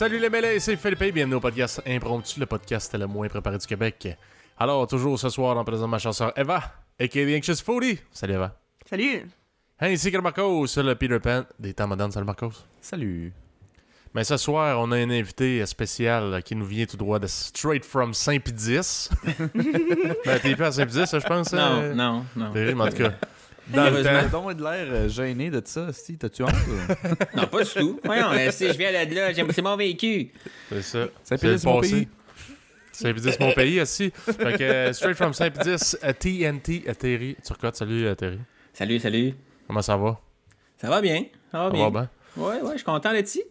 Salut les mêlés, c'est Philippe et bienvenue au podcast Impromptu, le podcast le moins préparé du Québec. Alors, toujours ce soir, en présence de ma chanson Eva, a.k.a. The Anxious Foodie. Salut Eva. Salut! Ainsi que Marcos, le Peter Pan des temps modernes. Salut Marcos. Salut. Mais ce soir, on a un invité spécial qui nous vient tout droit de Straight from Saint-Pédis. ben, t'es plus à Saint-Pédis, je pense. Non, euh, non, non. Rimes, en tout cas. Dans le T'as temps. donc de l'air euh, gêné de ça, si t'as-tu honte? Non, pas du tout. Voyons, euh, si je viens là, de là, c'est mon véhicule. C'est ça. C'est le mon passé. pays. Saint-Pédis, mon pays, aussi. Fait que euh, Straight from Saint-Pédis, TNT, Terry. Turcotte, salut Terry. Salut, salut. Comment ça va? Ça va bien? Ça va Ça bien. va bien? Ouais, ouais, je suis content d'être ici.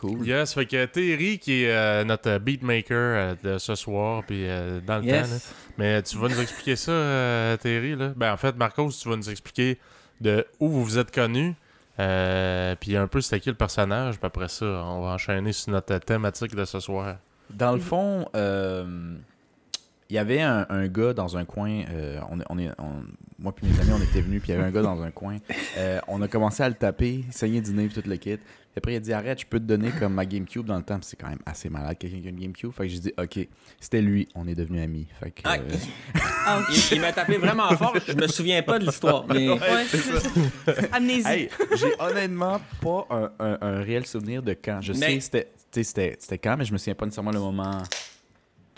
Cool. Yes, fait que Terry qui est euh, notre beatmaker euh, de ce soir, puis euh, dans le Yes. temps. là. Mais tu vas nous expliquer ça, euh, Terry, là? Ben, en fait, Marcos, tu vas nous expliquer de où vous vous êtes connus, euh, puis un peu c'était qui le personnage, puis après ça, on va enchaîner sur notre thématique de ce soir. Dans le fond, euh, il y avait un, un gars dans un coin. euh, on, est- on est, on- moi puis mes amis, on était venus, puis il y avait un gars dans un coin. Euh, on a commencé à le taper, saigner du nez, puis tout le kit. Puis après, il a dit Arrête, je peux te donner comme ma GameCube dans le temps. Puis c'est quand même assez malade, quelqu'un qui a une GameCube. Fait que j'ai dit Ok, c'était lui, on est devenus amis. Fait que. Ah, euh, il il m'a tapé vraiment fort. Je me souviens pas de l'histoire. Mais... Ouais. Amnésie. Hey, j'ai honnêtement pas un, un- un réel souvenir de quand. Je Mais- sais c'était, tu sais, c'était c'était quand, mais je me souviens pas nécessairement le moment.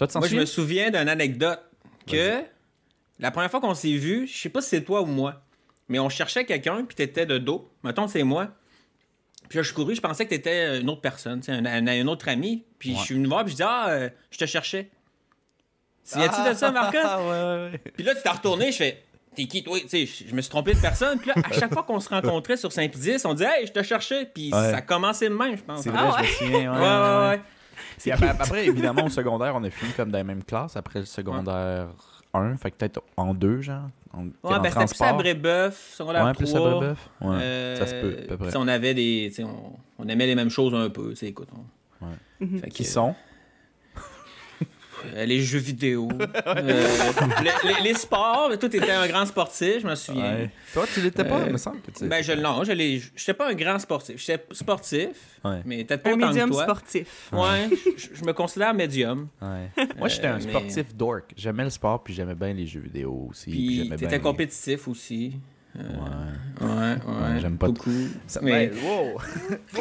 Toi, tu t'en Moi, je me souviens d'une anecdote que la première fois qu'on s'est vu, je sais pas si c'est toi ou moi, mais on cherchait quelqu'un, puis t'étais de dos. Mettons, c'est moi. Puis là, je suis couru, je pensais que t'étais une autre personne, tu sais, un, un- un autre ami. Puis Ouais. je suis venu voir, puis je dis Ah, euh, je te cherchais. Souviens-tu de ça, Marcus? Ah, ouais, ouais. Puis là, tu t'es retourné, je fais T'es qui, toi? Tu sais, je me suis trompé de personne. Puis là, à chaque fois qu'on se rencontrait sur Saint-Pédis, on disait Hey, je te cherchais. Puis ça a commencé de même, je pense. C'est Ouais, vrai, Ah je me souviens. Ouais, ouais, ouais. Puis après, après, évidemment, au secondaire, on a fini comme dans la même classe. Après le secondaire 1, fait que peut-être en deux, genre. On était Ouais, en ben c'était plus à. Brébeuf, secondaire Ouais, plus à 3. Brébeuf. Ouais, Euh, ça se peut, à peu près. On avait des. On, on aimait les mêmes choses un peu. tu sais, Écoute, on- Ouais. Fait Qui sont? Les jeux vidéo. euh, les, les- les sports. Toi, t'étais un grand sportif, je me souviens. Ouais. Toi, tu l'étais pas, Euh, il me semble que tu Ben, je, non, je l'ai. J'étais pas un grand sportif. J'étais sportif, Ouais. mais peut-être pas Un autant médium que toi. sportif. Ouais, je, je me considère médium. Ouais. Moi, j'étais un Euh, mais- sportif dork. J'aimais le sport, puis j'aimais bien les jeux vidéo aussi. Puis Puis t'étais bien. compétitif aussi. Euh, Ouais. ouais, ouais. Ouais, j'aime pas beaucoup. Ça- Mais- ben, wow.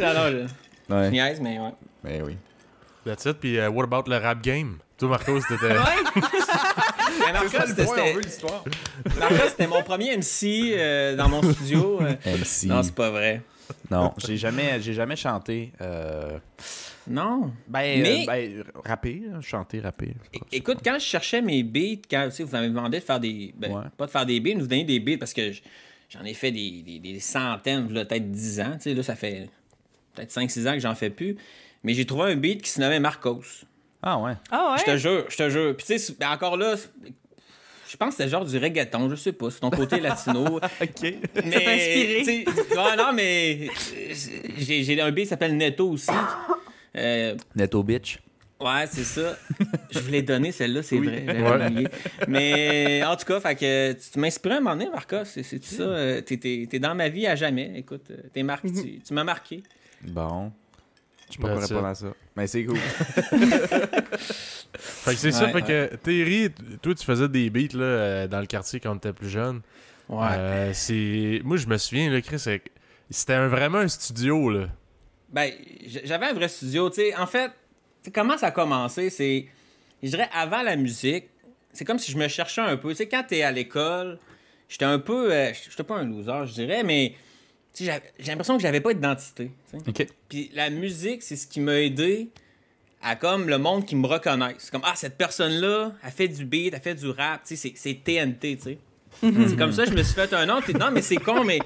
Non, non, je, niaise, mais ouais. Ben oui. That's it, puis euh, what about le rap game? Toi, Marcos, t'étais... Mais c'était- c'était- c'était mon premier MC euh, dans mon studio. euh. MC. Non, c'est pas vrai. Non, j'ai jamais, j'ai jamais chanté. Euh... Non. Ben, Mais- euh, ben, rapper, hein, chanter, rapper. Écoute, quand je cherchais mes beats, quand vous m'avez demandé de faire des. Ben, Ouais. pas de faire des beats, mais vous donner des beats parce que j'en ai fait des, des- des centaines, peut-être 10 ans. Tu sais, là, ça fait peut-être 5-6 ans que j'en fais plus. Mais j'ai trouvé un beat qui se nommait Marcos. Ah ouais. Ah Je te ouais? jure, je te jure. Puis tu sais, ben, encore là, c'est- je pense que c'était genre du reggaeton, je sais pas, c'est ton côté latino. OK. mais, inspiré. ouais, non, mais j'ai j'ai un beat qui s'appelle Netto aussi. Euh, Netto bitch. Ouais, c'est ça. Je voulais donner celle-là, c'est vrai. Ouais. Mais en tout cas, fait que tu, m'inspires à un moment donné, Marcos. C'est c'est ça. euh, T'es t'es- t'es dans ma vie à jamais. Écoute, euh, t'es marqué. Tu, tu m'as marqué. Bon. Je sais pas quoi répondre à ça. Mais c'est cool. Fait que c'est ça, Ouais, fait que Terry, t- toi, tu faisais des beats là, euh, dans le quartier quand on était plus jeune. Ouais. Euh, c'est... Moi, je me souviens, là, Chris, c'était un- vraiment un studio, là. Ben, j'avais un vrai studio. Tu sais, en fait, comment ça a commencé? C'est, je dirais, avant la musique, c'est comme si je me cherchais un peu. Tu sais, quand t'es à l'école, j'étais un peu. euh, j'étais pas un loser, je dirais, mais j'ai l'impression que j'avais pas d'identité. Puis la musique, c'est ce qui m'a aidé à comme le monde qui me reconnaisse. C'est comme, ah, cette personne-là, elle fait du beat, elle fait du rap, tu sais, c'est- c'est TNT, tu sais. C'est comme ça, je me suis fait un nom. Non, mais c'est con, mais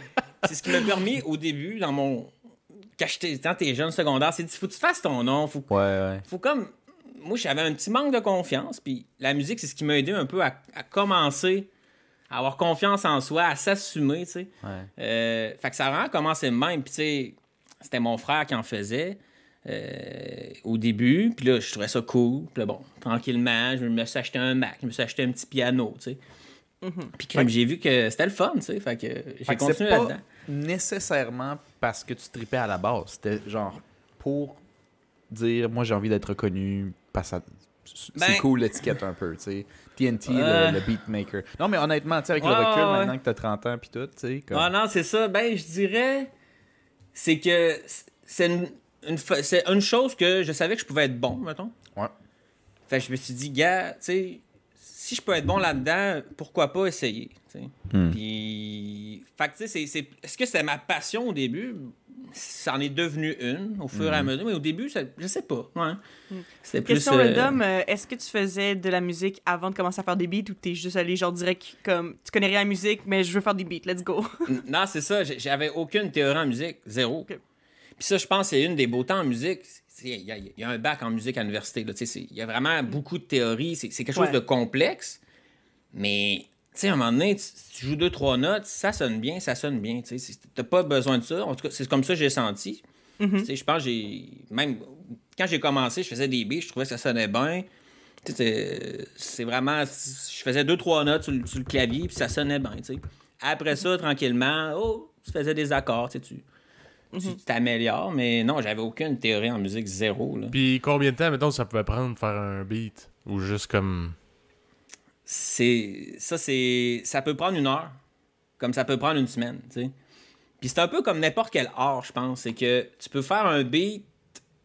c'est ce qui m'a permis au début, dans mon. Quand t'es jeune secondaire, c'est dit, faut que tu fasses ton nom, faut, Ouais, ouais. faut comme. Moi, j'avais un petit manque de confiance, puis la musique, c'est ce qui m'a aidé un peu à, à commencer à avoir confiance en soi, à s'assumer, tu sais. ouais. Euh, fait que ça a vraiment commencé de même. Puis, tu sais, c'était mon frère qui en faisait euh, au début. Puis là, je trouvais ça cool. Puis là, bon, tranquillement, je me suis acheté un Mac, je me suis acheté un petit piano, tu sais. Puis crème, j'ai vu que c'était le fun, tu sais. Fait que j'ai continué c'est pas là-dedans. nécessairement parce que tu tripais à la base. C'était genre pour dire, moi j'ai envie d'être reconnu, parce que ça- c'est Ben- cool l'étiquette un peu, tu sais. TNT, Ouais. le, le beatmaker. Non, mais honnêtement, tu sais, avec Ouais, le recul, ouais, maintenant que t'as 30 ans puis tout, tu sais, comme... Ah non, c'est ça. Ben, je dirais. C'est que c'est une, une chose que je savais que je pouvais être bon, mettons. Ouais. Fait que je me suis dit, gars, tu sais, si je peux être bon là-dedans, pourquoi pas essayer. Hmm. Puis. Fait que, c'est- c'est- est-ce que c'était ma passion au début? Ça en est devenu une au fur et Hmm. à mesure, mais au début, ça- je sais pas. Ouais. C'était plus. Question euh, random, euh, est-ce que tu faisais de la musique avant de commencer à faire des beats ou t'es juste allé genre direct comme tu connais rien à la musique mais je veux faire des beats, let's go? Non, c'est ça. J'avais aucune théorie en musique. Zéro. Puis ça, je pense, c'est une des beautés en musique. Il y, a- il y a un bac en musique à l'université. Il y a vraiment beaucoup de théories. C'est quelque chose Ouais. de complexe. Mais, tu sais, à un moment donné, tu, tu joues deux, trois notes, ça sonne bien, ça sonne bien. Tu T'as pas besoin de ça. En tout cas, c'est comme ça que j'ai senti. Mhm. Sais, Je pense que j'ai. Même quand j'ai commencé, je faisais des beats, je trouvais que ça sonnait bien. C'est- vraiment. Je faisais deux, trois notes sur le, sur le clavier, puis ça sonnait bien. Après ça, tranquillement, oh, tu faisais des accords, tu tu tu Mhm. t'améliores, mais non, j'avais aucune théorie en musique, zéro. Là. Puis combien de temps, mettons, ça pouvait prendre de faire un beat? Ou juste comme. C'est. Ça, c'est. Ça peut prendre une heure, comme ça peut prendre une semaine, tu sais. Puis c'est un peu comme n'importe quel art, je pense. C'est que tu peux faire un beat,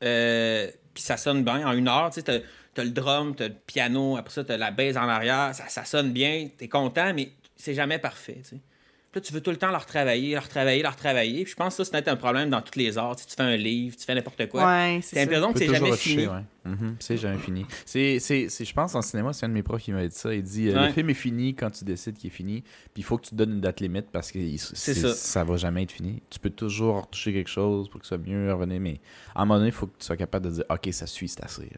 euh, puis ça sonne bien en une heure, tu sais. T'as, t'as le drum, t'as le piano, après ça, t'as la bass en arrière, ça, ça sonne bien, t'es content, mais c'est jamais parfait, tu sais. Là, tu veux tout le temps le retravailler, le retravailler, le retravailler. Puis je pense que ça, c'est un problème dans tous les arts. Tu, sais, tu fais un livre, tu fais n'importe quoi. Ouais, c'est ça. l'impression que peut c'est jamais fini. ouais. Mhm, c'est jamais fini. C'est, c'est, c'est- je pense en cinéma, c'est un de mes profs qui m'avait dit ça. Il dit euh, Ouais. le film est fini quand tu décides qu'il est fini, puis il faut que tu te donnes une date limite parce que il- ça. ça va jamais être fini. Tu peux toujours retoucher quelque chose pour que ça soit mieux revenir, mais à un moment donné, il faut que tu sois capable de dire ok, ça suit, c'est assez.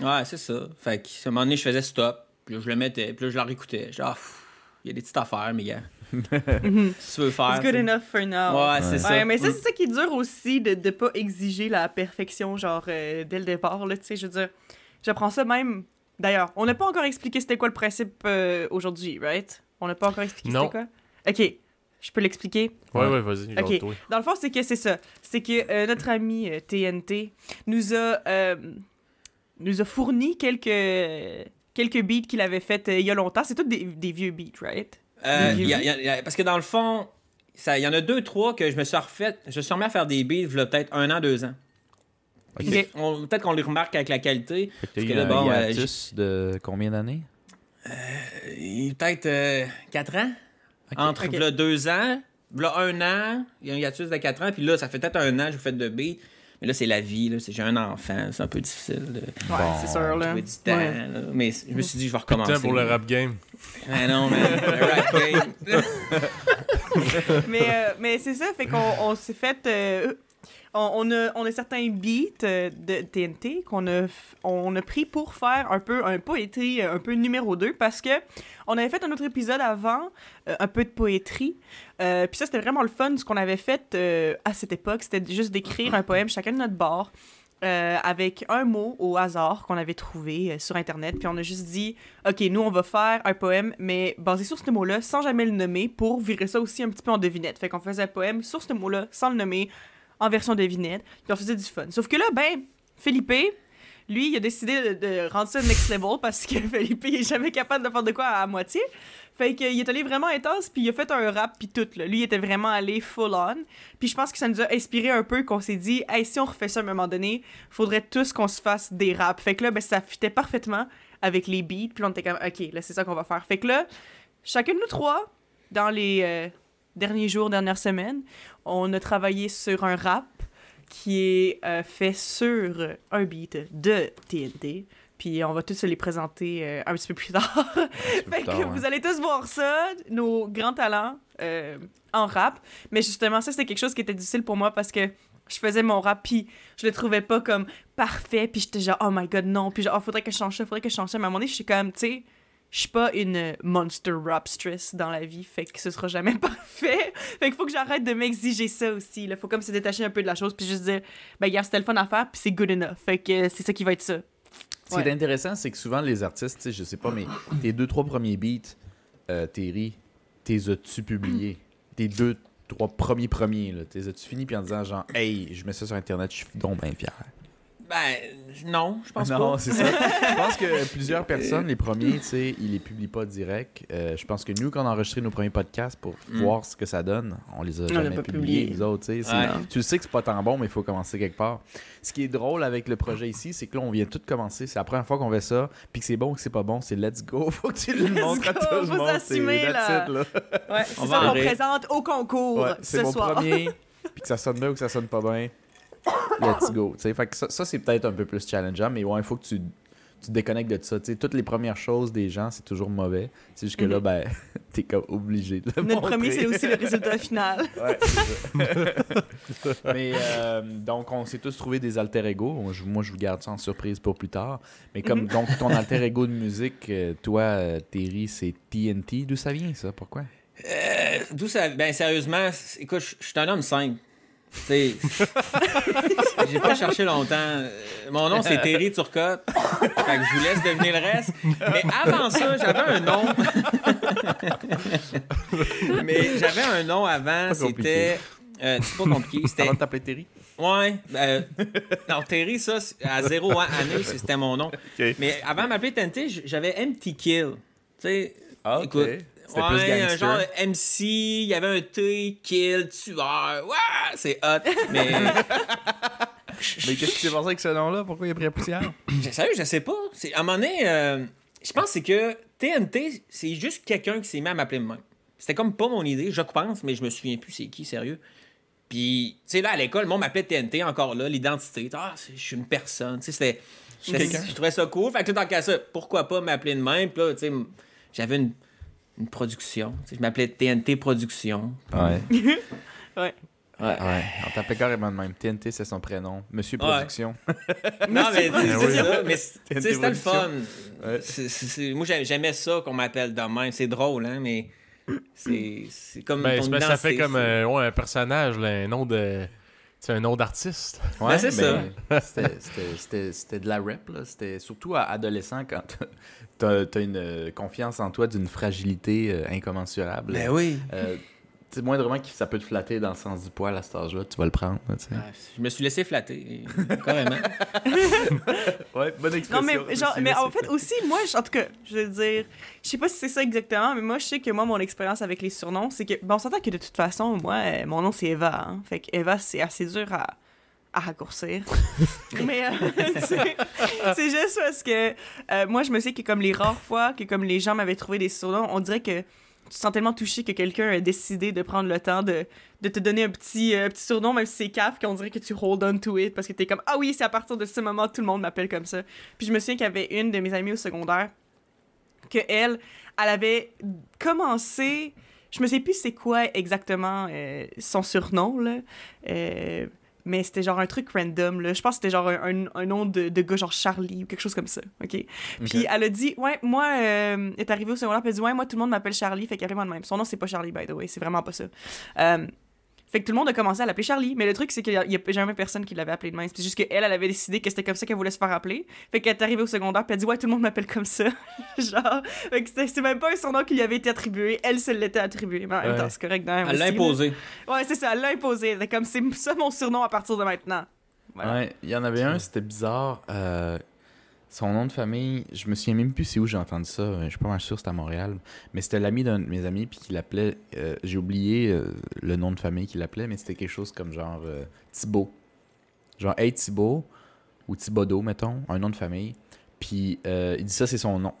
là. Ouais, c'est ça. Fait que, à un moment donné, je faisais stop, puis là, je le mettais, puis là, je le réécoutais. Genre, pff, il y a des petites affaires, mais gars. Si tu veux faire. It's good enough for now. Ouais, c'est Ouais. ça. Ouais, mais ça, Mm. c'est ça qui est dur aussi de ne pas exiger la perfection, genre, euh, dès le départ, là, tu sais, je veux dire, j'apprends ça même... D'ailleurs, on n'a pas encore expliqué c'était quoi le principe euh, aujourd'hui, right? On n'a pas encore expliqué Non. c'était quoi? OK, je peux l'expliquer? Ouais, Ouais. ouais, vas-y. Ok. Dans le fond, c'est que c'est ça. C'est que euh, notre ami euh, TNT nous a, euh, nous a fourni quelques, quelques beats qu'il avait fait euh, il y a longtemps. C'est tous des, des vieux beats, right? Euh, y a- y a- y a- parce que dans le fond, il y en a deux, trois que je me suis refait. Je me suis remis à faire des beats, il y a peut-être un an, deux ans. Peut-être qu'on les remarque avec la qualité. Fait que là, un bon, euh, hiatus de combien d'années? Euh, Peut-être euh, quatre ans. Entre là, deux ans, là, un an, il y a un hiatus de quatre ans, puis là, ça fait peut-être un an que je fais de beats. Mais là, c'est la vie, là. c'est- j'ai un enfant, c'est un peu difficile de Ouais, Bon, c'est sûr, là. du temps. Ouais. là. Mais je me suis dit, je vais recommencer. Temps pour le rap game. Ah non, man, le rap game. mais euh, mais c'est ça, fait qu'on on s'est fait. euh, on, on a, on a certains beats euh, de TNT qu'on a, on a pris pour faire un peu un poétrie, euh, un peu numéro 2, parce que on avait fait un autre épisode avant, euh, un peu de poétrie. Puis ça, c'était vraiment le fun. Ce qu'on avait fait à cette époque, c'était juste d'écrire un poème chacun de notre bord. avec un mot au hasard qu'on avait trouvé sur Internet. Puis on a juste dit, OK, nous, on va faire un poème, mais basé sur ce mot-là, sans jamais le nommer, pour virer ça aussi un petit peu en devinette. Fait qu'on faisait un poème sur ce mot-là, sans le nommer, en version devinette. Puis on faisait du fun. Sauf que là, ben, Philippe, lui, il a décidé de, de rendre ça next level parce que Philippe, il est jamais capable de faire de quoi à, moitié. Fait qu'il est allé vraiment intense, puis il a fait un rap, puis tout. Là. Lui, il était vraiment allé full on. Puis je pense que ça nous a inspiré un peu, qu'on s'est dit, hey, si on refait ça à un moment donné, faudrait tous qu'on se fasse des raps. Fait que là, ben, ça fitait parfaitement avec les beats, puis on était comme, ok, là, c'est ça qu'on va faire. Fait que là, chacun de nous trois, dans les euh, derniers jours, dernières semaines, on a travaillé sur un rap qui est euh, fait sur un beat de TNT. Puis on va tous se les présenter euh, un petit peu plus tard. fait que tard, ouais. vous allez tous voir ça, nos grands talents euh, en rap. Mais justement, ça, c'était quelque chose qui était difficile pour moi parce que je faisais mon rap, puis je le trouvais pas comme parfait, puis j'étais genre, oh my god, non. Puis genre, oh, faudrait que je change ça, faudrait que je change ça. Mais à un moment donné, je suis comme, tu sais, je suis pas une monster rap stress dans la vie, fait que ce sera jamais parfait. fait qu'il faut que j'arrête de m'exiger ça aussi. Il faut comme se détacher un peu de la chose, puis juste dire, ben, gars, c'était le fun à faire, puis c'est good enough. Fait que c'est ça qui va être ça. Ce qui Ouais. est intéressant, c'est que souvent les artistes, je sais pas, mais tes deux, trois premiers beats, euh, Terry, t'es as-tu publié? Tes deux, trois premiers premiers, là. T'es as-tu fini puis en disant genre, hey, je mets ça sur Internet, je suis donc bien fier. Ben, non, je pense non, pas. c'est ça. je pense que plusieurs personnes, les premiers, tu sais, ils les publient pas direct. Euh, je pense que nous, quand on a enregistré nos premiers podcasts pour Mm. voir ce que ça donne, on les a l'a jamais pas publiés, publié. autres, tu sais. c'est- Ouais. Tu le sais que c'est pas tant bon, mais il faut commencer quelque part. Ce qui est drôle avec le projet ici, c'est que là, on vient tout commencer. C'est la première fois qu'on fait ça, puis que c'est bon ou que c'est pas bon, c'est let's go. Faut que tu le montres à tout le monde. That's là. it, là. Ouais, c'est On ça qu'on présente au concours Ouais, c'est ce mon soir. premier, puis que ça sonne bien ou que ça sonne pas bien, let's go. tu sais. Fait que ça, ça, c'est peut-être un peu plus challengeant, mais ouais, il faut que tu, tu te déconnectes de ça. tu sais. toutes les premières choses des gens, c'est toujours mauvais. C'est juste que là, Mhm. ben, t'es comme obligé de le Notre montrer. premier, c'est aussi le résultat final. Ouais, c'est ça. mais euh, donc, on s'est tous trouvé des alter ego. Moi je, vous garde ça en surprise pour plus tard. Mais comme Mhm. donc ton alter ego de musique, euh, toi, euh, Terry, c'est TNT. D'où ça vient, ça? Pourquoi? Euh, D'où ça. Ben, sérieusement, écoute, je je suis un homme simple. Tu sais, j'ai pas cherché longtemps. Euh, Mon nom, c'est Terry Turcotte. Fait que je vous laisse deviner le reste. Mais avant ça, j'avais un nom. Mais j'avais un nom avant, c'était. euh, c'est pas compliqué. C'était. Avant de t'appeler Terry Ouais. ben, non, Terry, ça, à zéro an- année, c'était mon nom. Mais avant de m'appeler TNT, j'avais MT Kill. Tu sais. Ah, ok. Écoute, C'était ouais, plus un gangster. genre de MC, il y avait un T, Kill, tueur. Ouais, c'est hot. Mais. Mais qu'est-ce qui s'est passé avec ce nom-là? Pourquoi il a pris la poussière? Je- Sérieux, je sais pas. C'est, à un moment donné, euh, je pense que c'est que TNT, c'est juste quelqu'un qui s'est mis à m'appeler de même. C'était comme pas mon idée, je pense, mais je me souviens plus c'est qui, sérieux. Puis, tu sais, là, à l'école, le monde m'appelait TNT encore là, l'identité. Ah, c'est- je suis une personne. Tu sais, c'était. Je trouvais ça cool. Fait que tant qu'à ça, pourquoi pas m'appeler de même? Puis là, tu sais, j'avais une, une production. Je m'appelais TNT Production. Ouais. Ouais. Ouais. Ouais, on t'appelait carrément de même. TNT, c'est son prénom. Monsieur Ouais. Production. Non, mais c'est oui. ça. Mais c'est- tu sais, c'était le fun. Ouais. C'est- c'est- c'est- moi, j'ai- j'aimais ça qu'on m'appelle de même. C'est drôle, hein, mais c'est c'est comme. Ben, ton ça fait comme euh, ouais, un personnage, là, un nom de. C'est un nom d'artiste. Ouais, c'est ben, c'était- c'était- C'était de la rap, là. C'était surtout à adolescent quand t'as t'as une euh, confiance en toi d'une fragilité euh, incommensurable. Ben oui. Euh, sais, moindrement que ça peut te flatter dans le sens du poil à cet âge-là, tu vas le prendre. là, tu sais. Ah, je me suis laissé flatter, carrément. Ouais, bonne Non, expression. mais, genre, mais en fait, aussi, moi, en tout cas, je veux dire, je sais pas si c'est ça exactement, mais moi, je sais que moi, mon expérience avec les surnoms, c'est que, bon, on s'entend que de toute façon, moi, euh, mon nom, c'est Eva. Hein, fait que Eva, c'est assez dur à, à raccourcir. mais euh, c'est c'est juste parce que euh, moi, je me sais que, comme les rares fois que, comme les gens m'avaient trouvé des surnoms, on dirait que tu te sens tellement touché que quelqu'un a décidé de prendre le temps de, de te donner un petit, euh, petit surnom, même si c'est caf, qu'on dirait que tu hold on to it parce que t'es comme Ah oui, c'est à partir de ce moment tout le monde m'appelle comme ça. Puis je me souviens qu'il y avait une de mes amies au secondaire que elle, elle avait commencé. Je me sais plus c'est quoi exactement euh, son surnom, là. Euh, mais c'était genre un truc random, là. Je pense que c'était genre un, un- un nom de, de gars, genre Charlie ou quelque chose comme ça, OK? Puis elle a dit, ouais, moi, euh, elle est arrivée au secondaire, puis elle a dit, ouais, moi, tout le monde m'appelle Charlie, fait qu'elle moi de même. Son nom, c'est pas Charlie, by the way, c'est vraiment pas ça. Euh, fait que tout le monde a commencé à l'appeler Charlie, mais le truc, c'est qu'il y a, jamais personne qui l'avait appelé de même. C'est juste qu'elle, elle avait décidé que c'était comme ça qu'elle voulait se faire appeler. Fait qu'elle est arrivée au secondaire, puis elle a dit, ouais, tout le monde m'appelle comme ça. genre, fait que c'était- c'est même pas un surnom qui lui avait été attribué, elle se l'était attribué. Mais en même temps, c'est correct Elle l'a imposé. Ouais, c'est ça, elle l'a imposé. Était comme, c'est ça mon surnom à partir de maintenant. Voilà. Ouais, il y en avait un, c'était bizarre. euh, son nom de famille, je me souviens même plus c'est où j'ai entendu ça. Je suis pas mal sûr c'était à Montréal. Mais c'était l'ami d'un de mes amis, puis qui l'appelait. euh, j'ai oublié euh, le nom de famille qu'il appelait, mais c'était quelque chose comme genre euh, Thibaut. Genre Hey Thibaut, ou Thibodeau, mettons, un nom de famille. Puis euh, il dit ça, c'est son nom.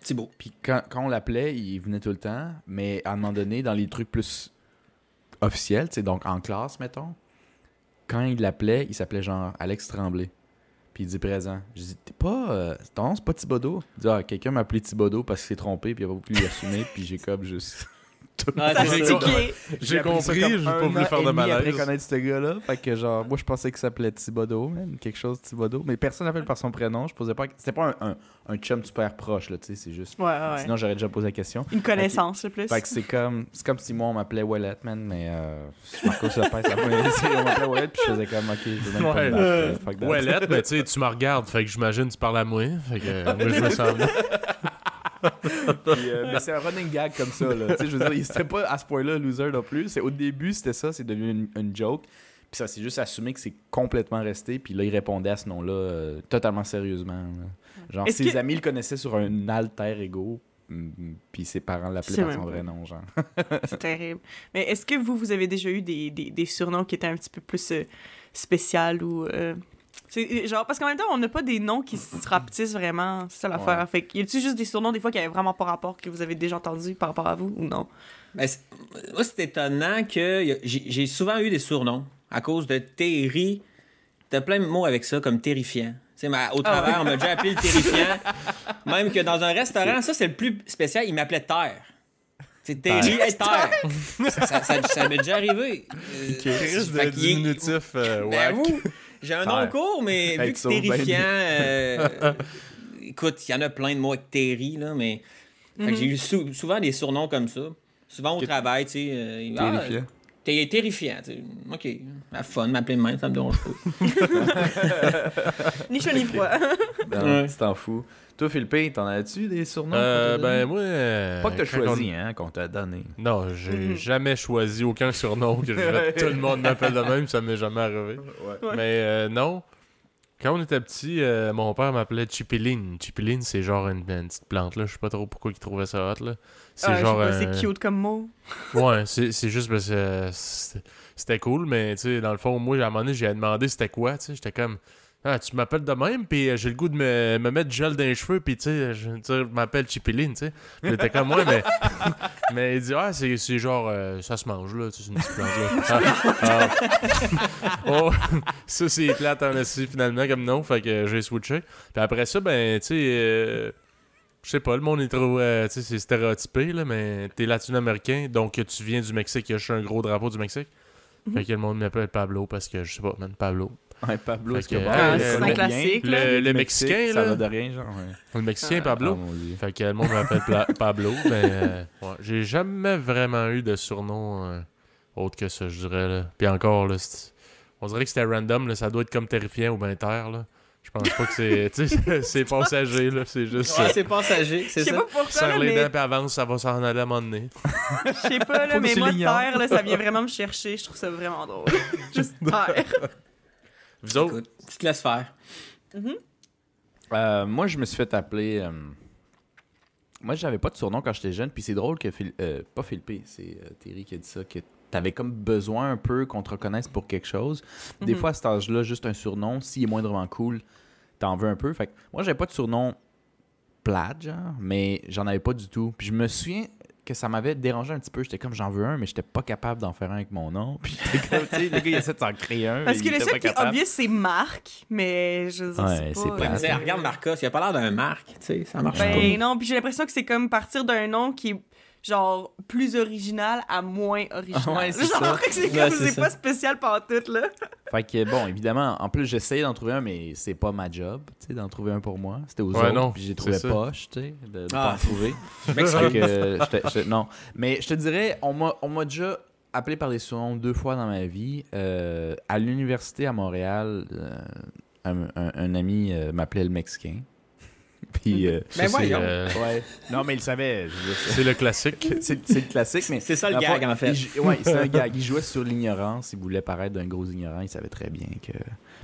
Thibaut. Puis quand, quand on l'appelait, il venait tout le temps, mais à un moment donné, dans les trucs plus officiels, tu sais, donc en classe, mettons, quand il l'appelait, il s'appelait genre Alex Tremblay. Puis il dit présent. Je dis, t'es pas. Euh, ton nom, c'est pas Thibodeau. Il dit, ah, quelqu'un m'a appelé Thibodeau parce qu'il s'est trompé, puis il a pas pu l'assumer, puis j'ai comme juste. Tout Ah. J'ai compris, je veux pas voulu faire de malaise. connaître ce gars-là. Fait que genre, moi je pensais qu'il s'appelait Thibodeau, même, quelque chose Thibodeau. Mais personne n'appelle par son prénom. Je posais pas. C'était pas un, un, un chum super proche, là, tu sais, c'est juste. Ouais, ouais. Sinon, j'aurais déjà posé la question. Une connaissance, le plus. Fait que c'est comme, c'est comme si moi on m'appelait Wallet, man, mais euh, Marco Lopez, ça on m'appelait Wallet, puis je faisais comme, ok, je même pas Ouais. euh, that. Ouellette, mais tu sais, tu me regardes, fait que j'imagine que tu parles à moi. Fait que euh, moi, je me sens bien. Puis, euh, mais c'est un running gag comme ça. Là. Je veux dire, c'était pas à ce point-là loser non plus. C'est, au début, c'était ça, c'est devenu une, une joke. Puis ça s'est juste assumé que c'est complètement resté. Puis là, il répondait à ce nom-là euh, totalement sérieusement. là. Genre, Est-ce ses que- amis le connaissaient sur un alter ego. mm, Puis ses parents l'appelaient C'est par son vrai nom, genre. C'est terrible. Mais est-ce que vous, vous avez déjà eu des, des, des surnoms qui étaient un petit peu plus euh, spécial ou. euh, c'est- genre, parce qu'en même temps, on n'a pas des noms qui se rapetissent vraiment. C'est ça l'affaire. Ouais. Fait que, y a-tu juste des surnoms des fois qui avaient vraiment pas rapport que vous avez déjà entendu par rapport à vous ou non? Ben, c'est- moi, c'est étonnant que j'ai souvent eu des surnoms à cause de Terry. T'as plein de mots avec ça, comme terrifiant. Au travail, on m'a déjà appelé le terrifiant. Même que dans un restaurant, ça, c'est le plus spécial, il m'appelait Terre. C'est Terry et Terre. ça ça, ça- ça m'est déjà arrivé. Euh, Chris fait de diminutif euh, Ben, vous, j'ai un nom court, mais vu que c'est terrifiant, euh, écoute, il y en a plein de mots avec Terry, là, mais fait que j'ai eu sou- souvent des surnoms comme ça. Souvent au travail, tu sais. euh, ah, Terrifiant. T'es terrifiant. OK. La fun, m'appeler de même, ça me dérange pas. Ni chaud ni froid. Non, Ouais. Tu t'en fous. Toi, Philippe, t'en as-tu des surnoms? Euh, ben moi. euh, Pas que t'as on- choisi, hein, qu'on t'a donné. Non, j'ai Mhm. jamais choisi aucun surnom que je- tout le monde m'appelle de même, ça m'est jamais arrivé. Ouais. Ouais. Mais euh, non. Quand on était petit, euh, mon père m'appelait Chipiline. Chipiline, c'est genre une, une petite plante là. Je sais pas trop pourquoi il trouvait ça hot là. C'est sais genre. un- C'est cute comme mot. Ouais, c'est c'est juste parce que euh, c'était- c'était cool, mais tu sais, dans le fond, moi, à un moment donné, j'ai demandé c'était quoi, tu sais. J'étais comme. Ah, tu m'appelles de même, puis euh, j'ai le goût de me, me mettre du gel dans les cheveux, puis tu sais, je, je m'appelle Chipiline, tu sais. Puis était comme moi, mais. mais il dit, ah, c'est c'est genre, euh, ça se mange, là, tu sais, c'est une petite plante, là. Ah, ah. Oh, ça, c'est plate en esti, finalement, comme nom, fait que j'ai switché. Puis après ça, ben, tu sais. euh, je sais pas, le monde est trop. euh, tu sais, c'est stéréotypé, là, mais t'es latino-américain, donc tu viens du Mexique, il y a juste un gros drapeau du Mexique. Fait que le monde m'appelle Pablo parce que je sais pas, man, Pablo. Ouais, Pablo, ah, le c'est un classique. Le, le Mexique, Mexicain, Ça là. va de rien, genre. ouais. Le Mexicain, Ah. Pablo? Mon Dieu. Fait que le monde m'appelle Pablo, mais euh, ouais, j'ai jamais vraiment eu de surnom euh, autre que ça, je dirais. Là. Puis encore, là, on dirait que c'était random, là, ça doit être comme terrifiant ou ben terre. Là. Je pense pas que c'est. tu sais, c'est passager, là. C'est juste. Ouais, euh, c'est passager, Je c'est sais ça. pas pourquoi, Serre les mais dents puis avance, ça va s'en aller à un moment donné. je sais pas, là, mais moi, terre, là, ça vient vraiment me chercher. Je trouve ça vraiment drôle. Juste terre. Vous autres? Écoute, tu te laisses faire. Euh, moi, je me suis fait appeler. euh, Moi, j'avais pas de surnom quand j'étais jeune, puis c'est drôle que. Phil- euh, Pas Philippe, c'est euh, Thierry qui a dit ça, que t'avais comme besoin un peu qu'on te reconnaisse pour quelque chose. Des Mhm. fois, à cet âge-là, juste un surnom, s'il est moindrement cool, t'en veux un peu. Fait que moi, j'avais pas de surnom plate, genre, mais j'en avais pas du tout. Puis je me souviens que ça m'avait dérangé un petit peu. J'étais comme, j'en veux un, mais j'étais pas capable d'en faire un avec mon nom. Puis j'étais comme, tu sais, le gars, il essaie de s'en créer un. Parce que le seul pas qui est obvious, c'est Marc, mais je dire, Ouais, c'est pas... sais, regarde Marcos, il a pas l'air d'un Marc, tu sais, ça marche pas. Ben non, puis j'ai l'impression que c'est comme partir d'un nom qui est genre plus original à moins original. Ouais, c'est genre c'est Ouais, comme c'est c'est ça. pas spécial tout là. Fait que bon, évidemment, en plus j'essayais d'en trouver un, mais c'est pas ma job, tu sais, d'en trouver un pour moi. C'était aux Ouais, autres, non, puis j'ai trouvé poche, tu sais, de, de Ah. pas en trouver. Que, euh, j'étais- non, mais je te dirais, on m'a, on m'a déjà appelé par des surnoms deux fois dans ma vie. Euh, à l'université à Montréal, euh, un, un- un ami euh, m'appelait le Mexicain. Puis, euh, Ben Ça, voyons. euh, ouais. Non, mais il savait. c'est le classique. c'est, le classique, mais C'est ça le gag, fois, en fait. il ouais, c'est un gag. Il jouait sur l'ignorance. Il voulait paraître d'un gros ignorant. Il savait très bien que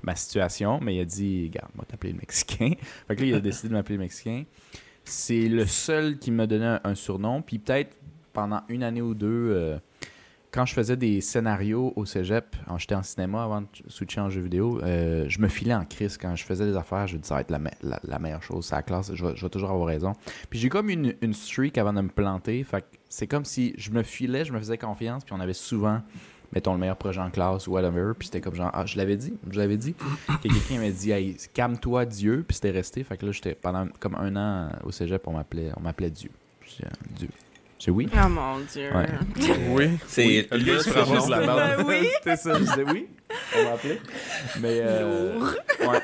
ma situation, mais il a dit Regarde, moi, t'appeler le Mexicain. Fait que là, il a décidé de m'appeler le Mexicain. C'est le seul qui m'a donné un, un surnom. Puis peut-être pendant une année ou deux, euh, quand je faisais des scénarios au cégep, quand j'étais en cinéma avant de switcher en jeu vidéo, euh, je me filais en crise quand je faisais des affaires. Je disais, ça va être la, me- la- meilleure chose, c'est la classe, je vais, toujours avoir raison. Puis j'ai comme une, streak avant de me planter. Fait c'est comme si je me filais, je me faisais confiance, puis on avait souvent, mettons, le meilleur projet en classe ou whatever. Puis c'était comme genre, ah, je l'avais dit, je l'avais dit. Que quelqu'un m'a dit, calme-toi, Dieu. Puis c'était resté. Fait que là, j'étais pendant comme un an au cégep, on m'appelait, Dieu. Euh, Dieu. J'ai oui. Oh mon dieu. Ouais. Oui. C'est Le gars, il se le ramasse surnom. la barbe. Oui. C'était ça, je disais oui. On m'a appelé. Mais. Euh, Lourd. ouais.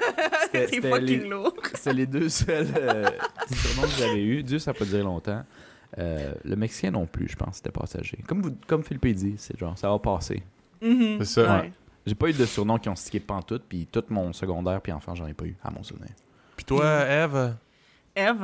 C'était, fucking les, lourd. c'était les deux seuls euh, surnoms que j'avais eu. Dieu, ça n'a pas duré longtemps. Euh, le Mexicain non plus, je pense, c'était passager. Comme, vous, comme Philippe dit, c'est genre, ça va passer. Mhm. C'est ça. Ouais. J'ai pas eu de surnoms qui ont stické pantoute, puis tout mon secondaire puis enfant, j'en ai pas eu, à mon souvenir. Puis toi, Eve? Eve,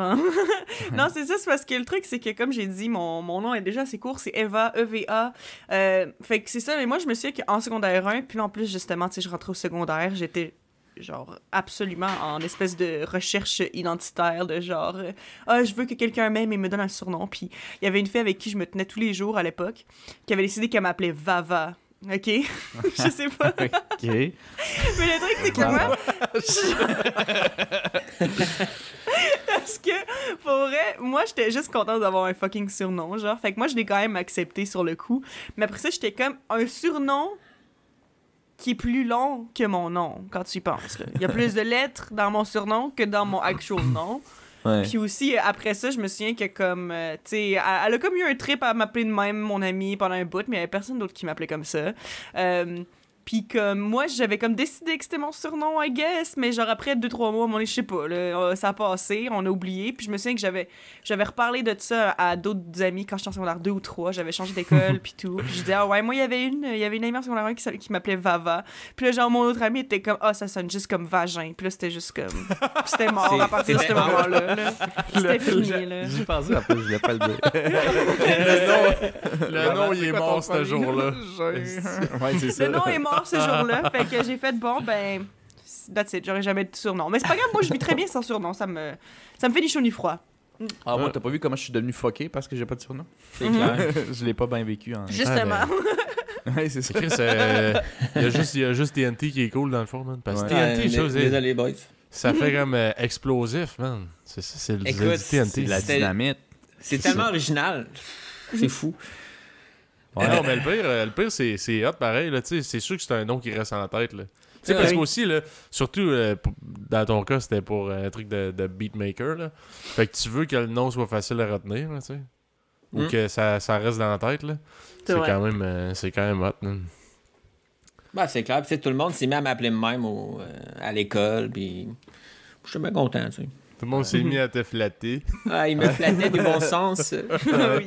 non, c'est ça, c'est parce que le truc, c'est que comme j'ai dit, mon, mon nom est déjà assez court, c'est Eva, E-V-A. Euh, fait que c'est ça, mais moi, je me souviens qu'en secondaire 1, puis en plus, justement, tu sais, je rentrais au secondaire, j'étais genre absolument en espèce de recherche identitaire de genre euh, ah je veux que quelqu'un m'aime et me donne un surnom puis il y avait une fille avec qui je me tenais tous les jours à l'époque qui avait décidé qu'elle m'appelait Vava ok? Je sais pas Ok. mais le truc, c'est que moi. Parce que, pour vrai, moi, j'étais juste contente d'avoir un fucking surnom, genre. Fait que moi, je l'ai quand même accepté sur le coup. Mais après ça, j'étais comme un surnom qui est plus long que mon nom, quand tu y penses. là. Il y a plus de lettres dans mon surnom que dans mon actual nom. Ouais. Puis aussi, après ça, je me souviens que comme, euh, tu sais, elle, a comme eu un trip à m'appeler de même, mon ami, pendant un bout, mais il y avait personne d'autre qui m'appelait comme ça. Euh, puis comme, moi, j'avais comme décidé que c'était mon surnom, I guess, mais genre après deux, trois mois, mon je sais pas, là, euh, ça a passé, on a oublié, puis je me souviens que j'avais j'avais reparlé de ça à d'autres amis quand j'étais en secondaire 2 ou 3, j'avais changé d'école, puis tout. Puis je disais, ah ouais, moi, il y avait une, il y avait une amie en secondaire 1 qui, m'appelait Vava. Puis là, genre, mon autre ami était comme, ah, ça sonne juste comme vagin. Puis là, c'était juste comme, puis c'était mort à partir de ce moment-là. là. C'était fini, là. J'y pensais après, je voulais pas le dire. Le nom, le nom, il est mort ce jour-là. ouais, c'est ça. Le nom est mort ce jour-là, fait que j'ai fait bon, ben, that's it, j'aurais jamais de surnom. Mais c'est pas grave, moi je vis très bien sans surnom, ça me, ça me fait ni chaud ni froid. Ah, moi, t'as pas vu comment je suis devenu fucké parce que j'ai pas de surnom? C'est clair. je l'ai pas bien vécu. En... Justement. ouais, c'est ça. Chris, euh, il y a juste- il y a juste TNT qui est cool dans le fond, man. Parce que Ouais. TNT, dé- Désolé, boys. ça fait comme euh, explosif, man. C'est ça, c'est le Écoute, c'est du TNT. La dynamite. C'est tellement original. C'est fou. Non, mais le pire, euh, le pire c'est, c'est hot pareil, là, c'est sûr que c'est un nom qui reste en tête, là. Sais, parce qu'aussi, là, surtout, euh, dans ton cas, c'était pour euh, un truc de, de beatmaker, là. Fait que tu veux que le nom soit facile à retenir, là, tu sais. Ou Mm. que ça, ça reste dans la tête, là. C'est quand même, euh, c'est quand même hot. Bah, c'est clair. Puis, tout le monde s'est mis à m'appeler même au- euh, à l'école. Puis, je suis bien content, tu sais. Tout le monde s'est mis à te flatter. Ah, il me flattait du bon sens. oui.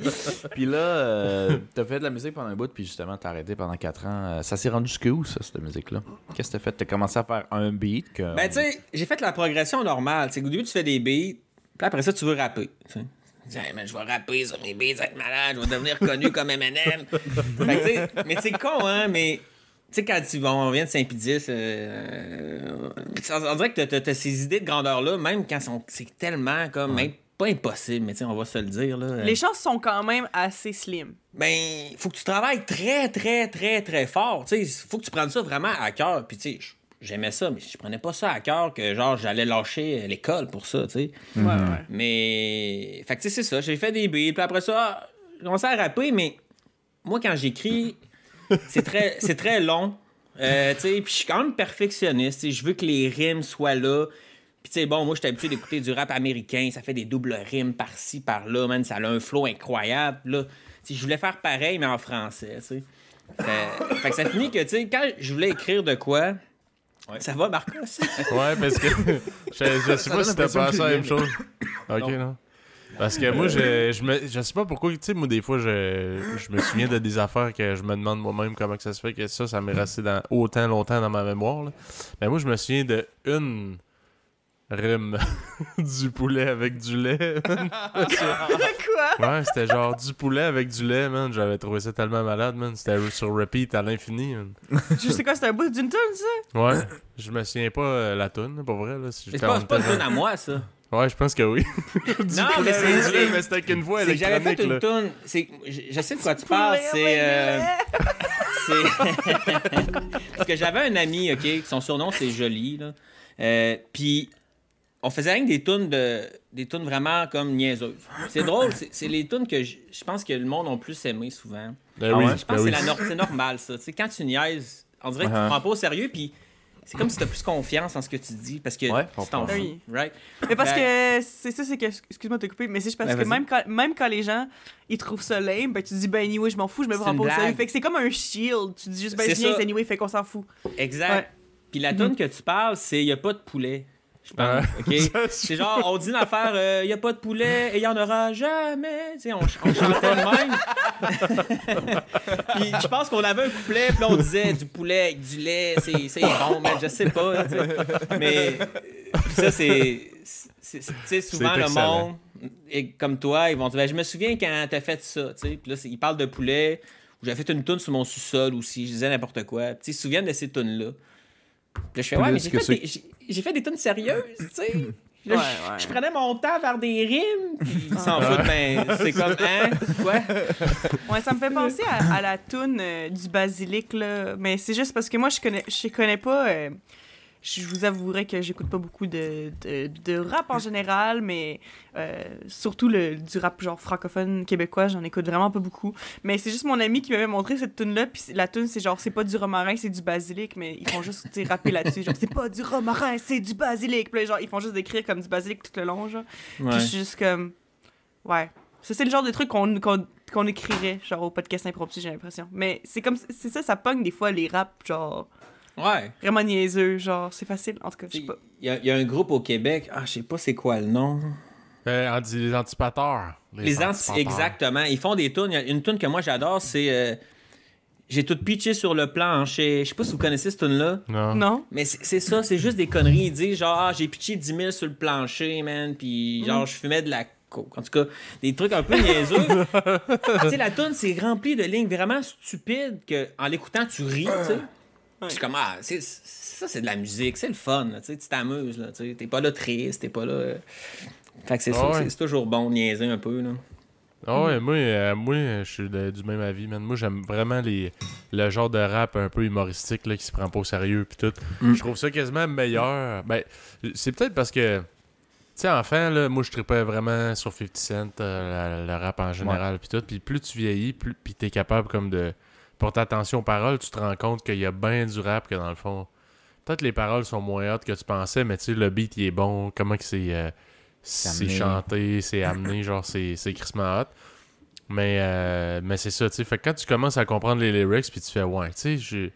Puis là, euh, t'as fait de la musique pendant un bout, puis justement, t'as arrêté pendant 4 ans. Euh, Ça s'est rendu jusqu'où, ça, cette musique-là? Qu'est-ce que t'as fait? T'as commencé à faire un beat que... Ben, tu sais, j'ai fait la progression normale. C'est qu'au début, tu fais des beats, puis après ça, tu veux rapper. Tu sais. Tu dis, Hey, man, je vais rapper sur mes beats, être malade, je vais devenir connu comme Eminem. Mais c'est con, hein, mais. Tu sais, quand tu vas, on vient de Saint-Pédis, euh, on on dirait que t'as- t'as ces idées de grandeur-là, même quand c'est tellement comme. même pas impossible, mais tu sais, on va se le dire, là. Les chances sont quand même assez slim. ben, faut que tu travailles très, très, très, très fort. Tu sais, faut que tu prennes ça vraiment à cœur. Puis, tu sais, j'aimais ça, mais je prenais pas ça à cœur que, genre, j'allais lâcher l'école pour ça, tu sais. Ouais, ouais. Mais, fait que, tu sais, c'est ça. J'ai fait des beats, puis après ça, j'ai commencé à rapper, mais moi, quand j'écris, c'est très, c'est très long. Euh, tu sais, puis je suis quand même perfectionniste. Je veux que les rimes soient là. Puis, tu sais, bon, moi, j'étais habitué d'écouter du rap américain. Ça fait des doubles rimes par-ci, par-là, man. Ça a un flow incroyable. Là, je voulais faire pareil, mais en français, tu sais. Fait, fait que ça finit que, tu sais, quand je voulais écrire de quoi, ça va, Marcos? Ouais, parce que je, je sais pas si t'as pensé à la même chose. Ok, non. Parce que moi, je, je, me, je sais pas pourquoi, tu sais, moi, des fois, je, je me souviens de des affaires que je me demande moi-même comment que ça se fait que ça, ça m'est resté dans, autant longtemps dans ma mémoire. Là. Mais moi, je me souviens de une rime du poulet avec du lait. Quoi? Ouais, c'était genre du poulet avec du lait, man. J'avais trouvé ça tellement malade, man. C'était sur repeat à l'infini, man. Je sais quoi, c'est un bout d'une tonne, ça? Ouais, je me souviens pas euh, la toune, pour vrai. Là, si je c'est pas, c'est pas une tune à moi, ça. Ouais, je pense que oui. Non, mais c'est- mais c'était qu'une voix j'avais fait une là. tune. C'est, je, sais de quoi tu parles. C'est. euh, c'est- Parce que j'avais un ami, OK, son surnom c'est Joli, là. Euh, Puis on faisait rien que des tunes de des tunes vraiment comme niaiseuses. C'est drôle, c'est, les tunes que je, je pense que le monde a plus aimé souvent. Ben Ah oui, ouais? Je pense ben que oui. c'est, la nor- c'est normal ça. Tu sais, quand tu niaises, on dirait que tu Uh-huh. te prends pas au sérieux, puis c'est comme si tu as plus confiance en ce que tu dis parce que Ouais, tu t'en Oui. right? Mais parce Ben- que c'est ça, c'est que. Excuse-moi de te couper, mais c'est juste parce Ben, que même quand, même quand les gens ils trouvent ça lame, ben tu te dis, ben anyway, je m'en fous, je me prends pas au sérieux. Fait que c'est comme un shield. Tu dis juste, ben C'est anyway, fait qu'on s'en fout. Exact. Ouais. Puis la tune que tu parles, c'est il a pas de poulet. Je pense. Ouais. OK? C'est genre, on dit une affaire, il n'y a pas de poulet et il n'y en aura jamais. Tu sais, on, on chantait de même. puis je pense qu'on avait un couplet, puis on disait du poulet avec du lait, c'est bon, mais je sais pas. Mais ça, c'est. Tu sais, souvent, le monde, et comme toi, ils vont dire, Ben, je me souviens quand t'as fait ça. Tu sais, puis là, ils parlent de poulet. ou J'avais fait une toune sur mon sous-sol aussi. Je disais n'importe quoi. Puis, ils se souviennent de ces tunes-là. Puis là, je fais, ouais, mais j'ai fait, des- j'ai- fait des tunes sérieuses, tu sais. Ouais, Là, ouais. je, je prenais mon temps vers des rimes, puis ils s'en foutent, ben, c'est comme, hein, quoi? Ouais, ça me fait penser à, à la toune euh, du basilic, là. Mais c'est juste parce que moi, je connais, je connais pas. euh, je vous avouerai que j'écoute pas beaucoup de, de, de rap en général, mais euh, surtout le, du rap genre francophone québécois, j'en écoute vraiment pas beaucoup. Mais c'est juste mon ami qui m'avait montré cette tune là puis la tune c'est genre c'est pas du romarin, c'est du basilic, mais ils font juste rapper là-dessus, genre c'est pas du romarin, c'est du basilic. Puis genre ils font juste décrire comme du basilic tout le long, genre. Puis je suis juste comme. Ouais. Ça, c'est le genre de truc qu'on écrirait, genre au podcast impromptu, j'ai l'impression. Mais c'est comme. C'est ça, ça pogne des fois les raps, genre. Ouais. Vraiment niaiseux, genre. C'est facile, en tout cas, je sais Il pas. y, a- il y a un groupe au Québec, ah, je sais pas c'est quoi le nom. Euh, anti- les antipateurs. Les anti exactement. Ils font des tunes. Une tune que moi j'adore, c'est euh, J'ai tout pitché sur le plancher. Je sais pas si vous connaissez cette tune là Non. Non? Mais c'est c'est ça, c'est juste des conneries. Ils disent genre, ah, j'ai pitché 10 000 sur le plancher, man, puis genre, je fumais de la coke. En tout cas, des trucs un peu niaiseux. tu sais, la tune c'est rempli de lignes vraiment stupides que en l'écoutant, tu ris, tu sais. Puis Je suis comme, ah, c'est- ça, c'est de la musique, c'est le fun, là, tu t'amuses, là, tu. T'es pas là triste, t'es pas là. euh. Fait que c'est Ah ça, ouais. c'est- c'est toujours bon de niaiser un peu, là. Ah ouais, moi, euh, moi je suis de- du même avis, man. Moi, j'aime vraiment les, le genre de rap un peu humoristique là, qui se prend pas au sérieux puis tout. Mm. Je trouve ça quasiment meilleur. Ben, c'est peut-être parce que, tu sais, enfant, là, moi, je tripais vraiment sur 50 Cent, euh, le rap en général puis tout. Puis plus tu vieillis, plus puis t'es capable comme de porter attention aux paroles, tu te rends compte qu'il y a bien du rap que dans le fond, peut-être les paroles sont moins hautes que tu pensais, mais tu sais, le beat, il est bon. Comment que c'est... euh, c'est chanté, c'est amené, genre c'est c'est crissement hot. Mais, euh, mais c'est ça, tu sais. Fait que quand tu commences à comprendre les lyrics, puis tu fais, ouais, tu sais, je.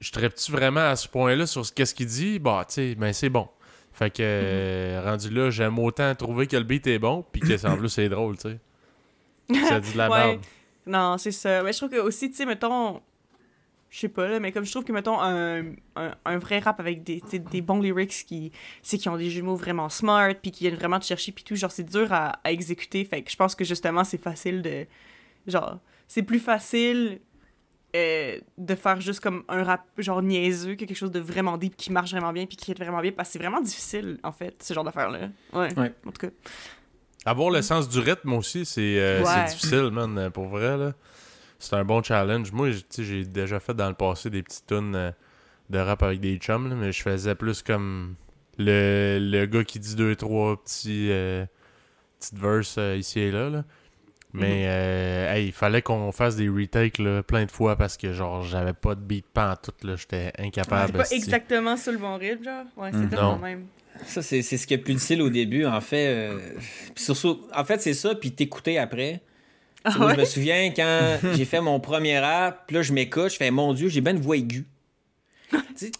Je traite-tu vraiment à ce point-là sur ce qu'est-ce qu'il dit? Bah, tu sais, ben c'est bon. Fait que, euh, rendu là, j'aime autant trouver que le beat est bon, puis que en plus c'est drôle, tu sais. Ça dit de la Ouais. Non, c'est ça. Mais je trouve que aussi, tu sais, mettons. Je sais pas, là, mais comme je trouve que, mettons, un, un, un vrai rap avec des, des bons lyrics qui, c'est qui ont des mots vraiment smart, puis qui viennent vraiment te chercher, puis tout, genre, c'est dur à, à exécuter. Fait que je pense que justement, c'est facile de. Genre, c'est plus facile euh, de faire juste comme un rap, genre, niaiseux, que quelque chose de vraiment deep qui marche vraiment bien, puis qui est vraiment bien, parce que c'est vraiment difficile, en fait, ce genre d'affaires-là. Ouais. Ouais. En tout cas. Avoir le sens du rythme aussi, c'est euh, Ouais. difficile, man, euh, pour vrai, là. C'est un bon challenge. Moi, j'ai déjà fait dans le passé des petites tunes euh, de rap avec des chums, là, mais je faisais plus comme le, le gars qui dit deux, trois petits euh, petites verses ici et là, là. Mais euh, hey, il fallait qu'on fasse des retakes là, plein de fois parce que genre j'avais pas de beat pas en tout là, j'étais incapable. C'est pas exactement sur le bon rythme, genre. Ouais, c'est Mm. même. Ça, c'est c'est ce qui est plus difficile au début, en fait. euh, surtout, en fait, c'est ça, puis t'écouter après. Ah Moi, ouais? Je me souviens quand j'ai fait mon premier rap, puis là, je m'écoute, je fais Mon Dieu, j'ai bien une voix aiguë.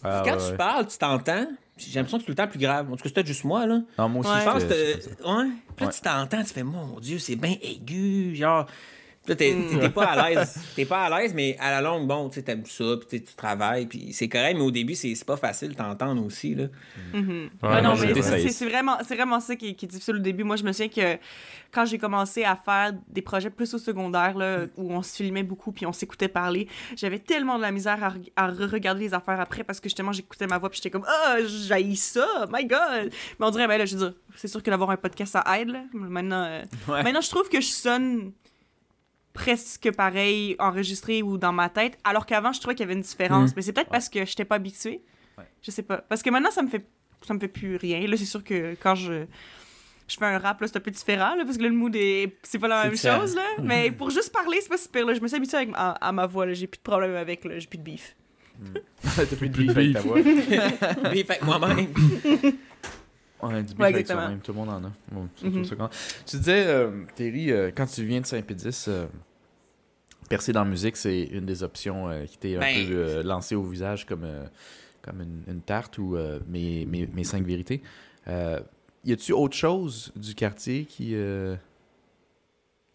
Ah, quand ouais, tu ouais. parles, tu t'entends, j'ai l'impression que c'est tout le temps plus grave. En tout cas, c'est peut-être juste moi, là. Non, moi aussi, Ouais. Je pense que. Puis là, Ouais. tu t'entends, tu fais Mon Dieu, c'est bien aigu. Genre. Là, t'es Mm. t'es pas à l'aise. T'es pas à l'aise, mais à la longue, bon, tu sais, t'aimes ça, puis tu travailles, puis c'est correct, mais au début, c'est c'est pas facile d'entendre aussi, là. Mhm. Ouais, Ouais, non, mais c'est c'est- vrai. c'est c'est vraiment, c'est vraiment ça qui, qui est difficile au début. Moi, je me souviens que quand j'ai commencé à faire des projets plus au secondaire, là, où on se filmait beaucoup puis on s'écoutait parler, j'avais tellement de la misère à, re- à re-regarder les affaires après parce que justement, j'écoutais ma voix puis j'étais comme « Ah, j'haïs ça! My God! » Mais on dirait, ben là, je veux dire, c'est sûr que d'avoir un podcast, ça aide, là. Maintenant, euh, Ouais. maintenant, je trouve que je sonne presque pareil enregistré ou dans ma tête, alors qu'avant, je trouvais qu'il y avait une différence. Mm. Mais c'est peut-être parce que je n'étais pas habituée. Ouais. Je sais pas. Parce que maintenant, ça me fait ça me fait plus rien. Là, c'est sûr que quand je je fais un rap, là, c'est un peu différent, là, parce que là, le mood, est... c'est pas la même chose, là. Mais pour juste parler, c'est pas super, là. Je me suis habituée avec, à, à ma voix, là. J'ai plus de problème avec, là. J'ai plus de beef. T'as plus de Plus de beef avec ta beef. voix. Fait que moi-même. Ouais, du Ouais, exactement. soi-même, tout le monde en a. Bon, Mhm. quand- Tu disais, euh, Terry, euh, quand tu viens de Saint-Pédis, euh, percer dans la musique, c'est une des options euh, qui t'est un Ben- peu lancée au visage comme, comme une, une tarte ou mes, mes, mes cinq vérités. Y a-tu autre chose du quartier qui,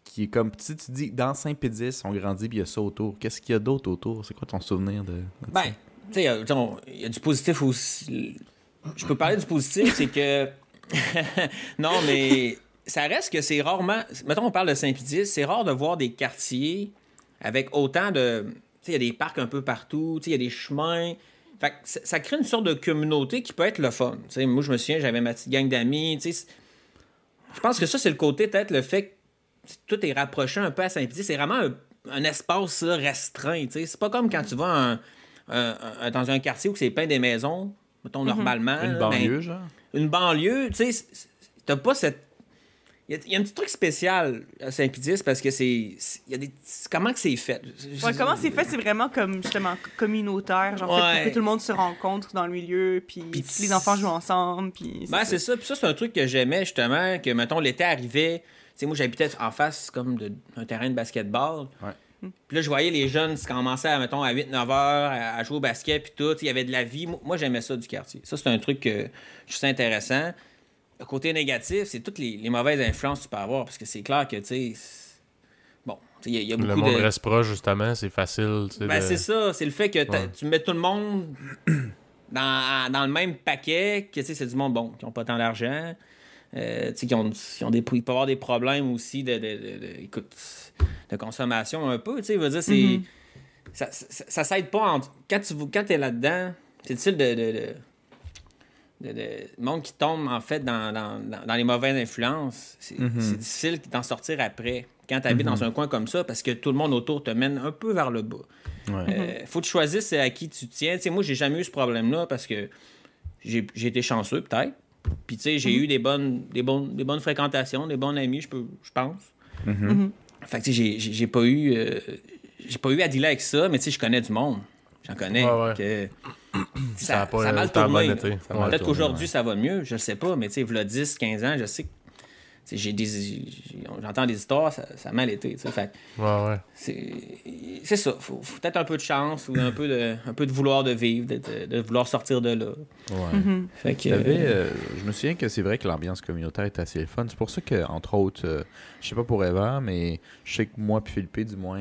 qui est comme. Tu tu dis dans Saint-Pédis, on grandit puis il y a ça autour. Qu'est-ce qu'il y a d'autre autour? C'est quoi ton souvenir de. de Ben, tu sais, il y, a du positif aussi. Je peux parler du positif, c'est que. non, mais ça reste que c'est rarement. Mettons, on parle de Saint-Pédis, c'est rare de voir des quartiers avec autant de. Tu sais, il y a des parcs un peu partout, tu sais, il y a des chemins. Fait que ça, crée une sorte de communauté qui peut être le fun. Moi, je me souviens, j'avais ma petite gang d'amis. Je pense que ça, c'est le côté, peut-être, le fait que tout est rapproché un peu à Saint-Pédis. C'est vraiment un, espace restreint. C'est pas comme quand tu vas un- dans un quartier où c'est plein des maisons, mettons normalement. Une là, ben, banlieue, genre une banlieue, tu sais, t'as pas cette. Il y, a- il y a un petit truc spécial à Saint-Pédis parce que c'est. c'est- il y a des... Comment que c'est fait? Ouais, comment c'est fait, c'est vraiment comme justement communautaire, genre fait Ouais. pour que tout le monde se rencontre dans le milieu, puis les enfants jouent ensemble, puis Ben, c'est ça. Puis ça, c'est un truc que j'aimais, justement, que, mettons, l'été arrivait. Tu sais, moi, j'habitais en face, comme, de- d'un terrain de basketball. Ouais. Puis là, je voyais les jeunes qui commençaient, à, mettons, à 8-9 heures, à, à jouer au basket, puis tout. Il y avait de la vie. Moi, j'aimais ça du quartier. Ça, c'est un truc que je trouve intéressant. Le côté négatif, c'est toutes les, les mauvaises influences que tu peux avoir, parce que c'est clair que, tu sais... Bon, il y, a- il y a beaucoup Le monde de... reste proche, justement, c'est facile. Ben, de- c'est ça. C'est le fait que Ouais. tu mets tout le monde dans, dans le même paquet, que tu sais, c'est du monde, bon, qui n'ont pas tant d'argent, euh, tu sais, qui ont, qui ont des, il peut y avoir des problèmes aussi de- de- écoute, de consommation un peu, tu sais, veut dire, c'est... Mhm. Ça, ça, ça s'aide pas. Quand tu quand es là-dedans, c'est difficile de... de, de de, de- monde qui tombe en fait dans, dans, les mauvaises influences, c'est Mhm. c'est difficile d'en sortir après quand tu habites dans un coin comme ça parce que tout le monde autour te mène un peu vers le bas. Ouais. Euh, faut que tu choisisses à qui tu tiens. Tu sais, moi, j'ai jamais eu ce problème-là parce que j'ai été chanceux, peut-être. Puis, tu sais, j'ai eu des bonnes, des, bonnes, des bonnes fréquentations, des bons amis, je peux- je pense. Fait que, tu sais, j'ai- pas eu... euh, j'ai pas eu à dealer avec ça, mais tu sais, je connais du monde. J'en connais. Ouais, ouais. que Ça ça, a pas ça a mal tourné. a Peut-être qu'aujourd'hui, ouais. ça va mieux, je le sais pas, mais tu sais, v'là 10, 15 ans, je sais que... J'ai des, j'entends des histoires, ça, ça a mal été. tu sais. Fait que Ouais, ouais. c'est c'est ça. Faut, faut peut-être un peu de chance ou un peu de, un peu de vouloir de vivre, de, de- de vouloir sortir de là. Ouais. Mhm. Fait que, T'avais, euh, je me souviens que c'est vrai que l'ambiance communautaire est assez fun. C'est pour ça que, entre autres, euh, je sais pas pour Eva, mais je sais que moi puis Philippe, du moins,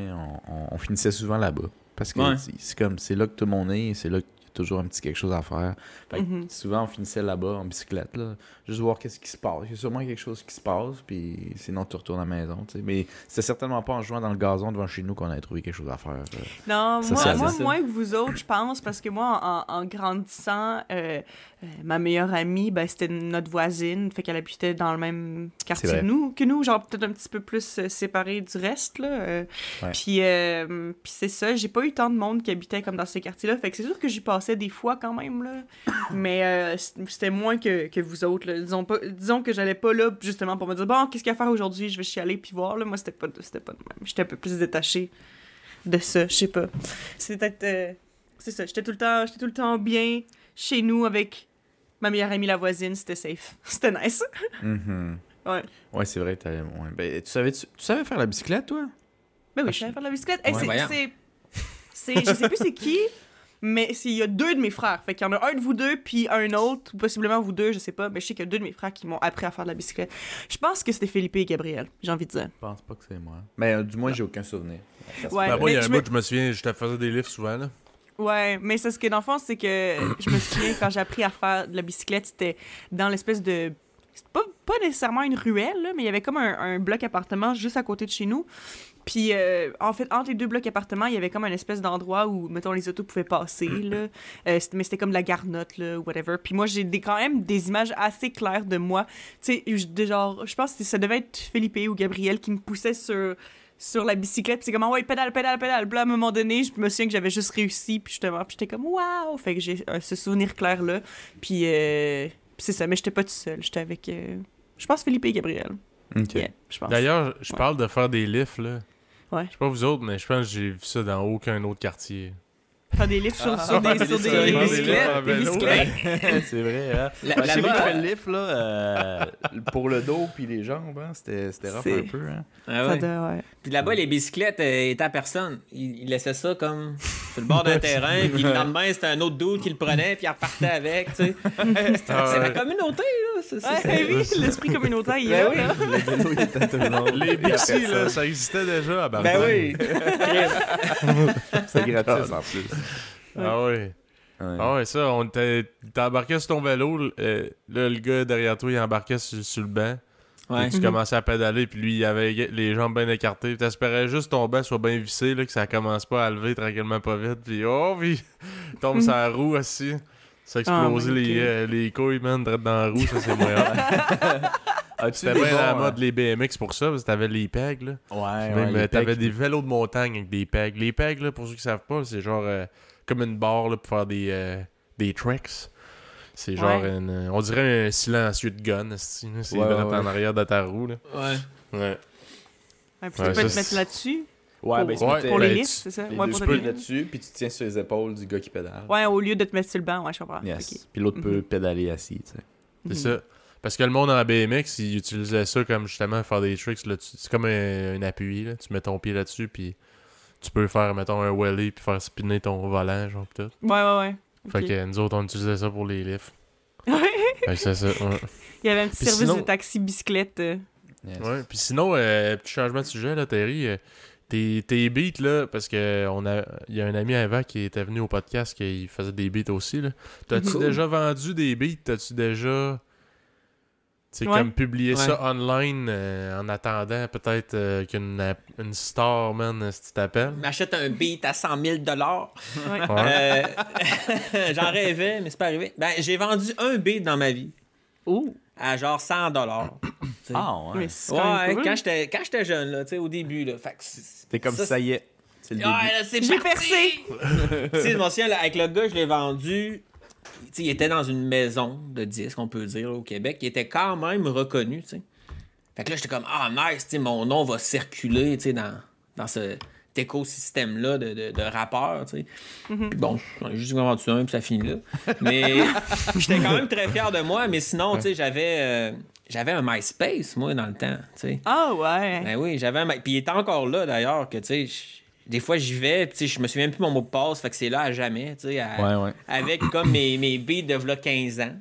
on, on- on finissait souvent là-bas. Parce que Ouais. c'est- comme, c'est là que tout le monde est, c'est là a toujours un petit quelque chose à faire. Fait que Mhm. souvent, on finissait là-bas en bicyclette, là, juste voir qu'est-ce qui se passe. Il y a sûrement quelque chose qui se passe, puis sinon, tu retournes à la maison. Mais c'est certainement pas en jouant dans le gazon devant chez nous qu'on avait trouvé quelque chose à faire. euh. Non, Ça, moi, moins que vous autres, je pense, parce que moi, en, en grandissant, euh, euh, ma meilleure amie, ben, c'était notre voisine, fait qu'elle habitait dans le même quartier que nous, que nous, genre peut-être un petit peu plus euh, séparés du reste, là. euh. Ouais. Puis, euh, puis c'est ça, j'ai pas eu tant de monde qui habitait comme dans ces quartiers-là, fait que c'est sûr que j'y passais des fois quand même, là. Mais euh, c'était moins que, que vous autres, là. Disons, pas, disons que j'allais pas là justement pour me dire, bon, qu'est-ce qu'il y a à faire aujourd'hui, je vais chialer puis voir, là. Moi, c'était pas, c'était pas de même. J'étais un peu plus détachée de ça, je sais pas. C'est peut-être. c'est ça, j'étais tout, le temps- j'étais tout le temps bien chez nous avec ma meilleure amie, la voisine, c'était safe. C'était nice. Mhm. Ouais. Ouais, c'est vrai. ouais. Ben, tu, savais, tu, tu savais faire la bicyclette, toi? Ben oui, Ah, je savais faire de la bicyclette. Hey, Ouais, c'est- voyons. c'est. c'est- Je sais plus c'est qui, mais c'est- il y a deux de mes frères. Fait qu'il y en a un de vous deux, puis un autre, ou possiblement vous deux, je sais pas. Mais je sais qu'il y a deux de mes frères qui m'ont appris à faire de la bicyclette. Je pense que c'était Philippe et Gabriel, j'ai envie de dire. Je pense pas que c'est moi. Mais euh, du moins, j'ai aucun souvenir. Ouais, Ben, moi, il y a un je me- bout, je me souviens, je te faisais des livres souvent, là. Ouais, mais c'est ce que dans le fond, c'est que je me souviens quand j'ai appris à faire de la bicyclette, c'était dans l'espèce de. Pas, pas nécessairement une ruelle, là, mais il y avait comme un, un bloc appartement juste à côté de chez nous. Puis, euh, en fait, entre les deux blocs appartements, il y avait comme un espèce d'endroit où, mettons, les autos pouvaient passer, là. Euh, mais c'était comme de la garnotte, là, ou whatever. Puis moi, j'ai quand même des images assez claires de moi. Tu sais, genre, je pense que ça devait être Philippe ou Gabriel qui me poussait sur sur la bicyclette, c'est comme, ah ouais, pédale, pédale, pédale. Puis à un moment donné, je me souviens que j'avais juste réussi, puis justement, puis j'étais comme, waouh! Fait que j'ai euh, ce souvenir clair-là. Puis, euh, c'est ça, mais j'étais pas tout seul. J'étais avec, euh, je pense, Philippe et Gabriel. Yeah. D'ailleurs, je Ouais. parle de faire des lifts, là. Ouais. Je sais pas vous autres, mais je pense que j'ai vu ça dans aucun autre quartier. Faire des livres sur, sur Ah, des, sur des bicyclettes. Des bicyclettes. c'est vrai, hein? La- Moi, la le lift, là, euh, pour le dos puis les jambes, hein, c'était c'était rough un peu, hein? Ah Ça ouais. doit, ouais. Puis là-bas, les bicyclettes euh, étaient à personne. Ils, ils laissaient ça comme. sur le bord d'un terrain, puis le lendemain, c'était un autre dude qui le prenait, puis il repartait avec, tu sais. C'est Ah la ouais. communauté, là. C'est- c'est- Ouais, oui, l'esprit communautaire, il est Ben oui. Le vélo, il était Les là, ça existait déjà à Ben Barbac. oui. C'est gratis en plus. Ah oui. Ouais. Ah ouais, ça, on embarqué sur ton vélo, euh, là, le gars derrière toi, il embarquait sur, sur le banc. Ouais. Puis tu commençais à pédaler, puis lui, il avait les jambes bien écartées. Puis t'espérais juste que ton banc soit bien vissé, là, que ça commence pas à lever tranquillement pas vite. Puis oh, puis il tombe sur la roue aussi. Ça a explosé Oh my les, euh, les couilles, man, dans la roue, ça c'est moyen. As-tu C'était bien la bons, mode les BMX pour ça, parce que t'avais les pegs, là. Ouais, Même, ouais. euh, t'avais des vélos de montagne avec des pegs. Les pegs, là, pour ceux qui savent pas, c'est genre euh, comme une barre là, pour faire des, euh, des tricks. C'est genre, Ouais. une, euh, on dirait un silencieux de gun. C'est Ouais, en arrière de ta roue. Là. Ouais. Ouais. Ouais, puis tu Ouais, peux ça, te mettre c'est- là-dessus? Ouais, ben, se Ouais, mettait pour les ben, lifts, c'est ça? les Ouais, pour tu te peux là-dessus, puis tu tiens sur les épaules du gars qui pédale. Ouais, au lieu de te mettre sur le banc, ouais, je comprends. Yes. Ok. Puis l'autre peut Mhm. pédaler assis, tu sais. C'est Mhm. ça. Parce que le monde en BMX, il utilisait ça comme justement faire des tricks. là. Tu- C'est comme un, un appui. Là. Tu mets ton pied là-dessus, puis tu peux faire, mettons, un wheelie, puis faire spinner ton volant, genre, pis tout. Ouais, ouais, ouais. Fait Ok. que nous autres, on utilisait ça pour les lifts. Ouais. Fait que c'est ça. ouais. Il y avait un petit Puis service sinon- de taxi bicyclette. euh. Yes. Ouais, puis sinon, euh, petit changement de sujet, là, Terry. euh, tes, tes beats, là, parce que on a il y a un ami avant qui était venu au podcast qui faisait des beats aussi, là. T'as-tu Cool. déjà vendu des beats? T'as-tu déjà... Ouais. comme publier Ouais. ça online euh, en attendant peut-être euh, qu'une une star, man, si tu t'appelles? M'achète un beat à 100 000 Ouais. Ouais. Euh, J'en rêvais, mais c'est pas arrivé. Ben, j'ai vendu un beat dans ma vie Oh! à genre 100 dollars. Ah, ouais. Mais c'est quand même Ouais, cool. quand j'étais quand j'étais jeune là, tu sais au début là, c'est- C'était comme ça, ça, y est. C'est le début. c'est J'ai percé! tu sais, je m'en souviens, là, avec le gars, je l'ai vendu. Il était dans une maison de disques, on peut dire, là, au Québec. Il était quand même reconnu, tu sais. Fait que là, j'étais comme, ah, nice, mon nom va circuler, tu sais, dans, dans ce cet écosystème-là de, de, de rappeurs, tu sais. Puis bon, j'en ai juste vendu un, puis ça finit là. Mais j'étais quand même très fier de moi, mais sinon, tu sais, j'avais... euh, j'avais un MySpace, moi, dans le temps, tu sais. Ah, ouais. Ben oui, j'avais un. Puis il est encore là d'ailleurs, que tu sais, des fois j'y vais, tu sais, je me souviens plus mon mot de passe, fait que c'est là à jamais, tu sais, à- Ouais, ouais. avec comme mes, mes beats de v'là 15 ans.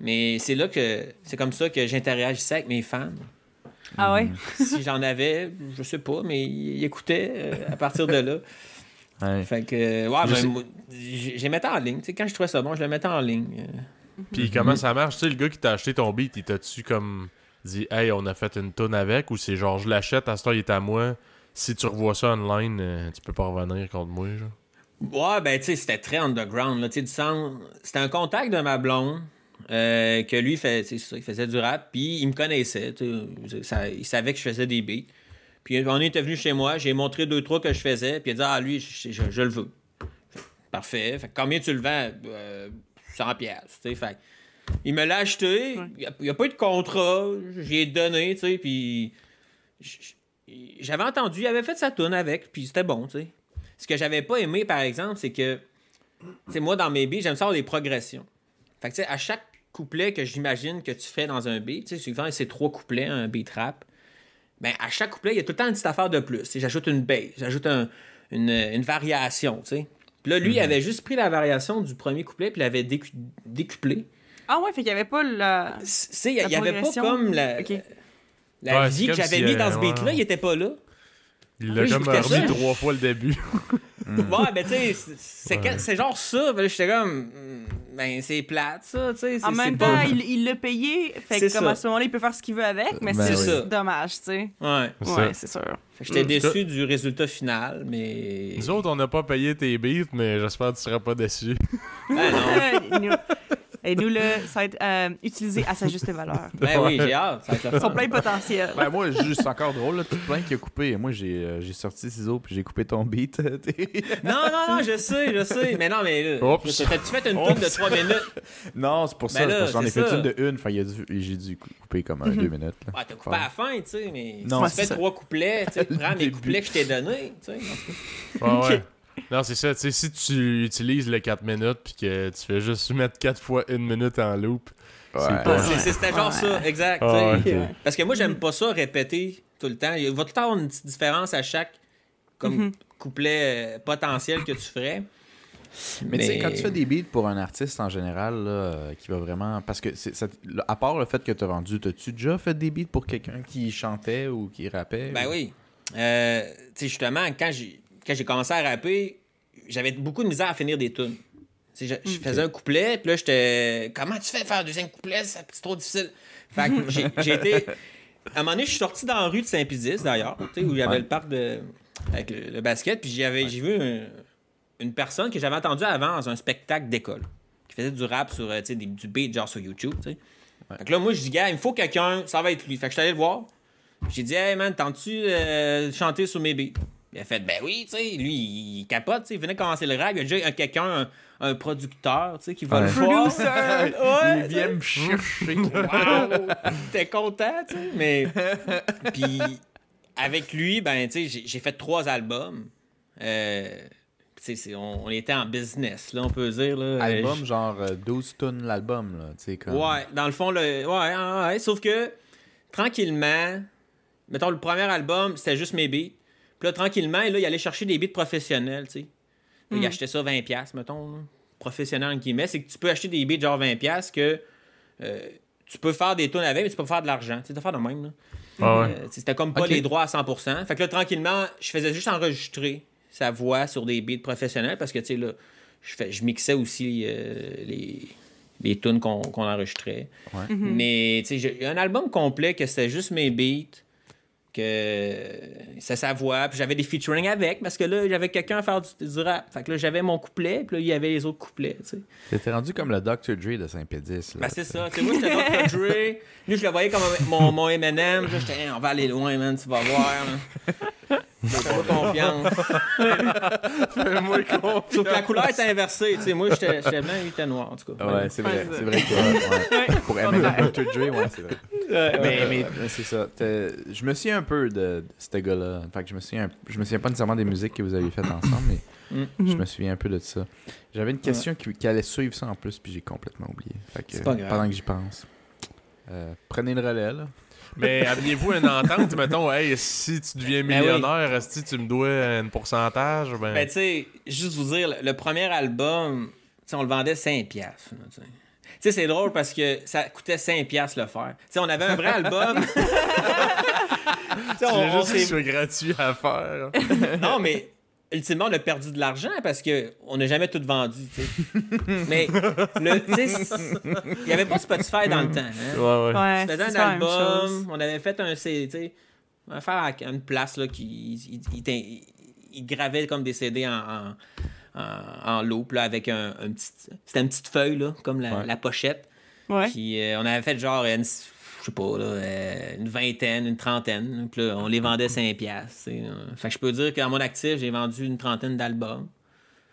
Mais c'est là que. C'est comme ça que j'interagissais avec mes fans. Ah, ouais? Si j'en avais, je sais pas, mais ils écoutaient euh, à partir de là. Ouais. Fait que. Ouais, Je ben, sais- mettais en ligne. Tu sais, quand je trouvais ça bon, je le mettais en ligne. Euh, Puis comment ça marche? Tu sais, le gars qui t'a acheté ton beat, il t'a-tu comme dit « Hey, on a fait une tonne avec » ou c'est genre « Je l'achète, à ce temps, il est à moi. Si tu revois ça online, euh, tu peux pas revenir contre moi. » genre. Ouais, ben, tu sais, c'était très underground, là, tu sais, du sens... C'était un contact de ma blonde, euh, que lui, fait, ça, il faisait du rap, puis il me connaissait, tu sais, ça- il savait que je faisais des beats. Puis on était venu chez moi, j'ai montré deux, trois que je faisais, puis il a dit, ah, lui, je, je- je le veux. Parfait. Fait que combien tu le vends? Euh, 100 pièces, il me l'a acheté, Ouais. il n'y a, pas eu de contrat, j'y ai donné, tu sais, puis j'avais entendu, il avait fait sa tune avec, puis c'était bon, tu sais. Ce que j'avais pas aimé, par exemple, c'est que, tu sais, moi, dans mes beats, j'aime ça avoir des progressions. Fait que, tu sais, à chaque couplet que j'imagine que tu fais dans un beat, tu sais, souvent, c'est trois couplets, un beat rap, ben, à chaque couplet, il y a tout le temps une petite affaire de plus. Tu sais, J'ajoute une bass, j'ajoute un- une, une variation, tu sais. Puis là, lui, il avait juste pris la variation du premier couplet, puis il l'avait décu- décuplé. Ah, ouais, fait qu'il y avait pas la. Tu sais, il n'y avait pas comme la. La Ouais, vie que j'avais si, mis euh, dans ce beat-là, ouais. il était pas là. Il l'a Oui, comme remis trois fois le début. Ouais, ben tu sais, c'est- Ouais. genre ça. Ben, j'étais comme, hmm, ben c'est plate ça, tu sais. En même temps, pas- il l'a payé, fait C'est que comme ça. à ce moment-là, il peut faire ce qu'il veut avec, mais Ben c'est oui. dommage, tu sais. Ouais. C'est Ouais, c'est sûr. Fait que j'étais Mm. déçu du résultat final, mais. Nous autres, on n'a pas payé tes beats, mais j'espère que tu seras pas déçu. Ben non. Et nous, là, ça va être euh, utilisé à sa juste valeur. Ben oui, j'ai hâte. Ça va être le Ils sont fun. plein de potentiel. Ben, moi, juste encore drôle, là, tout plein qui a coupé. Moi, j'ai euh, j'ai sorti le ciseau puis j'ai coupé ton beat. Non, non, non, je sais, je sais. Mais non, mais là. Oups. T'as-tu fait une toune de 3 minutes? non, c'est pour ça. Ben que J'en ai c'est fait ça. une de une. Fait, il a dû- j'ai dû couper comme un deux minutes. là. Ah, t'as coupé à la fin, tu sais, mais. Non, tu c'est fais ça. trois couplets, tu sais, prends mes couplets que je t'ai donnés, tu sais. Ouais, ouais. Non, c'est ça. Tu sais, si tu utilises le 4 minutes puis que tu fais juste mettre 4 fois une minute en loop, Ouais. c'est pas. C'est- C'était genre Ouais. ça, exact. Ah. Parce que moi, j'aime pas ça répéter tout le temps. Il va tout le temps avoir une petite différence à chaque comme Mhm. couplets euh, potentiels que tu ferais. Mais, tu sais, quand tu fais des beats pour un artiste en général, là, euh, qui va vraiment. Parce que, ça- à part le fait que tu as rendu, as-tu déjà fait des beats pour quelqu'un qui chantait ou qui rappait? Ben ou- oui. Euh, tu sais, justement, quand j'ai, quand j'ai commencé à rapper, j'avais beaucoup de misère à finir des tunes. Je, faisais un couplet, puis là, j'étais. Comment tu fais faire un deuxième couplet? C'est trop difficile. Fait que j'ai, été. À un moment donné, je suis sorti dans la rue de Saint-Pédis, d'ailleurs, où il y avait Ouais. le parc de. avec le, le basket, puis j'ai vu un- une personne que j'avais entendue avant dans un spectacle d'école, qui faisait du rap sur, euh, des- du beat, genre sur YouTube. Fait que là, moi, je dis, gars, il me faut quelqu'un, ça va être lui. Fait que je suis allé le voir. J'ai dit, hey man, tentes-tu euh, chanter sur mes beats? Il a fait, ben oui, tu sais, lui, il capote, tu sais, il venait commencer le rap. Il y a déjà un- quelqu'un, un, un producteur, tu sais, qui va Ouais. le voir. Ouais, Il vient me chercher. Wow! T'es content, tu sais, mais... Puis, avec lui, ben, tu sais, j'ai- fait trois albums. Euh, tu sais, on, on était en business, là, on peut dire, là. Album, genre euh, 12 tonnes l'album, là. Tu sais, comme. Ouais, dans le fond, le... ouais, ouais, ouais, sauf que tranquillement, mettons, le premier album, c'était juste mes beats. Puis là, tranquillement, là, il allait chercher des beats professionnels, tu sais. Il Mm. achetait ça 20$, mettons, là. professionnel, entre guillemets. C'est que tu peux acheter des beats genre 20$ que euh, tu peux faire des tunes avec, mais tu peux pas faire de l'argent. Tu sais, de faire de même, là. Ah ouais. Euh, c'était comme pas les droits à 100%. Fait que là, tranquillement, je faisais juste enregistrer sa voix sur des beats professionnels parce que, tu sais, là, je, fais, je mixais aussi euh, les, les tunes qu'on enregistrait. Ouais. Mais, tu sais, j'ai un album complet que c'était juste mes beats, que c'est sa voix, puis j'avais des featuring avec parce que là, j'avais quelqu'un à faire du, du rap. Fait que là, j'avais mon couplet, puis là, il y avait les autres couplets, tu sais. T'étais rendu comme le Dr. Dre de Saint-Pédis. là. Ben, c'est ça. Tu sais, moi, j'étais Dr. Dre. Lui, je le voyais comme mon, mon M&M. J'étais, Hey, on va aller loin, man, tu vas voir. Fais-moi confiance. Fais-moi confiance. Sauf que la couleur était inversée. Tu sais, moi, j'étais j'étais blanc, lui, il était noir, en tout cas. Ouais, c'est vrai. C'est vrai que ouais. pour. Dre, ouais, c'est vrai. mais mais mais c'est ça. Je me souviens un peu de, de ce gars-là. Fait que je me souviens, un- je me souviens pas nécessairement des musiques que vous avez faites ensemble, mais Mm. je me souviens un peu de ça. J'avais une question qui, qui allait suivre ça en plus, puis j'ai complètement oublié. Fait que, C'est pas grave. pendant que j'y pense. Euh, prenez le relais, là. Mais aviez-vous une entente, mettons, hey, si tu deviens Ben oui. millionnaire, si tu me dois un pourcentage, ben. Ben, tu sais, juste vous dire, le- premier album, tu sais, on le vendait 5$. piastres, Tu sais, c'est drôle parce que ça coûtait 5$ piastres le faire. Tu sais, on avait un vrai album. Tu sais, on- on juste que s'est- ce soit gratuit à faire. Non, mais ultimement, on a perdu de l'argent parce que on n'a jamais tout vendu. tu sais. mais il n'y avait pas Spotify dans le temps. Hein? Ouais, c'est un album, on avait fait un CD, tu sais, on va faire à une place là, qui il, il- il- il gravait comme des CD en, en, en, en loop là, avec un, un petit. C'était une petite feuille là, comme la, Ouais. la pochette. Ouais. Puis euh, on avait fait genre une, je sais pas, là, euh, une vingtaine, une trentaine. Puis là, on les vendait 5 piastres. tu sais, euh. Fait que je peux dire qu'à mon actif, j'ai vendu une trentaine d'albums.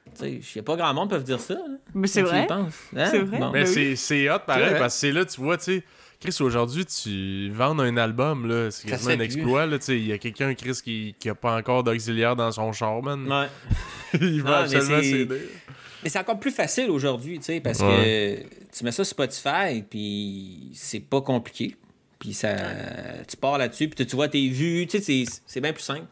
Tu sais, je sais pas grand monde peut dire ça. là, Mais c'est vrai. Hein? C'est vrai. Bon. Mais Ben c'est, c'est hot pareil, parce que c'est là, tu vois, tu sais, Chris, aujourd'hui, tu vends un album, là, c'est quasiment un exploit, là, tu sais, il y a quelqu'un, Chris, qui, qui a pas encore d'auxiliaire dans son char, man. Ouais. il Non, mais absolument c'est- s'aider. Mais c'est encore plus facile aujourd'hui, tu sais, parce Ouais. que tu mets ça sur Spotify, puis c'est pas compliqué. Puis ça, tu pars là-dessus, puis tu vois tes vues, tu sais, c'est- c'est bien plus simple.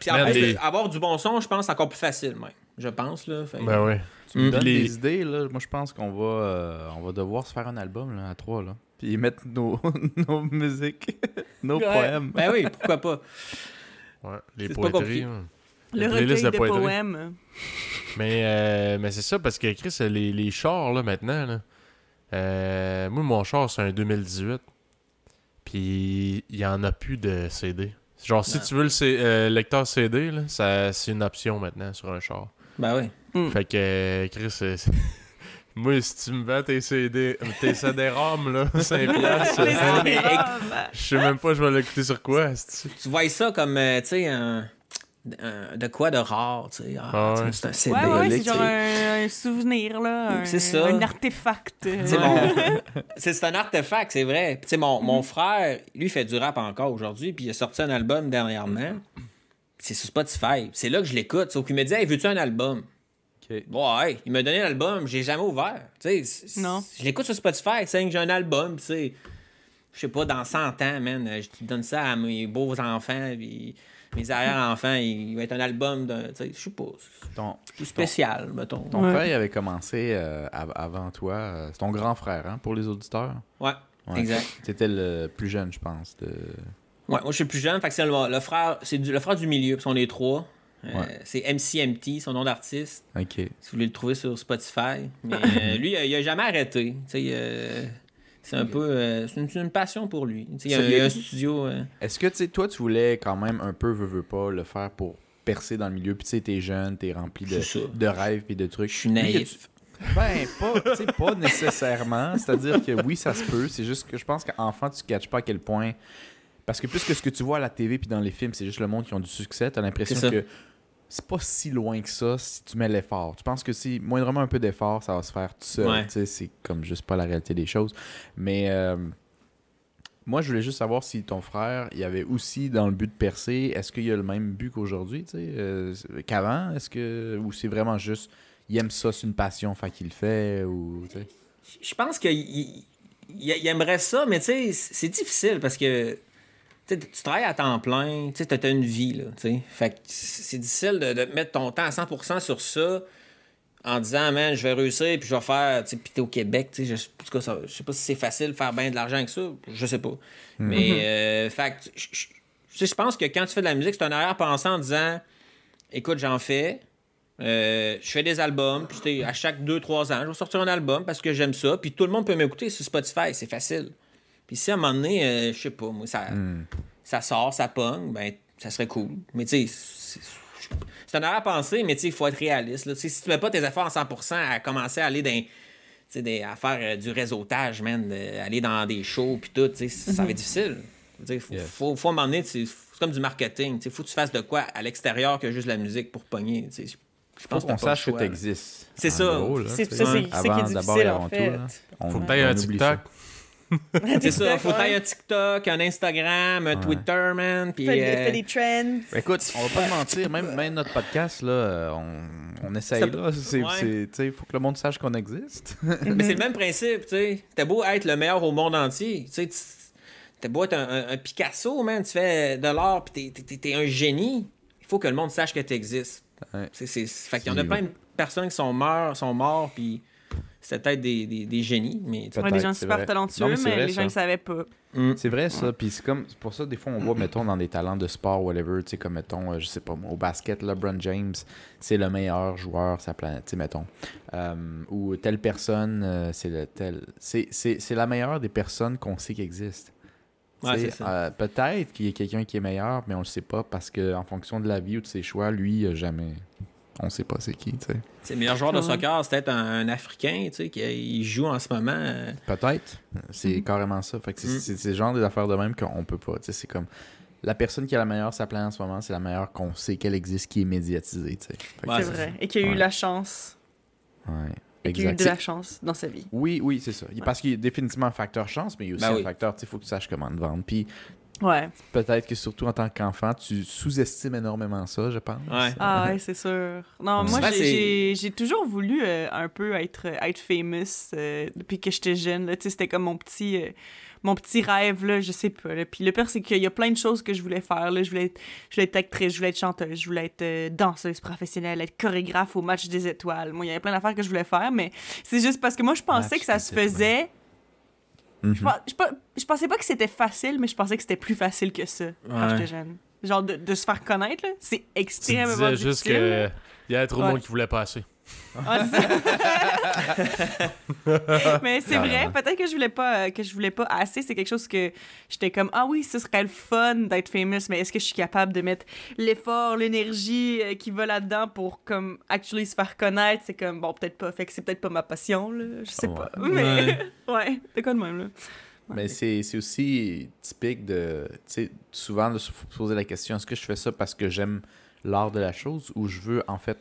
Puis plus, les- avoir du bon son, je pense, c'est encore plus facile, même. Je pense, là. Fait- Ben ouais. Tu me Mm. donnes Les- des idées, là. Moi, je pense qu'on va, euh, on va devoir se faire un album, là, à trois, là. Puis mettre nos, nos musiques, nos Ouais. poèmes. Ben oui, pourquoi pas. ouais. Les pas poétries. hein. Le recueil de, poèmes. Mais, euh, mais c'est ça, parce que Chris, les, les chars, là, maintenant, là, euh, moi, mon char, c'est un 2018. Puis, il y en a plus de CD. Genre, si Non. tu veux le C- euh, lecteur CD, là, ça, c'est une option maintenant sur un char. Ben oui. Mm. Fait que, Chris, moi, si tu me vends tes CD, tes CD-ROM, là, 5 piastres, CD-ROM. je sais même pas je vais l'écouter sur quoi. Tu vois ça comme, euh, tu sais, un, un- de quoi de rare, tu sais. Ah, Ah. C'est un CD. Ouais, ouais, c'est genre un, un souvenir, là. un- C'est ça. Un artefact. euh, C'est mon- c'est c'est un artefact, c'est vrai. Tu sais, mon, mon frère, lui, il fait du rap encore aujourd'hui, puis il a sorti un album dernièrement. C'est sur Spotify. C'est là que je l'écoute. Sauf qu'il me dit, hey, veux-tu un album? Ok. Ouais, il m'a donné l'album, j'ai jamais ouvert. Tu sais, Non. Je l'écoute sur Spotify, c'est que j'ai un album, tu sais. je sais pas, dans 100 ans, man, euh, je te donne ça à mes beaux enfants, puis mes arrière-enfants, il va être un album sais, je sais pas. Ton, Plus spécial, mettons. ton Ouais. frère il avait commencé euh, av- avant toi. euh, c'est ton grand frère, hein, pour les auditeurs? Ouais, Ouais. exact. T'étais le plus jeune, je pense. De... Ouais, moi, je suis le plus jeune, fait que c'est le, le frère, c'est du- le frère du milieu, puis on est trois. Euh, Ouais. C'est MCMT, son nom d'artiste. Ok. Si vous voulez le trouver sur Spotify. Mais euh, lui, il a jamais arrêté. Tu sais, euh, c'est un peu. euh, c'est une, passion pour lui. Tu il y a, il y a un studio. euh, Est-ce que, tu toi, tu voulais quand même un peu, veux, veux pas, le faire pour percer dans le milieu, puis tu sais, t'es jeune, t'es rempli de, de rêves puis de trucs. Je suis naïf. Ben, pas, tu sais, pas nécessairement. C'est-à-dire que oui, ça se peut. C'est juste que je pense qu'enfant, tu ne catches pas à quel point. Parce que plus que ce que tu vois à la TV puis dans les films, c'est juste le monde qui ont du succès, t'as l'impression C'est ça. que c'est pas si loin que ça si tu mets l'effort. Tu penses que si moindrement un peu d'effort, ça va se faire tout seul. Ouais. Tu sais, C'est comme juste pas la réalité des choses. Mais euh, moi, je voulais juste savoir si ton frère, il avait aussi dans le but de percer, est-ce qu'il a le même but qu'aujourd'hui, tu sais, euh, qu'avant? Est-ce que. Ou c'est vraiment juste. Il aime ça, c'est une passion, fait qu'il le fait, ou. Je pense qu'il il- aimerait ça, mais tu sais, c'est difficile parce que tu travailles à temps plein, tu t'as une vie, là. Fait que c'est difficile de, de mettre ton temps à 100% sur ça en disant, man, je vais réussir, puis je vais faire, puis t'es au Québec, tu sais, je, en tout cas, ça- je sais pas si c'est facile de faire bien de l'argent avec ça, je sais pas. Mais, euh, fait que, je- pense que quand tu fais de la musique, c'est un arrière-pensée en disant, écoute, j'en fais, euh, je fais des albums, puis à chaque 2-3 ans, je vais sortir un album parce que j'aime ça, puis tout le monde peut m'écouter sur Spotify, c'est facile. Puis si à un moment donné, euh, je sais pas, moi, ça, ça sort, ça pogne, ben, ça serait cool. Mais tu sais, c'est- un arrière-pensée, mais tu sais, il faut être réaliste. là. Tu sais, si tu mets pas tes efforts à 100% à commencer à aller dans. tu sais, des- à faire euh, du réseautage, man, de- aller dans des shows, puis tout, tu sais, ça va être difficile. Il faut, Yes. faut, faut à un moment donné, tu sais, c'est comme du marketing. Il faut que tu fasses de quoi à l'extérieur que juste la musique pour pogner. tu sais. Je pense qu'on sache que tu existes. C'est En ça. C'est ça, c'est qui est difficile, avant en tout, fait. là, on- Faut on un TikTok. C'est ça, faut tailler un TikTok, un Instagram, un Twitter, man. Puis, Fais, euh, des trends. Ben, Écoute, on va pas te mentir, même, même notre podcast, là, on, on essaye, Ça- là. C'est, Ouais. c'est- tu sais, faut que le monde sache qu'on existe. Mais c'est le même principe, tu sais. T'as beau être le meilleur au monde entier, tu sais. tu- T'as beau être un, un- un Picasso, man, tu fais de l'art, pis t'es- t'es- t'es un génie. Il faut que le monde sache que tu existes. Ouais. C'est, c'est, fait qu'il y en a plein de personnes qui sont morts, sont morts, puis c'était peut-être des, des, des génies, mais... Ouais, des gens super vrai. talentueux, Non, mais c'est mais vrai, les ça. gens ne savaient pas. Mm. C'est vrai, ça. Puis c'est comme, c'est pour ça, des fois, on voit, mettons, dans des talents de sport, whatever, tu sais, comme, mettons, euh, je sais pas, moi, au basket, LeBron James, c'est le meilleur joueur de sa planète, tu sais, mettons. Euh, ou telle personne, euh, c'est le tel. C'est, c'est, c'est la meilleure des personnes qu'on sait qui existent. Ouais, euh, peut-être qu'il y a quelqu'un qui est meilleur, mais on le sait pas parce que en fonction de la vie ou de ses choix, lui, jamais. On sait pas c'est qui, tu sais. C'est le meilleur joueur de soccer, c'est peut-être un, un Africain, tu sais, qui il joue en ce moment. euh, Peut-être. C'est carrément ça. Fait que c'est, Mm. le genre des affaires de même qu'on peut pas. Tu sais, c'est comme la personne qui a la meilleure sa planète en ce moment, c'est la meilleure qu'on sait qu'elle existe, qui est médiatisée. Ouais, c'est vrai. Et qui a eu Ouais. la chance. ouais. Et qui a eu de la chance dans sa vie. Oui, oui, c'est ça. Parce qu'il y a définitivement un facteur chance, mais il y a aussi Ben un oui. facteur, tu sais, faut que tu saches comment te vendre. Puis Ouais. peut-être que surtout en tant qu'enfant, tu sous-estimes énormément ça, je pense. Ouais. Ah ouais, c'est sûr. Non, moi, j'ai- toujours voulu euh, un peu être, être famous euh, depuis que j'étais jeune. là. Tu sais, C'était comme mon petit, euh, mon petit rêve, là, je sais pas. là. Puis le pire, c'est qu'il y a plein de choses que je voulais faire. Là. Je, voulais être, je voulais être actrice, je voulais être chanteuse, je voulais être euh, danseuse professionnelle, être chorégraphe au match des étoiles. Moi, il y avait plein d'affaires que je voulais faire, mais c'est juste parce que moi, je pensais Match que ça se étoiles. Faisait... Mhm. Je, je pens- je pensais pas que c'était facile, mais je pensais que c'était plus facile que ça quand j'étais jeune. Genre, de, de se faire connaître, là, c'est Tu extrêmement disais juste difficile. que il y avait trop de Ouais. monde qui voulait passer. Ah, c'est- Mais c'est vrai, peut-être que je voulais pas euh, que je voulais pas assez, c'est quelque chose que j'étais comme ah oui, ce serait le fun d'être famous, mais est-ce que je suis capable de mettre l'effort, l'énergie euh, qui va là-dedans pour comme actually se faire connaître, c'est comme bon, peut-être pas, fait que c'est peut-être pas ma passion là, je sais Ouais. pas. Mais ouais, c'est quoi de même là. Mais c'est c'est aussi typique de. Tu sais, souvent, il faut se poser la question est-ce que je fais ça parce que j'aime l'art de la chose ou je veux, en fait,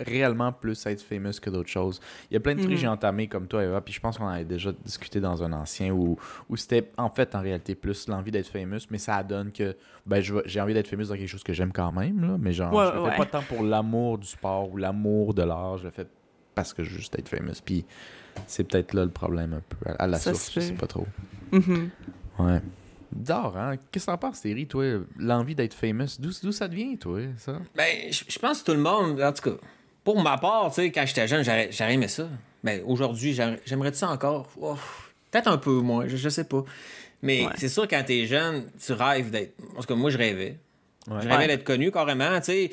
réellement plus être famous que d'autres choses Il y a plein de trucs Mhm. que j'ai entamés comme toi, Eva, puis je pense qu'on en avait déjà discuté dans un ancien où, où c'était, en fait, en réalité, plus l'envie d'être famous, mais ça donne que ben, j'ai envie d'être famous dans quelque chose que j'aime quand même, là, mais genre, Ouais, je le fais ouais. pas tant pour l'amour du sport ou l'amour de l'art, je le fais parce que je veux juste être famous. Puis c'est peut-être là le problème un peu, à, à la Ça source, je sais pas trop. Mhm. Ouais. D'or, hein? Qu'est-ce que t'en penses, Thierry, toi? L'envie d'être famous, d'où ça devient, toi, ça? Ben, je je pense que tout le monde, en tout cas, pour ma part, tu sais, quand j'étais jeune, j'aurais aimé ça. Ben, aujourd'hui, j'aimerais ça encore? Peut-être un peu moins, je, je sais pas. Mais Ouais. c'est sûr, quand t'es jeune, tu rêves d'être. En tout cas, moi, je rêvais. Ouais. Je rêvais d'être connu carrément, tu sais.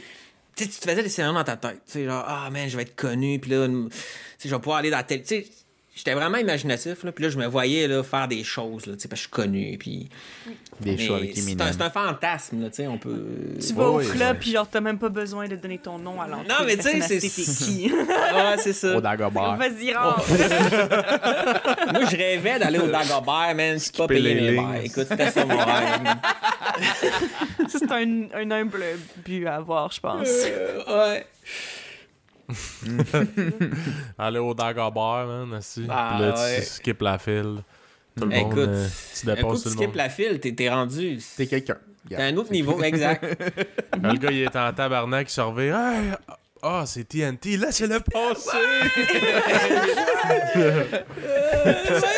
Tu te faisais des scénarios dans ta tête. Tu sais, genre, ah, man, je vais être connu, puis là, je vais pouvoir aller dans la télé. Tu sais, j'étais vraiment imaginatif, là. Puis là, je me voyais, là, faire des choses, là, tu sais, parce que je suis connu, puis. Des avec c'est un, Eminem. c'est un fantasme, là, tu sais, on peut. Tu vas au club, puis genre, t'as même pas besoin de donner ton nom à l'entrée. Non, mais tu sais, c'est- qui? Ouais, c'est ça. Au Dagobah. Vas-y, rentre. Moi, je rêvais d'aller au Dagobert, man, pas mes lignes. verres. Écoute, c'était ça mon rêve. Ça, c'est un, un humble but à avoir, je pense. Euh, ouais. Aller au Dagobert, man, aussi. Ah, Puis là, ouais. tu skips la file. Tout le Écoute, monde, euh, tu un coup dépasses tu tout le skippes monde. la file, t'es t'es rendu. T'es quelqu'un. T'es à un autre niveau, exact. Le gars, il est en tabarnak, il revient. Hey, ah, c'est TNT, laissez-le passer!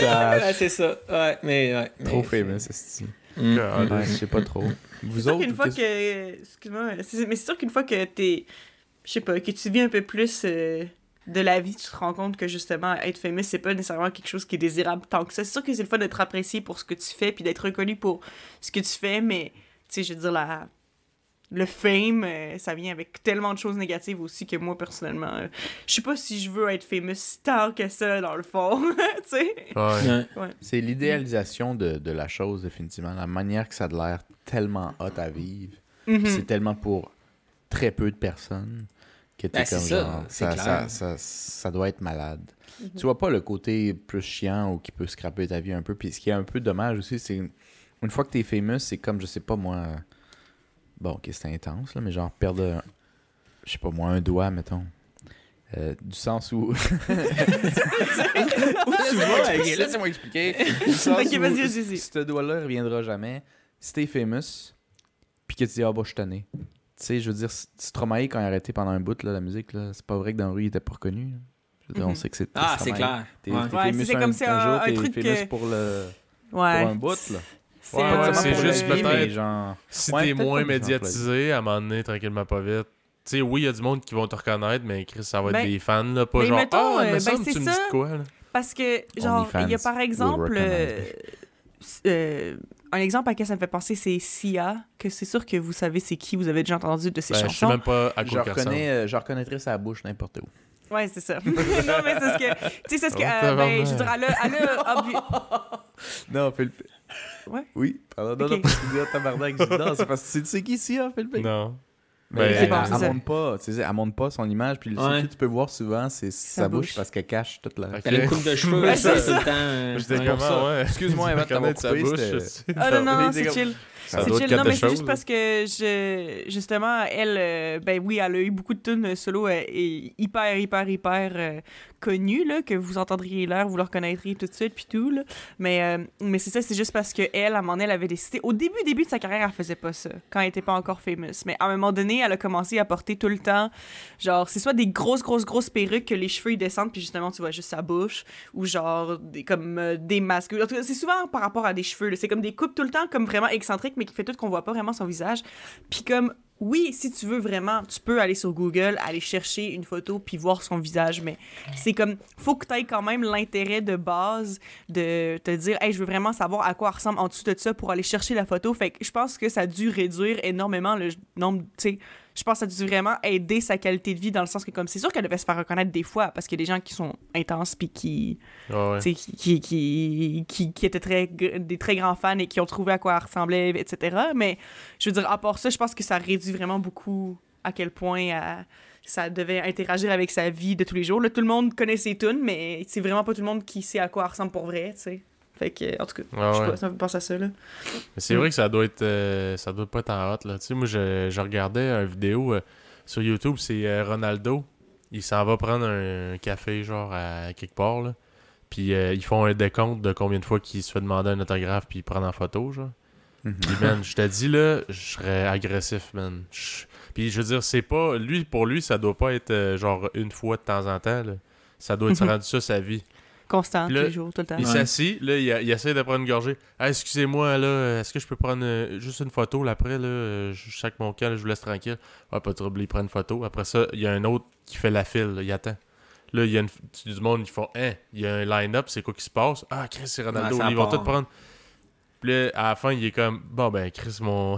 Ouais, c'est ça. Ouais, mais ouais. Trop mais- famous, c'est Mm. Ouais, je sais pas trop. Vous C'est sûr autres, qu'une fois qu'est-ce- que. Excuse-moi, mais c'est sûr qu'une fois que t'es. Je sais pas, que tu vis un peu plus euh, de la vie, tu te rends compte que justement, être famous, c'est pas nécessairement quelque chose qui est désirable tant que ça. C'est sûr que c'est le fun d'être apprécié pour ce que tu fais, puis d'être reconnu pour ce que tu fais, mais, tu sais, je veux dire, la. Le fame, euh, ça vient avec tellement de choses négatives aussi que moi, personnellement, euh, je sais pas si je veux être famous tant que ça, dans le fond, tu sais. Ouais. Ouais. C'est l'idéalisation de, de la chose, définitivement. La manière que ça a de l'air tellement hot à vivre. Puis Mhm. C'est tellement pour très peu de personnes que t'es Ben, comme ça, genre, ça, ça, ça, ça doit être malade. Tu vois pas le côté plus chiant ou qui peut scraper ta vie un peu. Puis ce qui est un peu dommage aussi, c'est une, fois que t'es famous, c'est comme, je sais pas moi. Bon, ok, c'est intense, là, mais genre perdre, un- je sais pas moi, un doigt, mettons. Euh, du sens où. tu vas, ok, laissez-moi expliquer. Du sens Ok, où vas-y, vas-y, vas-y. Ce doigt-là reviendra jamais. Si t'es famous, puis que tu dis, ah bah, je suis tanné. Tu sais, je veux dire, Stromae, quand il a arrêté pendant un bout, là, la musique, là, c'est pas vrai que dans la rue, il était pas reconnu. là. Je veux dire, on Mhm. sait que c'est. Ah, c'est clair. T'es Ouais. t'es Ouais, famous c'est un, comme c'est un un- jour, un t'es truc que- pour, le, pour Ouais. un bout, là. C'est Ouais, juste vie, mais peut-être- genre... Si Ouais, t'es peut-être moins médiatisé, à un moment donné, tranquillement pas vite. Tu sais, oui, il y a du monde qui vont te reconnaître, mais Chris, ça va être Ben, des fans, là, pas mais genre, mettons, ah, euh, me ben, c'est tu me ça. dis quoi, là? Parce que, genre, il y a par exemple. euh, euh, un exemple à laquelle ça me fait penser, c'est Sia, que c'est sûr que vous savez c'est qui, vous avez déjà entendu de ses Ben, je sais chansons. même pas à Je, quoi ressemble. reconnais, euh, je reconnaîtrais sa bouche n'importe où. Ouais, c'est ça. non, mais c'est ce que. Tu sais, c'est ce que. Euh, ben, je veux dire, elle a. Elle a obvi- Non, Philippe. Ouais. Oui, pardon, non, Ok. non, parce que tu dis, tabarnak, je dis, non, c'est parce que tu sais qui hein, Philippe? Non. Mais elle, bon, elle, elle ça. montre pas, tu sais, elle montre pas son image, puis le Ouais. seul que tu peux voir souvent, c'est sa, bouche, bouche. parce qu'elle cache toute la... Ok. Elle a une coupe de cheveux, Ouais, ça, c'est tout le temps. euh, J'étais ouais. Excuse-moi, Eva, t'avoir Connaître sa coupé, bouche. Ah non, non, C'est chill. Ça C'est chill. Non, mais c'est juste parce que je, justement, elle, euh, ben oui, elle a eu beaucoup de tunes solo euh, et hyper, hyper, hyper euh, connues, là, que vous entendriez l'air, vous le reconnaîtriez tout de suite, puis tout, là. Mais, euh, mais c'est ça, c'est juste parce que elle, à un moment donné, elle avait décidé. Au début, début de sa carrière, elle faisait pas ça, quand elle était pas encore famous. Mais à un moment donné, elle a commencé à porter tout le temps, genre, c'est soit des grosses, grosses, grosses perruques que les cheveux ils descendent, puis justement, tu vois juste sa bouche, ou genre, des, comme des masques. En tout cas, c'est souvent par rapport à des cheveux, là. C'est comme des coupes tout le temps, comme vraiment excentriques, mais qui fait tout qu'on voit pas vraiment son visage. Puis comme, oui, si tu veux vraiment, tu peux aller sur Google, aller chercher une photo, puis voir son visage, mais c'est comme, faut que tu aies quand même l'intérêt de base de te dire, hey, je veux vraiment savoir à quoi ressemble en dessous de ça pour aller chercher la photo. Fait que je pense que ça a dû réduire énormément le nombre, tu sais, je pense que ça a dû vraiment aider sa qualité de vie dans le sens que, comme, c'est sûr qu'elle devait se faire reconnaître des fois parce qu'il y a des gens qui sont intenses puis qui, ouais. qui, qui, qui, qui, qui étaient très, des très grands fans et qui ont trouvé à quoi elle ressemblait, etc. Mais je veux dire, à part ça, je pense que ça réduit vraiment beaucoup à quel point elle- ça devait interagir avec sa vie de tous les jours. Là, tout le monde connaît ses tunes, mais c'est vraiment pas tout le monde qui sait à quoi elle ressemble pour vrai, tu sais. Fait que, en tout cas, Ouais, je sais pas, ça me fait penser à ça, là. Mais c'est vrai que ça doit être euh, ça doit pas être en hot là. Tu sais, moi je, je regardais une vidéo euh, sur YouTube, c'est euh, Ronaldo. Il s'en va prendre un café genre à quelque part là. Puis euh, ils font un décompte de combien de fois qu'il se fait demander un autographe puis il prend en photo genre. Mhm. Puis man, je te dis là, je serais agressif man. Je- Puis je veux dire, c'est pas lui pour lui, ça doit pas être euh, genre une fois de temps en temps là. Ça doit être Mhm. rendu ça sa vie. Constant, tous les jours, tout le temps. Il Ouais. s'assit, là, il, il essaie de prendre une gorgée. Ah, excusez-moi, là, est-ce que je peux prendre euh, juste une photo, là, après, là, euh, je sac mon camp, là, je vous laisse tranquille. Ah, pas de trouble, il prend une photo. Après ça, il y a un autre qui fait la file, là, il attend. Là, il y a une, du monde, ils font, hein, il y a un line-up, c'est quoi qui se passe? Ah, Chris, c'est Ronaldo, Ouais, ils vont tout prendre. Puis là, à la fin, il est comme, bon, ben, Chris, mon.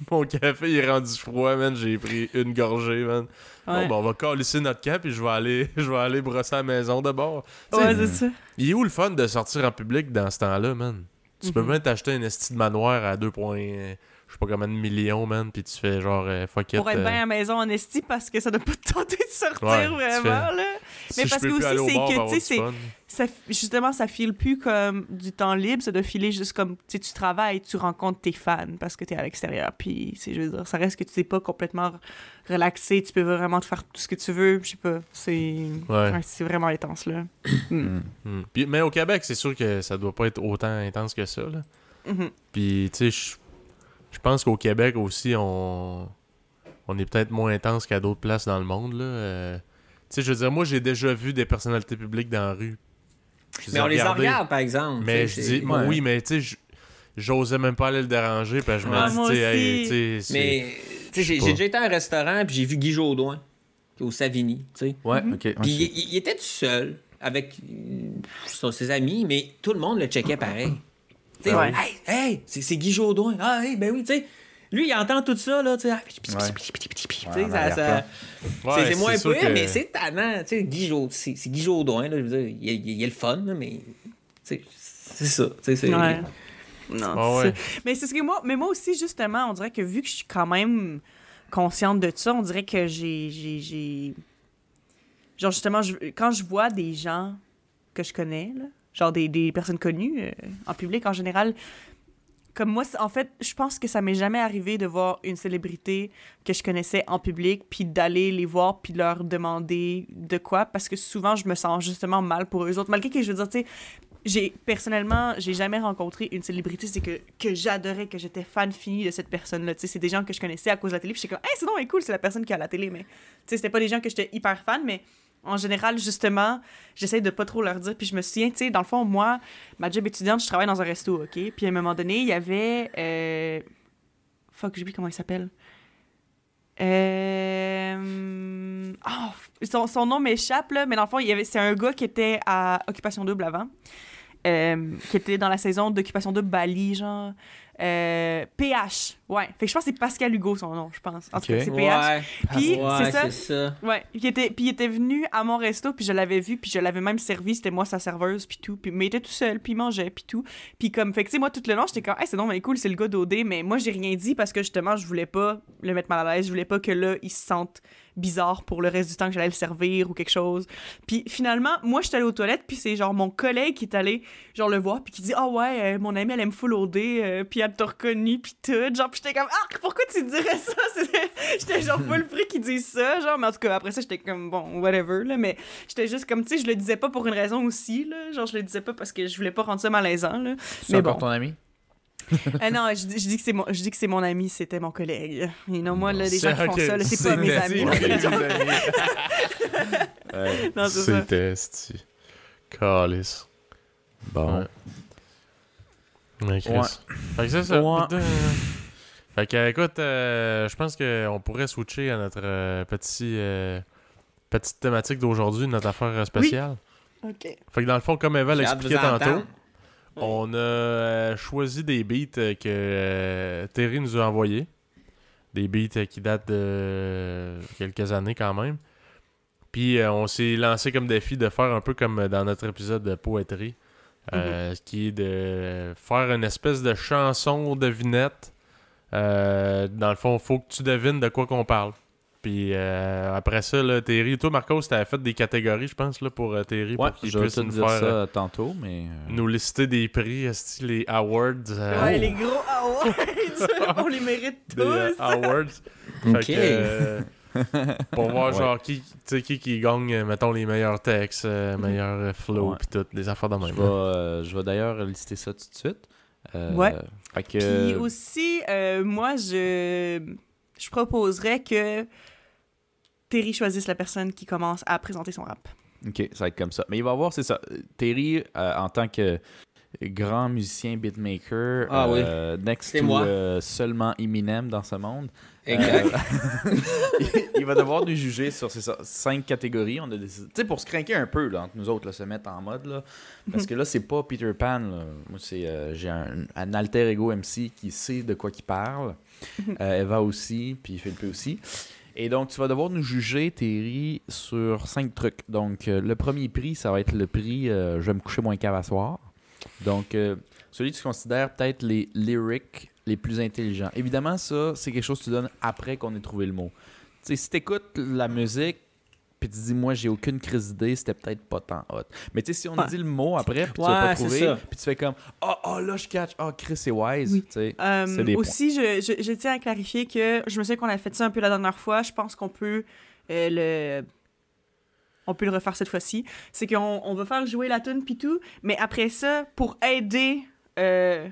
Mon café il est rendu froid, man. J'ai pris une gorgée, man. Ouais, Bon, ben, on va calisser notre camp, puis je vais aller, je vais aller brosser à la maison d'abord. Ouais c'est ça. il est où le fun de sortir en public dans ce temps-là, man? Tu peux Mhm. même t'acheter un esti de manoir à 2 points, je sais pas combien de millions, man, puis tu fais genre euh, fuck it. Pour être euh, bien à la maison en esti parce que ça doit pas te tenter de sortir Ouais, tu vraiment, fais- là. si mais je parce que aussi, aller au c'est que, tu sais, c'est- justement, ça file plus comme du temps libre, ça doit filer juste comme, tu sais, tu travailles, tu rencontres tes fans parce que t'es à l'extérieur, puis, c'est, je veux dire, ça reste que tu sais pas complètement relaxé, tu peux vraiment te faire tout ce que tu veux, je sais pas, c'est... Ouais. vraiment intense, là. Hmm. Puis- mais au Québec, c'est sûr que ça doit pas être autant intense que ça, là. Mhm. Puis, tu sais, je- pense qu'au Québec aussi, on, on est peut-être moins intense qu'à d'autres places dans le monde, là. Euh, tu sais, je veux dire, moi, j'ai déjà vu des personnalités publiques dans la rue. Je Mais on les en regarde, par exemple. Mais je dis, ouais. oui, mais tu sais, j'osais même pas aller le déranger, parce que je me dis, hey, tu sais, Mais, tu sais, j'ai déjà été à un restaurant, puis j'ai vu Guy Jodoin, qui est au Savigny, tu sais. Ouais, Mhm. ok. Puis il, il était tout seul, avec euh, ses amis, mais tout le monde le checkait pareil. Ouais. hey, hey, c'est c'est Guy Jodoin. Ah, hey, ben oui, tu sais. Lui, il entend tout ça, là, tu sais. ah, c'est c'est moins pire, que- mais c'est tannant. Tu sais, Guy c'est c'est Guy Jodoin, là, je veux dire, il, y a- il y a le fun, là, mais. tu sais, C'est ça. tu sais, c'est- Ouais. Non, Ah c'est ouais. ça. Mais c'est ce que moi, mais moi aussi, justement, on dirait que vu que je suis quand même consciente de ça, on dirait que j'ai. j'ai- j'ai- Genre, justement, je- quand je vois des gens que je connais, là, genre des, des personnes connues euh, en public en général, comme moi, en fait, je pense que ça m'est jamais arrivé de voir une célébrité que je connaissais en public, puis d'aller les voir, puis leur demander de quoi, parce que souvent, je me sens justement mal pour eux autres. Malgré que, je veux dire, tu sais, j'ai personnellement, j'ai jamais rencontré une célébrité c'est que, que j'adorais, que j'étais fan fini de cette personne-là. Tu sais, c'est des gens que je connaissais à cause de la télé, puis j'étais comme, hey, c'est donc cool, c'est la personne qui à la télé, mais tu sais, c'était pas des gens que j'étais hyper fan, mais en général, justement, j'essaie de pas trop leur dire. Puis je me souviens, tu sais, dans le fond, moi, ma job étudiante, je travaille dans un resto, OK? Puis à un moment donné, il y avait. Euh... Fuck, j'ai oublié comment il s'appelle. Euh... ah, son, son nom m'échappe, là, mais dans le fond, c'est un gars qui était à Occupation Double avant. Euh, qui était dans la saison d'Occupation Double Bali, genre. Euh, PH, ouais. Fait que je pense que c'est Pascal Hugo, son nom, je pense. En tout cas, c'est PH. Ouais, Puis, ouais, c'est ça. ça. Ouais, puis il était, puis il était venu à mon resto, puis je l'avais vu, puis je l'avais même servi, c'était moi sa serveuse, puis tout. Puis, mais il était tout seul, puis il mangeait, puis tout. Puis comme, fait que tu sais, moi, tout le long, j'étais comme, hey, c'est non, mais cool, c'est le gars d'OD, mais moi, j'ai rien dit parce que justement, je voulais pas le mettre mal à l'aise, je voulais pas que là, il se sente bizarre pour le reste du temps que j'allais le servir ou quelque chose. Puis finalement, moi, j'étais allée aux toilettes, puis c'est genre mon collègue qui est allé, genre, le voir, puis qui dit, ah ouais, euh, mon amie, elle aime full OD, euh, puis elle t'a reconnu, puis tout. Genre, puis j'étais comme, ah, pourquoi tu dirais ça? J'étais genre full pris qu'ils disent ça, genre, mais en tout cas, après ça, j'étais comme, bon, whatever, là, mais j'étais juste comme, tu sais, je le disais pas pour une raison aussi, là, genre, je le disais pas parce que je voulais pas rendre ça malaisant, là. C'est Mais bon. ton ami? Ah non, je, dis- je dis que c'est mon, je dis que c'est mon ami, c'était mon collègue. Et non, moi, là, les gens qui C'est- font ça, là, c'est pas mes amis. Ouais. ça. C'était, esti. Calice. Bon. Ouais. Ouais, Chris. Ouais. Fait que c'est ça. Ouais. Putain. Fait que, écoute, euh, je pense qu'on pourrait switcher à notre euh, petit, euh, petite thématique d'aujourd'hui, notre affaire euh, spéciale. OK. Fait que dans le fond, comme Eva l'expliquait tantôt, entendre. On a euh, choisi des beats euh, que euh, Terry nous a envoyés. Des beats qui datent de quelques années quand même. Puis on s'est lancé comme défi de faire un peu comme dans notre épisode de poétrie. euh, qui est de faire une espèce de chanson devinette. Euh, dans le fond, faut que tu devines de quoi qu'on parle. Puis euh, après ça, là, Terry, toi Marcos, t'avais fait des catégories, je pense, là, pour euh, Terry, Ouais, pour qu'il je puisse te nous dire faire euh, ça tantôt, mais... euh, nous lister des prix, les awards. euh, Ouais, oh, les gros awards, on les mérite des euh, tous. awards. Ok. Que, euh, pour voir Ouais. genre qui, tu sais, qui qui gagne, euh, mettons, les meilleurs textes, euh, meilleurs euh, flow, Ouais. puis toutes des affaires de même. Je vais, là. euh, je vais d'ailleurs lister ça tout de suite. Euh, Ouais. Fait que... Puis aussi, euh, moi, je, je proposerais que Terry choisisse la personne qui commence à présenter son rap. Ok, ça va être comme ça. Mais il va y avoir, c'est ça. Terry, euh, en tant que grand musicien beatmaker, Ah oui. euh, next to moi. euh, seulement Eminem dans ce monde, Exact. euh, il va devoir nous juger sur c'est ça, cinq catégories. On a décidé, tu sais, pour se craquer un peu là, entre nous autres, là, se mettre en mode là, parce que là c'est pas Peter Pan. là. Moi c'est euh, j'ai un, un alter ego MC qui sait de quoi qu'il parle. Euh, Eva aussi, puis Philippe aussi. Et donc, tu vas devoir nous juger, Thierry, sur cinq trucs. Donc, euh, le premier prix, ça va être le prix euh, Je vais me coucher moins cave à. Donc, euh, celui que tu considères peut-être les lyrics les plus intelligents. Évidemment, ça, c'est quelque chose que tu donnes après qu'on ait trouvé le mot. Sais, si tu écoutes la musique, puis tu dis, moi, j'ai aucune crise d'idée, c'était peut-être pas tant hot. Mais tu sais, si on Ouais. dit le mot après, puis tu vas pas trouver, puis tu fais comme, oh, oh, là, je catch, oh, Chris est wise. Oui. Tu des points. aussi, je, je, je tiens à clarifier que je me souviens qu'on a fait ça un peu la dernière fois. Je pense qu'on peut euh, le. On peut le refaire cette fois-ci. C'est qu'on on va faire jouer la tune puis tout, mais après ça, pour aider euh,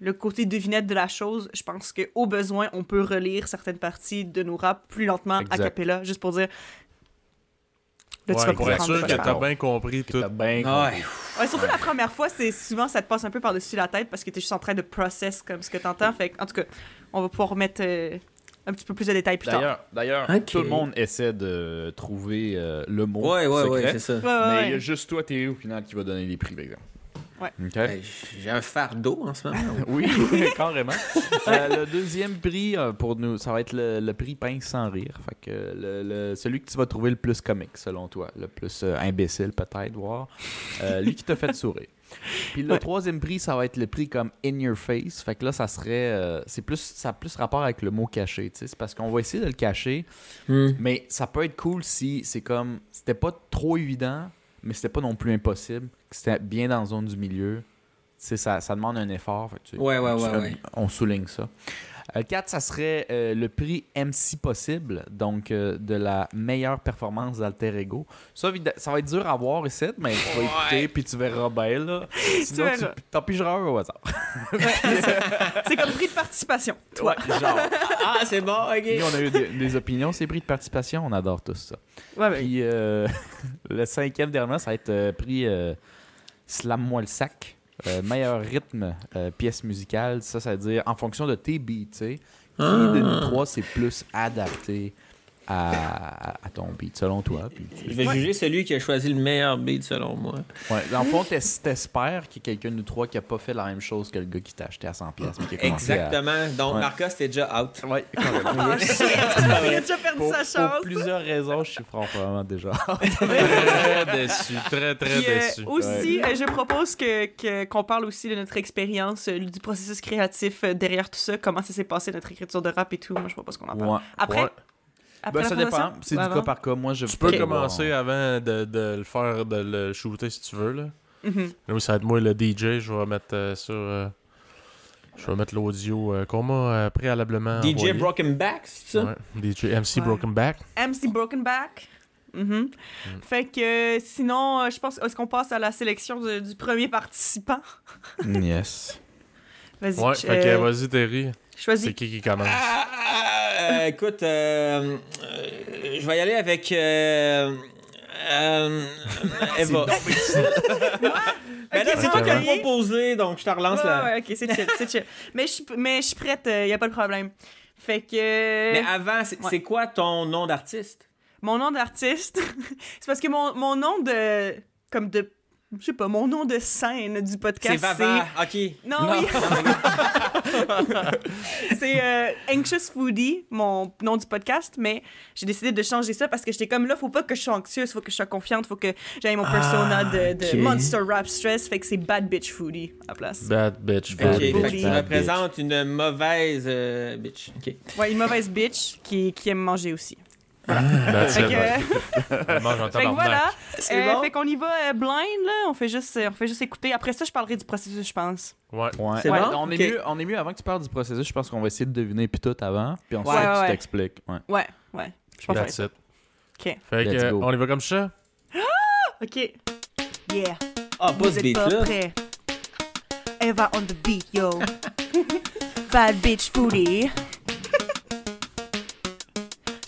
le côté devinette de la chose, je pense qu'au besoin, on peut relire certaines parties de nos raps plus lentement Exact. a cappella, juste pour dire. Là, tu Ouais, vas pour être comprendre sûr que t'as bien compris tout. T'as bien compris. ouais. Ouais, surtout la première fois, c'est souvent ça te passe un peu par-dessus la tête parce que t'es juste en train de process comme ce que t'entends. Fait en tout cas, on va pouvoir remettre euh, un petit peu plus de détails plus tard. D'ailleurs, tout le monde essaie de trouver euh, le mot Ouais, ouais, secret. ouais, c'est ça. Mais ouais. il y a juste toi, Thierry, au final, qui va donner les prix, par exemple. Ouais. Hey, J'ai un fardeau en ce moment. Oui, carrément. Euh, le deuxième prix euh, pour nous, ça va être le, le prix Pince sans rire. Fait que le, le- celui que tu vas trouver le plus comique, selon toi. Le plus euh, imbécile, peut-être, voir. Euh, lui qui t'a fait sourire. Puis le Ouais. troisième prix, ça va être le prix comme In Your Face. Fait que là, ça serait. euh, c'est plus, ça a plus rapport avec le mot caché. tu sais. C'est parce qu'on va essayer de le cacher. Hmm. Mais ça peut être cool si c'est comme. C'était pas trop évident, mais c'était pas non plus impossible. C'était bien dans la zone du milieu. Ça, ça demande un effort. fait que tu- Ouais, ouais, tu- ouais, ouais. On souligne ça. 4, ça serait euh, le prix MC possible, donc euh, de la meilleure performance d'Alter Ego. Ça, ça va être dur à voir ici, mais tu vas écouter puis tu verras bien. Là. Sinon, tu, verras. t'en pigeras un au hasard. C'est comme prix de participation. Toi. Ouais, genre. Ah, c'est bon, ok. On a eu des, des opinions, c'est prix de participation, on adore tous ça. Ouais. Puis euh, le cinquième dernier, ça va être euh, prix euh, Slam-moi le sac. Euh, meilleur rythme, euh, pièce musicale. Ça, ça veut dire en fonction de tes beats, tu sais. Qui de nous trois, c'est plus adapté à, ton beat, selon toi. Puis tu- Je vais Ouais. juger celui qui a choisi le meilleur beat selon moi. Ouais, dans le fond, t'es- t'espères qu'il y a quelqu'un de nous trois qui a pas fait la même chose que le gars qui t'a acheté à 100$, mais qui a commencé à- Exactement. Donc, Ouais. Marcos, t'es déjà out. Ah, shit! Il a déjà perdu pour, sa pour chance. plusieurs raisons, je suis probablement déjà. Très déçu, très très Puis, euh, déçu. aussi, euh, je propose que que- qu'on parle aussi de notre expérience, euh, du processus créatif euh, derrière tout ça, comment ça s'est passé, notre écriture de rap et tout. Moi, je propose qu'on en parle. Ouais. Après, Ouais. Après Ben, ça dépend. C'est du cas par cas. Moi, je Tu peux commencer avant de, de le faire, de le shooter si tu veux. Là. Mhm. Là, oui, ça va être moi le DJ. Je vais mettre euh, sur. euh, je vais mettre l'audio euh, qu'on m'a euh, préalablement. DJ envoyé. Broken Back, c'est ça? Ouais, DJ MC Ouais. Broken Back. MC Broken Back. Mhm. Fait que sinon, je pense, est-ce qu'on passe à la sélection du, du premier participant? Yes. Vas-y, Ouais, fait que euh, vas-y, Terry. C'est choisis. qui qui commence? Ah, euh, écoute, euh, euh, je vais y aller avec euh, euh, Eva. Mais là, c'est toi qui as proposé, donc je te relance Ouais, là. ouais, ok, c'est chill, c'est chill. Mais je suis- mais je suis prête, il y a pas de problème. Fait que... Mais avant, c'est Ouais. c'est quoi ton nom d'artiste? Mon nom d'artiste, c'est parce que mon, mon nom de... Comme de... Je sais pas, mon nom de scène du podcast, C'est Vava. Ok. Non, Non. oui. c'est euh, Anxious Foodie, mon nom du podcast, mais j'ai décidé de changer ça parce que j'étais comme là, faut pas que je sois anxieuse, faut que je sois confiante, faut que j'aille mon persona de, de. Monster Rap Stress, fait que c'est Bad Bitch Foodie à la place. Bad bitch. Foodie. fait que bitch. tu Bad représentes une mauvaise euh, bitch. Ok. Ouais, une mauvaise bitch qui, qui aime manger aussi. Fait que, mange en fait que voilà, Euh, bon? fait qu'on y va euh, blind là, on fait juste euh, on fait juste écouter. Après ça, je parlerai du processus, je pense. Ouais. Ouais. C'est Ouais, bon? On, est Ok. mieux, on est mieux avant que tu parles du processus. Je pense qu'on va essayer de deviner puis tout avant. Puis ensuite, Ouais, tu ouais, ouais. t'expliques. Ouais. Ouais, ouais. Je pense que That's ça. it. OK. Fait que, Let's euh, go. on y va comme ça? OK. Yeah. Ah, pas ce êtes beat pas là. prêts. Eva on the beat, yo. Bad bitch foodie.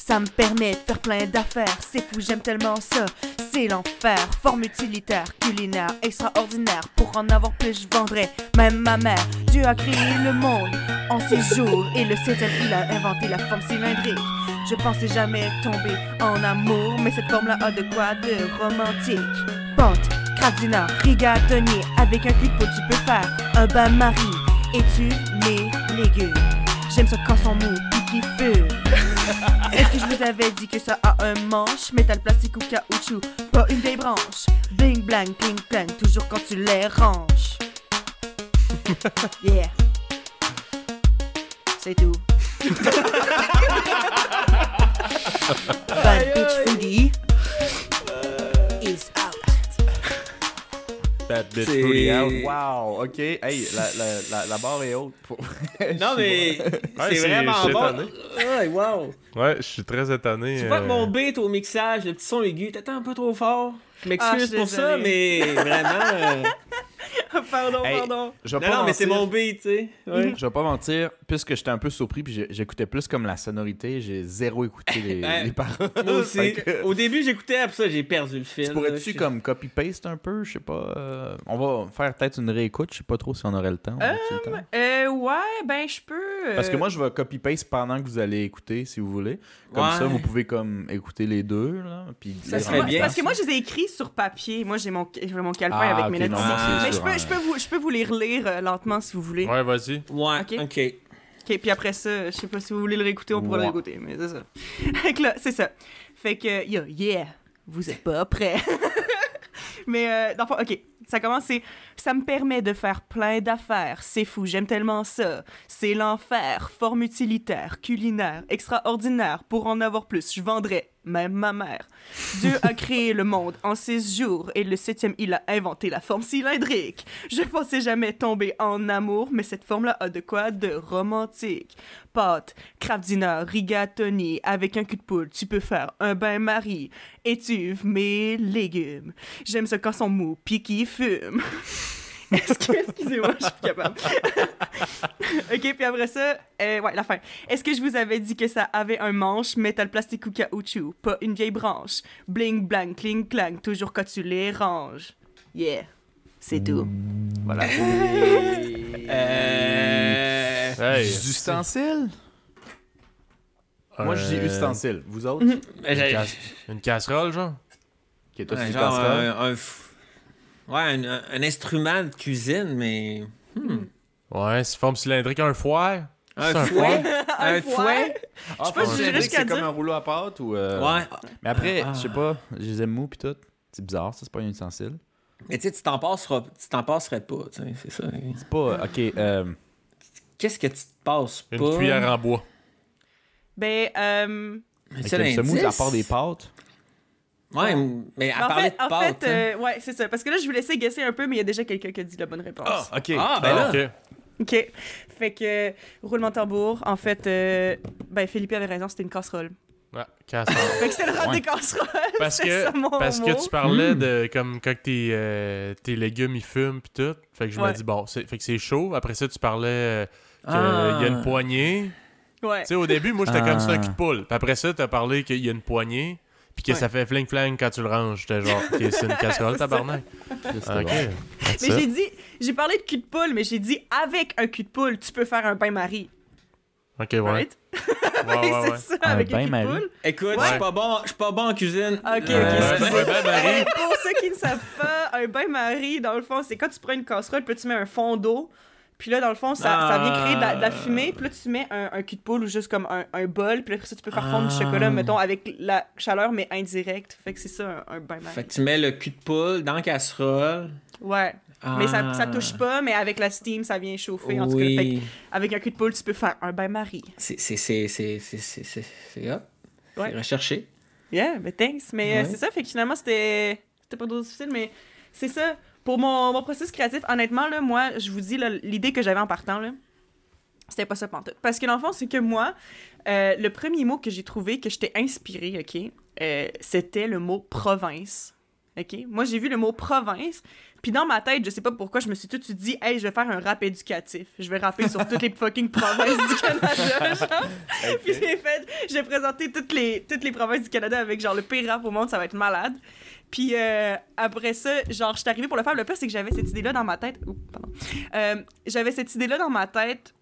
Ça me permet de faire plein d'affaires, c'est fou, j'aime tellement ça. C'est l'enfer, forme utilitaire, culinaire, extraordinaire. Pour en avoir plus, je vendrais même ma mère. Dieu a créé le monde en six jours et le septième, il a inventé la forme cylindrique. Je pensais jamais tomber en amour, mais cette forme-là a de quoi de romantique. Pente, cardinal, rigatonier, avec un peau, tu peux faire un bain-marie. Et tu mes légumes. J'aime ça quand son mou qui fume. Est-ce que je vous avais dit que ça a un manche? Métal, plastique ou caoutchouc Pas une vieille branche. Bling blang, cling clang Toujours quand tu les ranges. Yeah. C'est tout. Bad bitch foodie Bad bitch C'est- booty out. Wow, ok. Hey, la, la, la, la barre est haute. Pour... Non, mais c'est vraiment bon. Ouais, wow. Ouais, je suis très étonné. Tu vois que euh, mon beat au mixage, le petit son aigu, t'étais un peu trop fort. Je Ah, m'excuse suis pour ça, mais vraiment. euh, Pardon, Hey. pardon Je vais Non, pas non, mais c'est mentir. mon beat, tu sais. Ouais. Je vais pas mentir, puisque j'étais un peu surpris puis j'écoutais plus comme la sonorité, j'ai zéro écouté les, paroles. Moi aussi. Que- Au début, j'écoutais, après ça, j'ai perdu le fil. Tu pourrais-tu comme copy-paste un peu? Je sais pas. euh, On va faire peut-être une réécoute. Je sais pas trop si on aurait le temps. Le temps? Euh, ouais, ben je peux euh, Parce que moi, je vais copy-paste pendant que vous allez écouter, si vous voulez. Comme Ouais. ça, vous pouvez comme écouter les deux. Là, puis Ça serait bien. Parce que moi, je les ai écrits sur papier. Moi, j'ai mon, j'ai mon calepin Ah, avec mes notes. Je peux, je, peux vous, je peux vous les relire euh, lentement si vous voulez. Ouais, vas-y. Ouais, Ok. ok. Ok, puis après ça, je sais pas si vous voulez le réécouter, on pourra Ouais. le réécouter, mais c'est ça. fait que là, c'est ça. Fait que, yo, yeah, vous êtes pas prêts. mais, euh, dans le fond, ok, ça commence, c'est Ça me permet de faire plein d'affaires, c'est fou, j'aime tellement ça. C'est l'enfer, forme utilitaire, culinaire, extraordinaire. Pour en avoir plus, je vendrais même ma mère. Dieu a créé le monde en six jours et le septième, il a inventé la forme cylindrique. Je pensais jamais tomber en amour, mais cette forme-là a de quoi de romantique. Pâte, craft dinner, rigatoni, avec un cul de poule, tu peux faire un bain-marie. Étuve mes légumes. J'aime ça quand sont mous, puis qui fument. Est-ce que, excusez-moi, je suis plus capable. ok, puis après ça, euh, ouais, la fin. Est-ce que je vous avais dit que ça avait un manche, métal, plastique ou caoutchouc, pas une vieille branche? Bling, blang, cling, clang, toujours quand tu les ranges. Yeah, c'est tout. Voilà. Euh... Hey, ustensile? Moi, je dis euh, ustensile. Vous autres? Une, casserole, genre? Ok, toi, Ouais, c'est genre ustensile. un, un f- ouais, un, instrument de cuisine, mais. hmm. Ouais, c'est forme cylindrique, un foie. Un C'est un fouet? Un un fouet? Ah, sais pas faut si j'irais c'est comme un rouleau à pâte ou. euh, Ouais. Mais après, Ah. je sais pas, je les aime mous pis tout. C'est bizarre, ça, c'est pas un ustensile. Mais tu sais, tu t'en passeras, tu passerais pas, tu sais, c'est ça. C'est pas. Ok, euh. Qu'est-ce que tu te passes Une pas? cuillère en bois. Ben, euh, Mais le semouse, à part des pâtes. Ouais, mais à en parler fait, de en pâtes. fait hein. euh, ouais, c'est ça. Parce que là, je vous laissais guesser un peu, mais il y a déjà quelqu'un qui a dit la bonne réponse. ok. Ah, ben là. ok. OK. Fait que, roulement de tambour, en fait, euh, ben, Philippe avait raison, c'était une casserole. Ouais, casserole. Fait que c'est le rang Ouais. des casseroles. Parce que, ça, mon parce que tu parlais Mm. de comme quand tes, euh, tes légumes ils fument pis tout. Fait que je me Ouais. dis bon, c'est- fait que c'est chaud. Après ça, tu parlais euh, qu'il Ah. y a une poignée. Ouais. Tu sais, au début, moi j'étais comme ça un Ah. cul de poule. Puis après ça, t'as parlé qu'il y a une poignée. Puis que Ouais. ça fait fling flang quand tu le ranges. J'étais genre, c'est une casserole, tabarnak. Ok. Mais j'ai dit, j'ai parlé de cul de poule, mais j'ai dit avec un cul de poule, tu peux faire un bain-marie. Ok, ouais. Right? Ouais, ouais, ouais. c'est ça, Un avec de bain-marie? poule. Écoute, je Ouais. suis pas bon, je suis pas bon en cuisine. Ok, ok, Euh, excusez. un bain-marie. Pour ceux qui ne savent pas, un bain-marie, dans le fond, c'est quand tu prends une casserole, puis tu mets un fond d'eau, puis là, dans le fond, ça, ça vient créer de la, de la fumée, puis là, tu mets un, un cul de poule ou juste comme un, un bol, puis après ça, tu peux faire fondre du Ah. chocolat, mettons, avec la chaleur, mais indirecte. Fait que c'est ça, un, un bain-marie. Fait que tu mets le cul de poule dans la casserole. Ouais. Mais ça, ça Ah. touche pas, mais avec la steam, ça vient chauffer. En tout cas, fait avec un cul de poule, tu peux faire un bain-marie. C'est c'est c'est c'est c'est c'est c'est c'est hop. Ouais. C'est recherché. Yeah, mais thanks. Mais euh, Ouais. c'est ça, fait que finalement, c'était c'était pas trop difficile, mais c'est ça. Pour mon, mon processus créatif, honnêtement, là, moi, je vous dis, l'idée que j'avais en partant, là, c'était pas ça pantoute. Parce que dans le fond, c'est que moi, euh, le premier mot que j'ai trouvé, que j'étais inspirée, OK, euh, c'était le mot province. OK? Moi, j'ai vu le mot province, puis dans ma tête, je sais pas pourquoi, je me suis tout de suite dit, hey, je vais faire un rap éducatif. Je vais rapper sur toutes les fucking provinces du Canada, genre. Puis j'ai fait, j'ai présenté toutes les, toutes les provinces du Canada avec genre le pire rap au monde, ça va être malade. Puis euh, après ça, genre, je suis arrivée pour le faire. Le pire, c'est que j'avais cette idée-là dans ma tête. Ouh, pardon. Euh, j'avais cette idée-là dans ma tête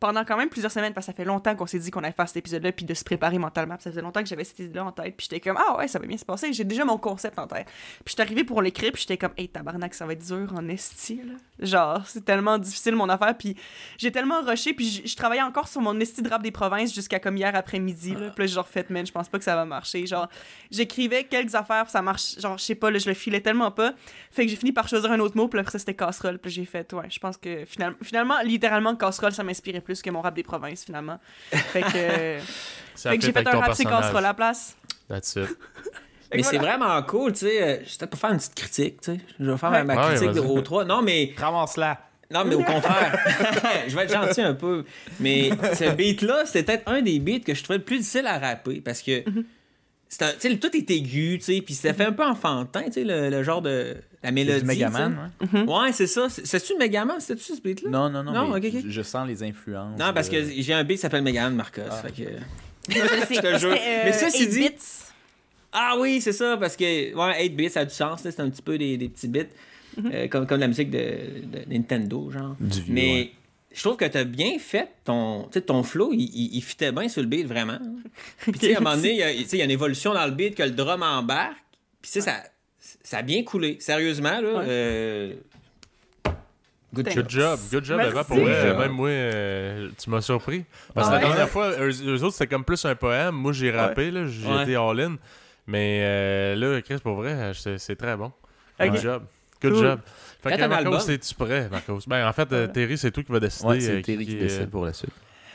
pendant quand même plusieurs semaines, parce que ça fait longtemps qu'on s'est dit qu'on allait faire cet épisode-là, puis de se préparer mentalement. Puis ça faisait longtemps que j'avais cette idée-là en tête, puis j'étais comme, ah ouais, ça va bien se passer. J'ai déjà mon concept en tête. Puis je suis arrivée pour l'écrire, puis j'étais comme, hey, tabarnak, ça va être dur en esti, là. Genre, c'est tellement difficile mon affaire, puis j'ai tellement rushé, puis je- travaillais encore sur mon esti de rap des provinces jusqu'à comme hier après-midi, là. Puis là, j'ai genre fait, man, je pense pas que ça va marcher. Genre, j'écrivais quelques affaires, puis ça marche, genre, je sais pas, là, je le filais tellement pas. Fait que j'ai fini par choisir un autre mot, puis après ça, c'était casserole. Puis j'ai fait, ouais, je pense que finalement, finalement littéralement, casserole, ça m'inspirait plus que mon rap des provinces, finalement. Fait que, fait que j'ai fait un rap, casserole à la place. That's it. Mais c'est vraiment cool, tu sais. euh, J'étais pour faire une petite critique, tu sais. Je vais faire Ouais. ma Ouais, critique de vas-y. O3. Non, mais Ramasse-la. Non, mais au contraire. je vais être gentil un peu. Mais ce beat-là, c'était peut-être un des beats que je trouvais le plus difficile à rapper parce que c'est un- tu tout est aigu, tu sais, puis ça fait un peu enfantin, tu sais, le, le genre de. La mélodie. Du Megaman, tu sais. ouais. Ouais, c'est ça. C'est- C'est-tu Megaman? C'était-tu ce beat-là? Non, non, non. Non, mais. Je, je sens les influences. Non, parce que j'ai un beat qui s'appelle Megaman Marcos. Ah. fait que- Je te jure. Mais ça, c'est dit- Bits. Ah oui, c'est ça, parce que ouais, 8 bits, ça a du sens, là, c'est un petit peu des, des petits bits, euh, comme, comme la musique de, de Nintendo, genre. Du vieux, Mais ouais. Je trouve que t'as bien fait ton, ton flow, il, il, il fitait bien sur le beat, vraiment. Puis tu sais, à un moment donné, il y a- tu sais, il y a une évolution dans le beat que le drum embarque, puis tu sais, ça, ça a bien coulé. Sérieusement, là. Ouais. euh, Good job. Good job, good job, Merci. Eva, pour vrai. Même moi, euh, tu m'as surpris. Parce que la dernière fois, eux, eux autres, c'était comme plus un poème. Moi, j'ai rappé, là, j'ai Ouais. été all-in. Mais euh, là, Chris, pour vrai, c'est très bon. Good job. Good Cool. job. Fait que Marcos, album. es-tu prêt, Marcos? Ben, en fait, euh, Terry, c'est toi qui vas décider. Ouais, c'est euh, Terry qui euh, décide pour la suite.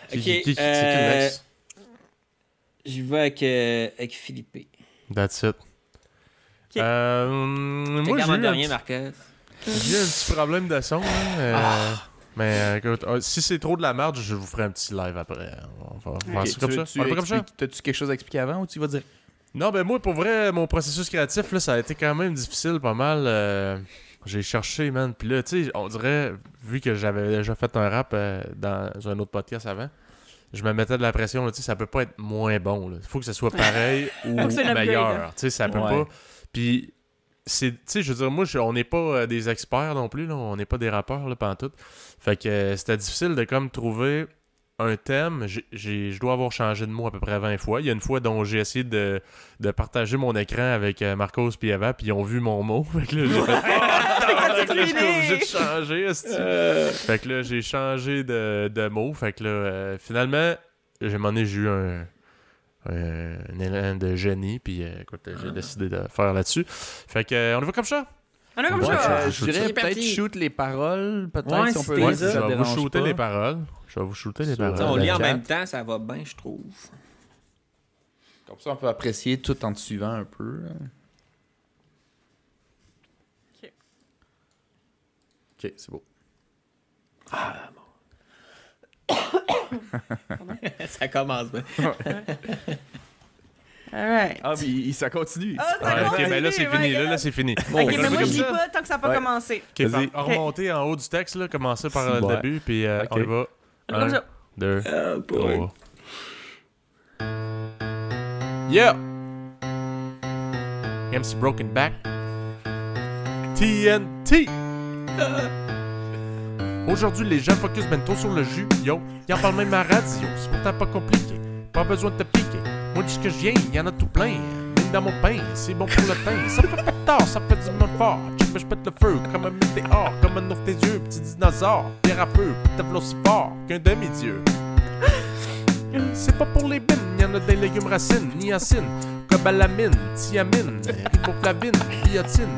Qui, Ok, qui, qui, euh? J'y vais avec, euh, avec Philippe. That's it. Euh, moi, j'ai eu, de un rien, petit- j'ai eu un petit problème de son. hein, euh, Ah. Mais euh, écoute, euh, si c'est trop de la merde, je vous ferai un petit live après. On va faire Ok, ça comme tu- ça. tu On comme ça? T'as-tu quelque chose à expliquer avant ou tu vas dire Non, ben moi, pour vrai, mon processus créatif, là, ça a été quand même difficile, pas mal. J'ai cherché, man. Puis là, tu sais, on dirait, vu que j'avais déjà fait un rap euh, dans un autre podcast avant, je me mettais de la pression, là, tu sais, ça peut pas être moins bon. Il faut que ça soit pareil ou meilleur. hein. Tu sais, ça peut Ouais. pas. Puis, c'est, tu sais, je veux dire, moi, je- on n'est pas euh, des experts non plus, là, on n'est pas des rappeurs, là, pendant tout. Fait que euh, c'était difficile de comme trouver un thème. Je dois avoir changé de mot à peu près 20 fois. Il y a une fois dont j'ai essayé de, de partager mon écran avec euh, Marcos puis Eva, puis ils ont vu mon mot. Fait que là, j'ai fait obligé de changer. esti. Fait que là, j'ai changé de, de mot. Fait que là, euh, finalement, j'ai demandé, j'ai eu un, un, un élan de génie, puis euh, écoute, j'ai décidé de faire là-dessus. Fait que, euh, on y va comme ça? On est comme Ouais, ça. je, dirais peut-être shoot les paroles, peut-être Ouais, si on peut ouais, si je ça vais vous shooter pas. les paroles. Je vais vous shooter les paroles. On lit en même temps, ça va bien, je trouve. Comme ça, on peut apprécier tout en te suivant un peu. Ok, c'est beau. ça commence bien. Alright. Ah, mais il- ça continue. Ah, ça Ouais, ok, continue, ben là, c'est fini. Là, là, c'est fini. Ok, on mais moi, je dis pas tant que ça n'a pas Ouais. commencé. Ok, Vas-y. fait- remonter en haut du texte, là, commencer par euh, le Ouais. début, puis euh, Ok. on y va. Un, ça. deux, Ah, boy. trois. Yeah! MC Broken Back. TNT! Aujourd'hui, les gens focus bento sur le jus. Yo, y en parle même à radio. C'est pourtant pas compliqué. Pas besoin de te piquer. Moi, dis que je viens, y en a tout plein. Même dans mon pain, c'est bon pour le pain. Ça fait pas tard, ça fait du monde fort. Mais je pète le feu comme un météore. Comme un ouvre tes yeux, petit dinosaure. Pierre à feu, puis aussi fort qu'un demi-dieu. C'est pas pour les bines, y en a des légumes racines, niacine, cobalamine, thiamine, riboflavine, biotine,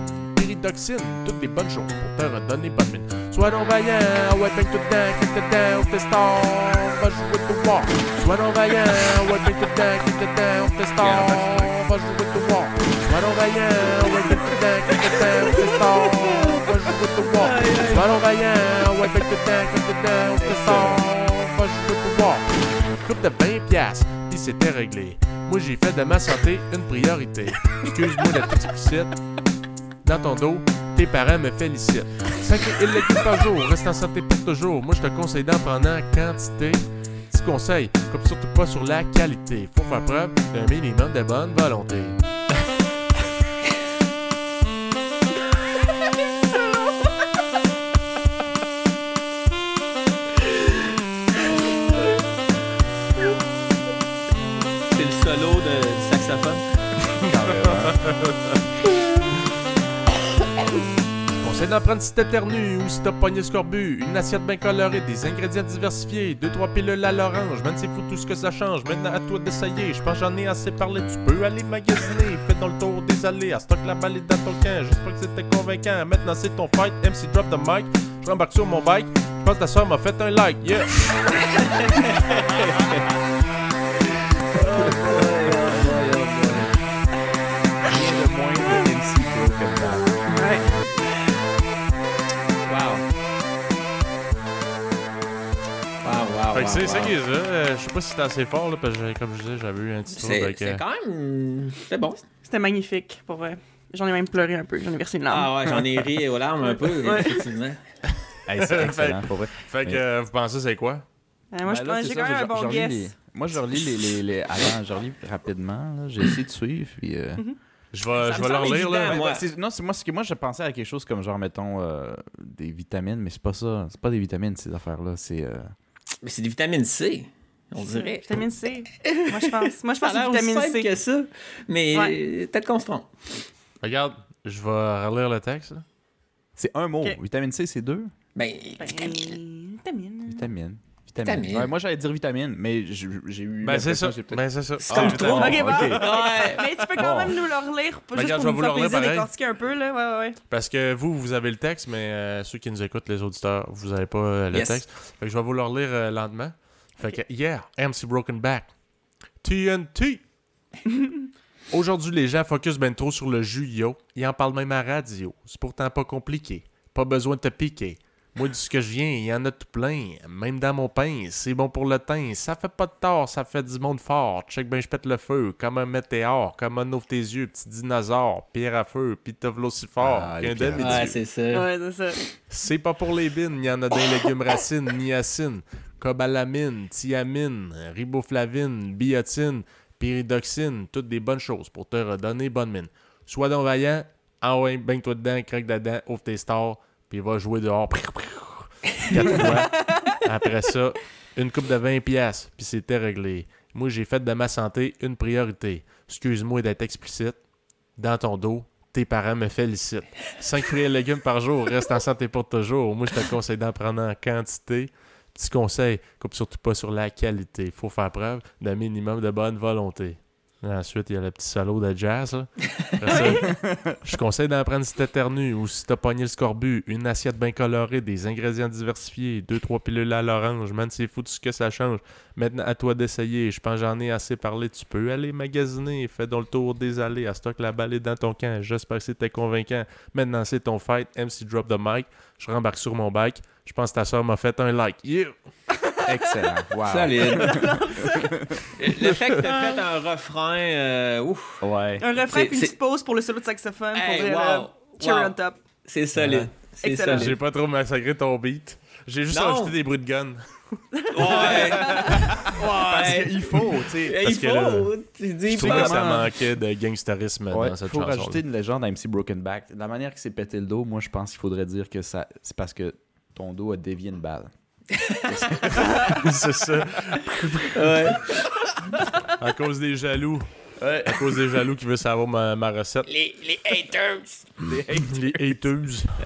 pyridoxine, toutes des bonnes choses pour te redonner bonne mine. Sois non vaillant, ouais, ben tout dedans, quitte dedans, on fait star, va jouer au war. Sois non vaillant, ouais, ben tout dedans, quitte dedans, on fait star, va jouer au war. Sois non vaillant, ouais, ben tout dedans, quitte dedans, on fait star, va jouer au war. Sois non vaillant, ouais, ben tout dedans, quitte dedans, on fait star, va jouer au war coupe de 20 piastres, pis c'était réglé. Moi j'ai fait de ma santé une priorité. Excuse-moi d'être explicite, dans ton dos, tes parents me félicitent. 5 fruits et légumes par jour, reste en santé pour toujours. Moi, je te conseille d'en prendre en quantité. Petit conseil, comme surtout pas sur la qualité. Faut faire preuve d'un minimum de bonne volonté. C'est le solo de, du saxophone. d'en prendre si t'éternues ou si t'as pogné scorbut. Une assiette bien colorée, des ingrédients diversifiés, deux trois pilules à l'orange. Man, c'est fou tout ce que ça change. Maintenant à toi d'essayer. Je pense j'en ai assez parlé. Tu peux aller magasiner. Fais dans le tour des allées. À stock la balle dans ton camp. J'espère que c'était convaincant. Maintenant c'est ton fight. MC drop the mic. Je rembarque sur mon bike. Je pense ta soeur m'a fait un like. Yeah! Fait que wow, c'est ça qui est ça. Je sais pas si c'était assez fort, là, parce que comme je disais, j'avais eu un petit trou C'est avec. c'est euh, quand même. C'est bon. C'était magnifique, pour vrai. J'en ai même pleuré un peu, j'en ai versé une larme. Ah ouais, j'en ai ri aux larmes un peu, Ouais. effectivement. Hey, c'est excellent, pour vrai. Fait que euh, vous pensez c'est quoi? Euh, moi, je Ben là, pense c'est j'ai quand même je- un bon je guess. les- Moi, je relis les, les, les- Avant, je relis rapidement. là. J'ai essayé de suivre. Puis, euh, Je Ça vais, je vais leur lire, là. Ouais, moi. c'est- non, c'est moi, ce que moi, je pensais à quelque chose comme genre, mettons, euh, des vitamines, mais c'est pas ça. C'est pas des vitamines, ces affaires-là. C'est. Mais c'est des vitamines C, on C'est dirait. Vitamine C. Moi, je pense. Moi, je pense que vitamine aussi simple C. que ça. Mais Ouais. euh, peut-être qu'on se trompe. Regarde, je vais relire le texte. C'est un mot. Vitamine C, c'est deux? Ben, Ben, vitamine. Vitamine. Vitamine. Vitamine. Ouais, moi, j'allais dire vitamine, mais j'ai eu. Ben, c'est ça. Ben, c'est ça. C'est comme Ah, trop. Ok, bon. ouais. Mais tu peux quand Bon. même nous le relire, pas Ben, juste regarde, pour je vais nous faire plaisir décortiquer un peu, là. Ouais, ouais, ouais. Parce que vous, vous avez le texte, mais euh, ceux qui nous écoutent, les auditeurs, vous avez pas euh, le Yes. texte. Fait que je vais vous le relire euh, lentement. Fait que, yeah, MC Broken Back. TNT. Aujourd'hui, les gens focus ben trop sur le jus, yo. Ils en parlent même à radio. C'est pourtant pas compliqué. Pas besoin de te piquer. Moi, de ce que je viens, il y en a tout plein. Même dans mon pain, c'est bon pour le teint. Ça fait pas de tort, ça fait du monde fort. Check ben, je pète le feu, comme un météore, comme un ouvre tes yeux, petit dinosaure, pierre à feu, pis t'ouvres aussi fort Ah, qu'un. Ouais, c'est ça. Ouais, c'est ça. C'est pas pour les bines, il y en a des légumes racines, niacine, cobalamine, thiamine, riboflavine, biotine, pyridoxine, toutes des bonnes choses pour te redonner bonne mine. Sois donc vaillant, ah ouais, baigne-toi dedans, craque dedans, ouvre tes stars, puis va jouer dehors. Quatre fois. Après ça, une coupe de 20 pièces, puis c'était réglé. Moi, j'ai fait de ma santé une priorité. Excuse-moi d'être explicite. Dans ton dos, tes parents me félicitent. 5 fruits et légumes par jour, reste en santé pour toujours. Moi, je te conseille d'en prendre en quantité. Petit conseil, coupe surtout pas sur la qualité. Faut faire preuve d'un minimum de bonne volonté. Ensuite, il y a le petit solo de jazz. là. Après ça, je conseille d'en prendre si t'éternues ou si t'as pogné le scorbut. Une assiette bien colorée, des ingrédients diversifiés, deux trois pilules à l'orange. Man, c'est fou tout ce que ça change. Maintenant, à toi d'essayer. Je pense que j'en ai assez parlé. Tu peux aller magasiner. Fais donc le tour des allées. À stock la balle est dans ton camp. J'espère que c'était convaincant. Maintenant, c'est ton fight. MC drop the mic. Je rembarque sur mon bike. Je pense que ta soeur m'a fait un like. Yeah! Excellent. Wow. Solide. le fait que t'as fait un refrain, euh, ouf, Ouais. Un refrain puis une petite pause pour le solo de saxophone Hey, pour wow, euh, Cherry wow. on top. c'est solide. C'est Excellent. J'ai solide. pas trop massacré ton beat. J'ai juste Non. rajouté des bruits de gun. Ouais. ouais. Il faut, tu sais. Parce Il que là, faut. Tu dis Je trouvais pas. que ça manquait de gangsterisme Ouais, dans cette faut chanson. rajouter une légende à MC Broken Back. De la manière qu'il s'est pété le dos, moi, je pense qu'il faudrait dire que ça, c'est parce que ton dos a dévié une balle. c'est ça. Ouais. À cause des jaloux. À cause des jaloux qui veulent savoir ma, ma recette. Les, les haters. Les.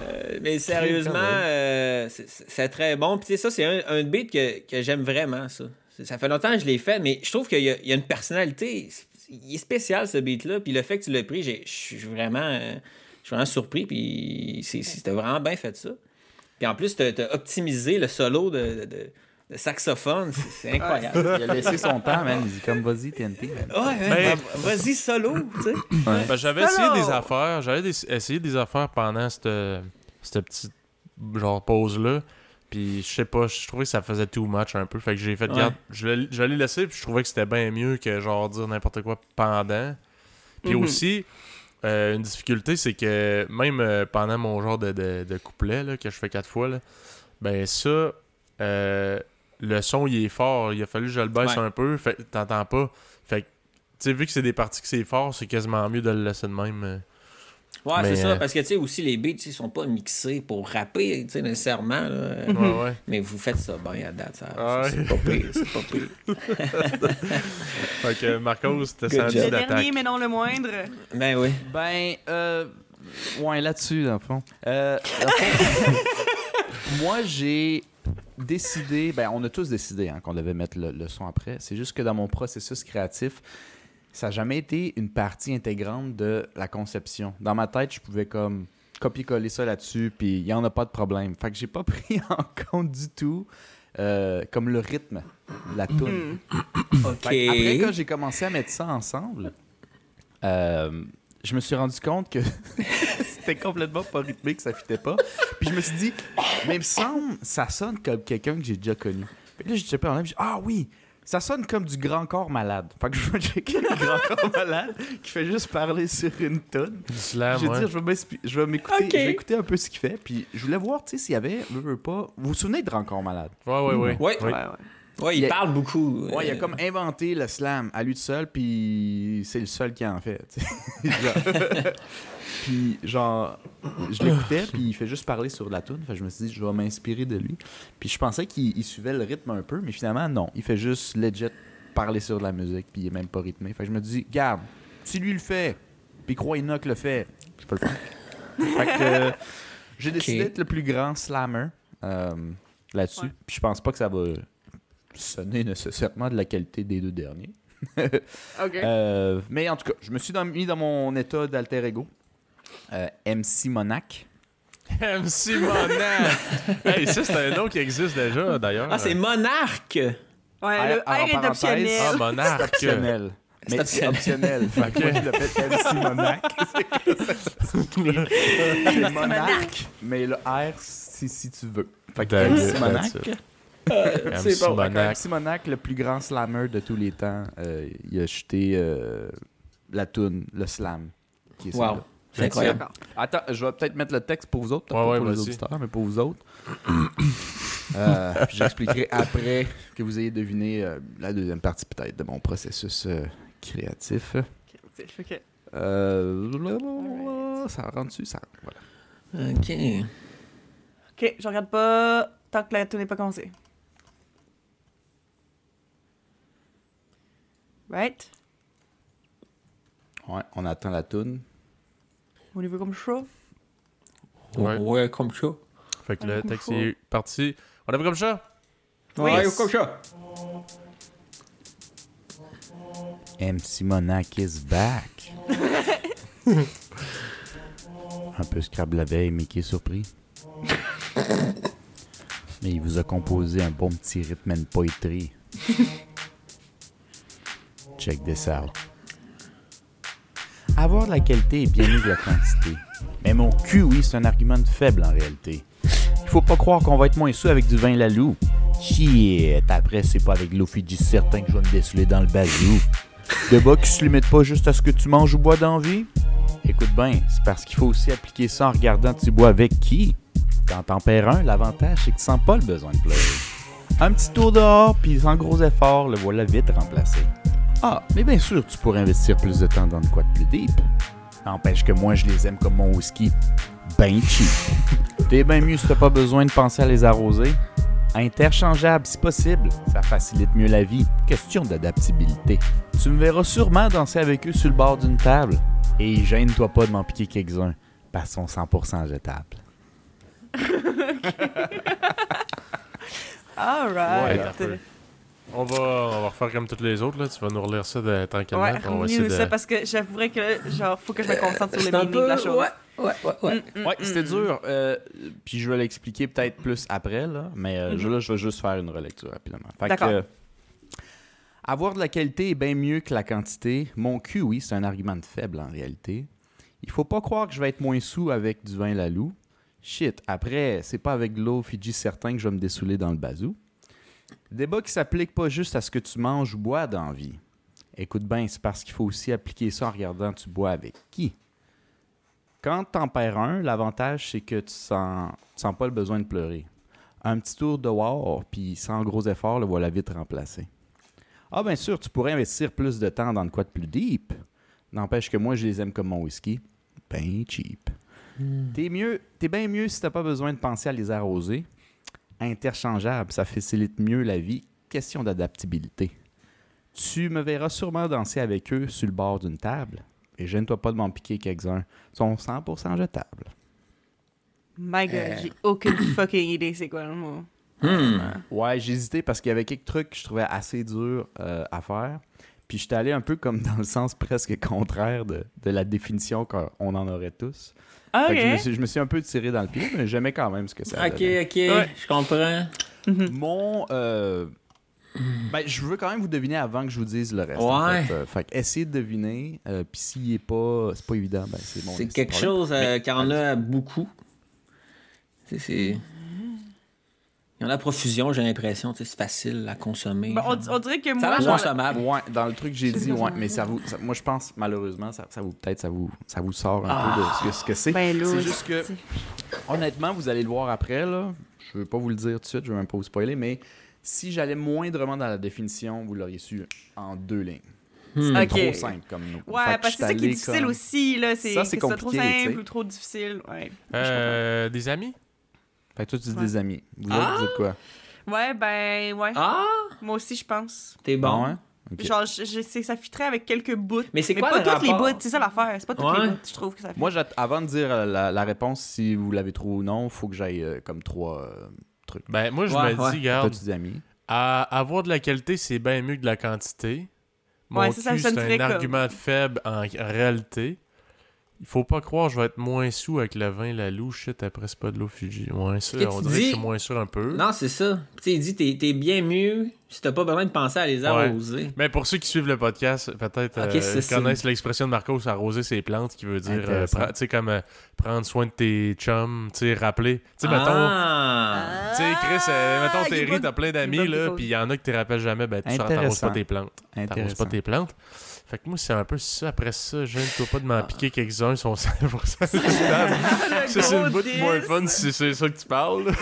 Euh, mais sérieusement, euh, c'est- très bon. Puis tu sais, ça, c'est un, un beat que, que j'aime vraiment, ça. Ça fait longtemps que je l'ai fait, mais je trouve qu'il y, a- il y a une personnalité. Il est spécial, ce beat-là. Puis le fait que tu l'as pris, j'ai- je suis vraiment, euh, je suis vraiment surpris. Puis c'était vraiment bien fait, ça. Puis en plus, tu as optimisé le solo de, de- de saxophone. C'est- incroyable. Il a laissé son temps, man. Il dit comme vas-y, TNT. man. Ouais, Ben- ouais, vas-y solo, tu sais. Ben, j'avais essayé des affaires. J'avais essayé des affaires pendant cette, cette petite genre pause-là. Puis je sais pas, je trouvais que ça faisait too much un peu. Fait que j'ai fait, Ouais. regarde, je l'ai je l'ai laissé. Puis je trouvais que c'était bien mieux que genre dire n'importe quoi pendant. Puis Mhm. aussi, euh, une difficulté, c'est que même euh, pendant mon genre de, de, de couplet là, que je fais quatre fois, là, ben ça, euh, le son il est fort. Il a fallu que je le baisse Ouais. un peu. Fait t'entends pas. Fait que, tu sais, vu que c'est des parties que c'est fort, c'est quasiment mieux de le laisser de même. Euh. Ouais, c'est euh, ça, parce que, tu sais, aussi, les beats, tu sais, ils sont pas mixés pour rapper, tu sais, nécessairement, là. Ouais, ouais. Mais vous faites ça bien à date, ça. Ah c'est ouais. c'est pas pire, c'est pas pire. Fait que Marcos, t'as senti. Le dernier, mais non le moindre. Ben oui. Ben, euh, ouais, là-dessus, dans le fond. Euh, moi, j'ai décidé, ben, on a tous décidé hein, qu'on devait mettre le, le son après. C'est juste que dans mon processus créatif, ça n'a jamais été une partie intégrante de la conception. Dans ma tête, je pouvais comme copier-coller ça là-dessus, puis il n'y en a pas de problème. Fait que j'ai pas pris en compte du tout euh, comme le rythme, la tune. OK. Fait que Après, quand j'ai commencé à mettre ça ensemble, euh, je me suis rendu compte que c'était complètement pas rythmé, que ça fitait pas. Puis je me suis dit, mais il me semble, ça sonne comme quelqu'un que j'ai déjà connu. Puis là, j'ai checké en live, j'ai dit, ah oui, ça sonne comme du grand corps malade. Fait que je vais checker le grand corps malade qui fait juste parler sur une tonne. Je vais ouais. dire, je vais m'espi- je vais m'écouter, Ok. je vais écouter un peu ce qu'il fait. Puis je voulais voir, tu sais, s'il y avait, veux, veux pas. Vous vous souvenez de Grand corps malade? Ouais, ouais, ouais. Ouais. Oui. Ouais, ouais. Ouais, il Il y a- parle beaucoup. Ouais, il a euh, comme inventé le slam à lui tout seul, puis c'est le seul qui en fait. puis genre, je l'écoutais, puis il fait juste parler sur la tune. Fait que je me suis dit, je vais m'inspirer de lui. Puis je pensais qu'il il suivait le rythme un peu, mais finalement, non. Il fait juste legit parler sur de la musique, puis il est même pas rythmé. Fait que je me dis, garde, si lui le fait, puis Croix Enoch le fait, je peux le faire. fait que euh, j'ai décidé d'être le plus grand slammer euh, là-dessus. Ouais. Puis je pense pas que ça va sonner nécessairement de la qualité des deux derniers. OK. Euh, mais en tout cas, je me suis dans- mis dans mon état d'alter ego. Euh, MC Monac. MC Monac! hey, ça, c'est un nom qui existe déjà, d'ailleurs. Ah, c'est Monarque! Ouais, le en R est parenthèse. optionnel. Ah, Monarque! Optionnel. C'est Mais c'est optionnel. Fait que Ok. moi, je l'appelle MC Monac. C'est Monac. Mais le R, si, si tu veux. Fait que MC Monac. It. C'est MC bon. Monac. MC Monac, le plus grand slammer de tous les temps, euh, il a jeté euh, la toune, le slam. Qui est Wow. C'est incroyable. Attends, je vais peut-être mettre le texte pour vous autres, peut-être Ouais, pas ouais, pour les auditeurs, mais pour vous autres. Euh, puis J'expliquerai après que vous ayez deviné euh, la deuxième partie peut-être de mon processus euh, créatif. Que- Euh, ça rentre dessus, ça. Voilà. OK. OK, je regarde pas tant que la tour n'est pas commencée. Right? Ouais, on attend la toune. Au niveau comme chaud. Ouais. Ouais, comme ça. Fait que Ouais, le texte est parti. On avait comme ça? Ouais, Oui. comme ça. MC Monac is back. Un peu Scrabble la veille, mais qui est surpris. Mais il vous a composé un bon petit rythme and poetry. Check this. Avoir de la qualité est bien mieux que la quantité. Mais mon cul, oui, c'est un argument de faible en réalité. Il faut pas croire qu'on va être moins sous avec du vin lalou. Shit, après, c'est pas avec de l'eau Fiji certain que je vais me dessouler dans le bazou. Débat qui se limite pas juste à ce que tu manges ou bois d'envie? Écoute bien, c'est parce qu'il faut aussi appliquer ça en regardant tu bois avec qui. Quand t'en perds un, l'avantage c'est que tu sens pas le besoin de pleurer. Un petit tour dehors, puis sans gros effort, le voilà vite remplacé. Ah, mais bien sûr, tu pourrais investir plus de temps dans de quoi de plus deep. N'empêche que moi, je les aime comme mon whisky. Ben cheap. T'es bien mieux si t'as pas besoin de penser à les arroser. Interchangeable si possible, ça facilite mieux la vie. Question d'adaptabilité. Tu me verras sûrement danser avec eux sur le bord d'une table. Et gêne-toi pas de m'en piquer quelques-uns, parce qu'ils sont 100% jetables. Ouais, un peu. On va, on va refaire comme toutes les autres, là. Tu vas nous relire ça de, tranquillement. Ouais, on va essayer de... ça parce que j'avouerais que, genre, faut que je me concentre sur le C'est un meaning de peu... la chose. Ouais, ouais, ouais, ouais. Mm, mm, Ouais, mm. c'était dur. euh, puis je vais l'expliquer peut-être plus après, là. Mais euh, je- là, je vais juste faire une relecture rapidement. Fait que, D'accord. euh, avoir de la qualité est bien mieux que la quantité. Mon cul, oui, c'est un argument de faible en réalité. Il faut pas croire que je vais être moins sous avec du vin lalou. Shit, après, c'est pas avec de l'eau Fiji certain que je vais me dessouler dans le bazou. Débat qui s'applique pas juste à ce que tu manges ou bois dans la vie. Écoute bien, c'est parce qu'il faut aussi appliquer ça en regardant tu bois avec qui? Quand t'en perds un, l'avantage, c'est que tu sens, tu sens pas le besoin de pleurer. Un petit tour de dehors, puis sans gros effort, le voilà vite remplacé. Ah, bien sûr, tu pourrais investir plus de temps dans de quoi de plus deep. N'empêche que moi, je les aime comme mon whisky. Ben cheap. T'es mieux, t'es bien mieux si t'as pas besoin de penser à les arroser. Interchangeable, ça facilite mieux la vie. Question d'adaptabilité. Tu me verras sûrement danser avec eux sur le bord d'une table. Et gêne-toi pas de m'en piquer quelques-uns. Ils sont 100% jetables. My god, Euh. j'ai aucune fucking idée c'est quoi le mot. Hmm. Ouais, j'ai hésité parce qu'il y avait quelques trucs que je trouvais assez durs euh, à faire. Puis j'étais allé un peu comme dans le sens presque contraire de, de la définition qu'on en aurait tous. Ah, Fait que je, me suis, je me suis un peu tiré dans le pied, mais j'aimais quand même ce que ça Ok, donnait. ok, je comprends. Mon. euh, ben, je veux quand même vous deviner avant que je vous dise le reste. en Ouais. fait. Euh, fait que essayez de deviner. euh, Puis s'il est pas. C'est pas évident, ben c'est mon c'est quelque problème. chose euh, qu'il y en a beaucoup. Tu sais, c'est. Il y en a à profusion, j'ai l'impression. C'est facile à consommer. Ben, on, on dirait que Ça moi, consommable. Ouais, dans le truc que j'ai C'est dit, ouais, mais ça vous, ça- moi je pense malheureusement, ça, ça vous peut-être ça vous, ça vous sort un Ah. peu de ce que, ce que c'est. ben là, c'est juste que c'est- honnêtement, vous allez le voir après là. Je veux pas vous le dire tout de suite, je veux même pas vous spoiler, mais si j'allais moindrement dans la définition, vous l'auriez su en deux lignes. Hmm. Ok. Trop simple comme nous. Ouais, parce que c'est ça qui est difficile comme- aussi, là. C'est Ça, que c'est ce soit trop compliqué, tu simple ou trop difficile. Ouais. Euh, des amis? Fait que toi tu dis Ouais. des amis. Vous Ah! autres, vous dites quoi? Ouais, ben, ouais. Ah, Moi aussi, je pense. t'es bon. Ah? Ok. Genre, je, ça fitterait avec quelques bouts. Mais c'est quoi pas le toutes les bouts, c'est ça l'affaire. C'est pas toutes Ouais. les bouts, je trouve que ça fit. Moi, avant de dire la, la réponse, si vous l'avez trouvé ou non, faut que j'aille euh, comme trois euh, trucs. Ben, moi, je Ouais, me ouais. dis, Toi, garde, tu dis amis. à avoir de la qualité, c'est bien mieux que de la quantité. Mon Ouais, ça, ça cul, sonne c'est un comme- argument faible en réalité. Il faut pas croire que je vais être moins sous avec le vin, la louche, shit, après c'est pas de l'eau Fiji. Ouais, ça, on dirait que je suis moins sûr un peu. Non, c'est ça. Tu sais, il dit t'es t'es bien mieux si t'as pas besoin de penser à les arroser. Mais pour ceux qui suivent le podcast, peut-être euh, connaissent l'expression de Marcos arroser ses plantes, qui veut dire, euh, tu sais, comme euh, prendre soin de tes chums, tu sais, rappeler. Tu sais, mettons, Ah! tu sais, Chris, euh, mettons, Ah, est Terry, pas- t'as plein d'amis, là, puis il y en a que tu rappelles jamais, ben, tu t'arroses pas tes plantes. T'arroses pas tes plantes. Fait que moi, c'est un peu ça. Après ça, je ne pas de m'en piquer quelques-uns, ils sont 100% acceptables. Ça, c'est le bout de moins fun si c'est ça que tu parles.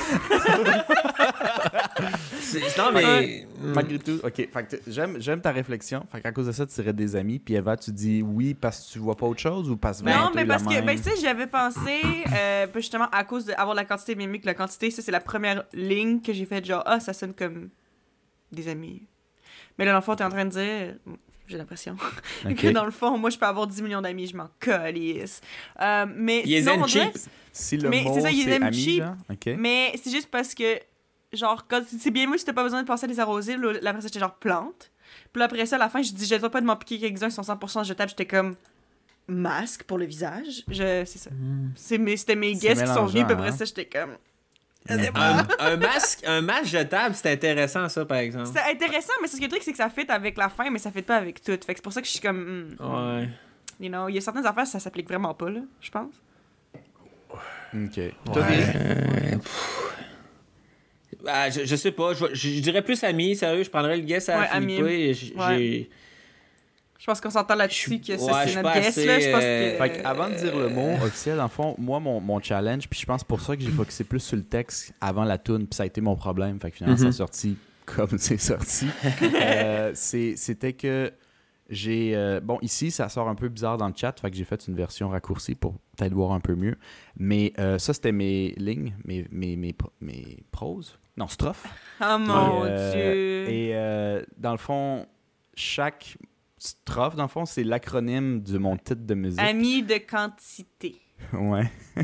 C'est- Non, mais. Hmm. Malgré tout, ok. Fait que j'aime, j'aime ta réflexion. Fait qu'à cause de ça, tu dirais des amis. Puis Eva, tu dis oui parce que tu vois pas autre chose ou parce que Non, mais parce que, ben, ça, j'y avais pensé, euh, justement, à cause d'avoir la quantité mais mieux que la quantité, ça, c'est la première ligne que j'ai faite, genre, ah, ça sonne comme des amis. Mais là, dans le fond, t'es en train de dire, j'ai l'impression, que dans le fond, moi, je peux avoir 10 millions d'amis, je m'en calisse. Euh, mais Il est sinon, on zen dirait- cheap. Si le Mais c'est ça, ils aiment cheap. genre, ok. Mais c'est juste parce que, genre, quand c'est bien mieux si t'as pas besoin de penser à les arroser. Après ça, j'étais genre plante. Puis après ça, à la fin, je dis, je dois pas de m'en piquer quelques-uns, ils sont 100% jetables. J'étais comme masque pour le visage. Je, c'est ça. Mes, c'était mes C'est guests qui sont venus, puis après hein. ça, j'étais comme. Un, un masque, un masque jetable, c'est intéressant, ça, par exemple. C'est intéressant, mais ce qui est le truc, c'est que ça fit avec la fin, mais ça fit pas avec tout. Fait que c'est pour ça que je suis comme. hmm, Ouais. You know, il y a certaines affaires, ça s'applique vraiment pas, là, je pense. Ok. Toi, Ouais. Déry? Euh, pff. Ah, je, je sais pas, je, je- je dirais plus ami, sérieux, je prendrais le guess à Ouais, Philippe. ami. et j- Ouais. j'ai- Je pense qu'on s'entend là-dessus que ouais, c'est suis notre pas guest, assez, là. Je pense euh, que. Fait que avant de dire le mot officiel, dans le fond, moi, mon, mon challenge, puis je pense pour ça que j'ai focusé plus sur le texte avant la tune, puis ça a été mon problème. Fait que finalement, Mhm. ça a sorti comme c'est sorti. Euh, c'est- C'était que j'ai. euh, bon, ici, ça sort un peu bizarre dans le chat, fait que j'ai fait une version raccourcie pour peut-être voir un peu mieux. Mais euh, ça, c'était mes lignes, mes, mes, mes, mes proses. Non, strophes. Oh mon Et, euh, dieu. Et euh, dans le fond, chaque strophe, dans le fond, c'est l'acronyme de mon titre de musique. Ami de quantité. Ouais.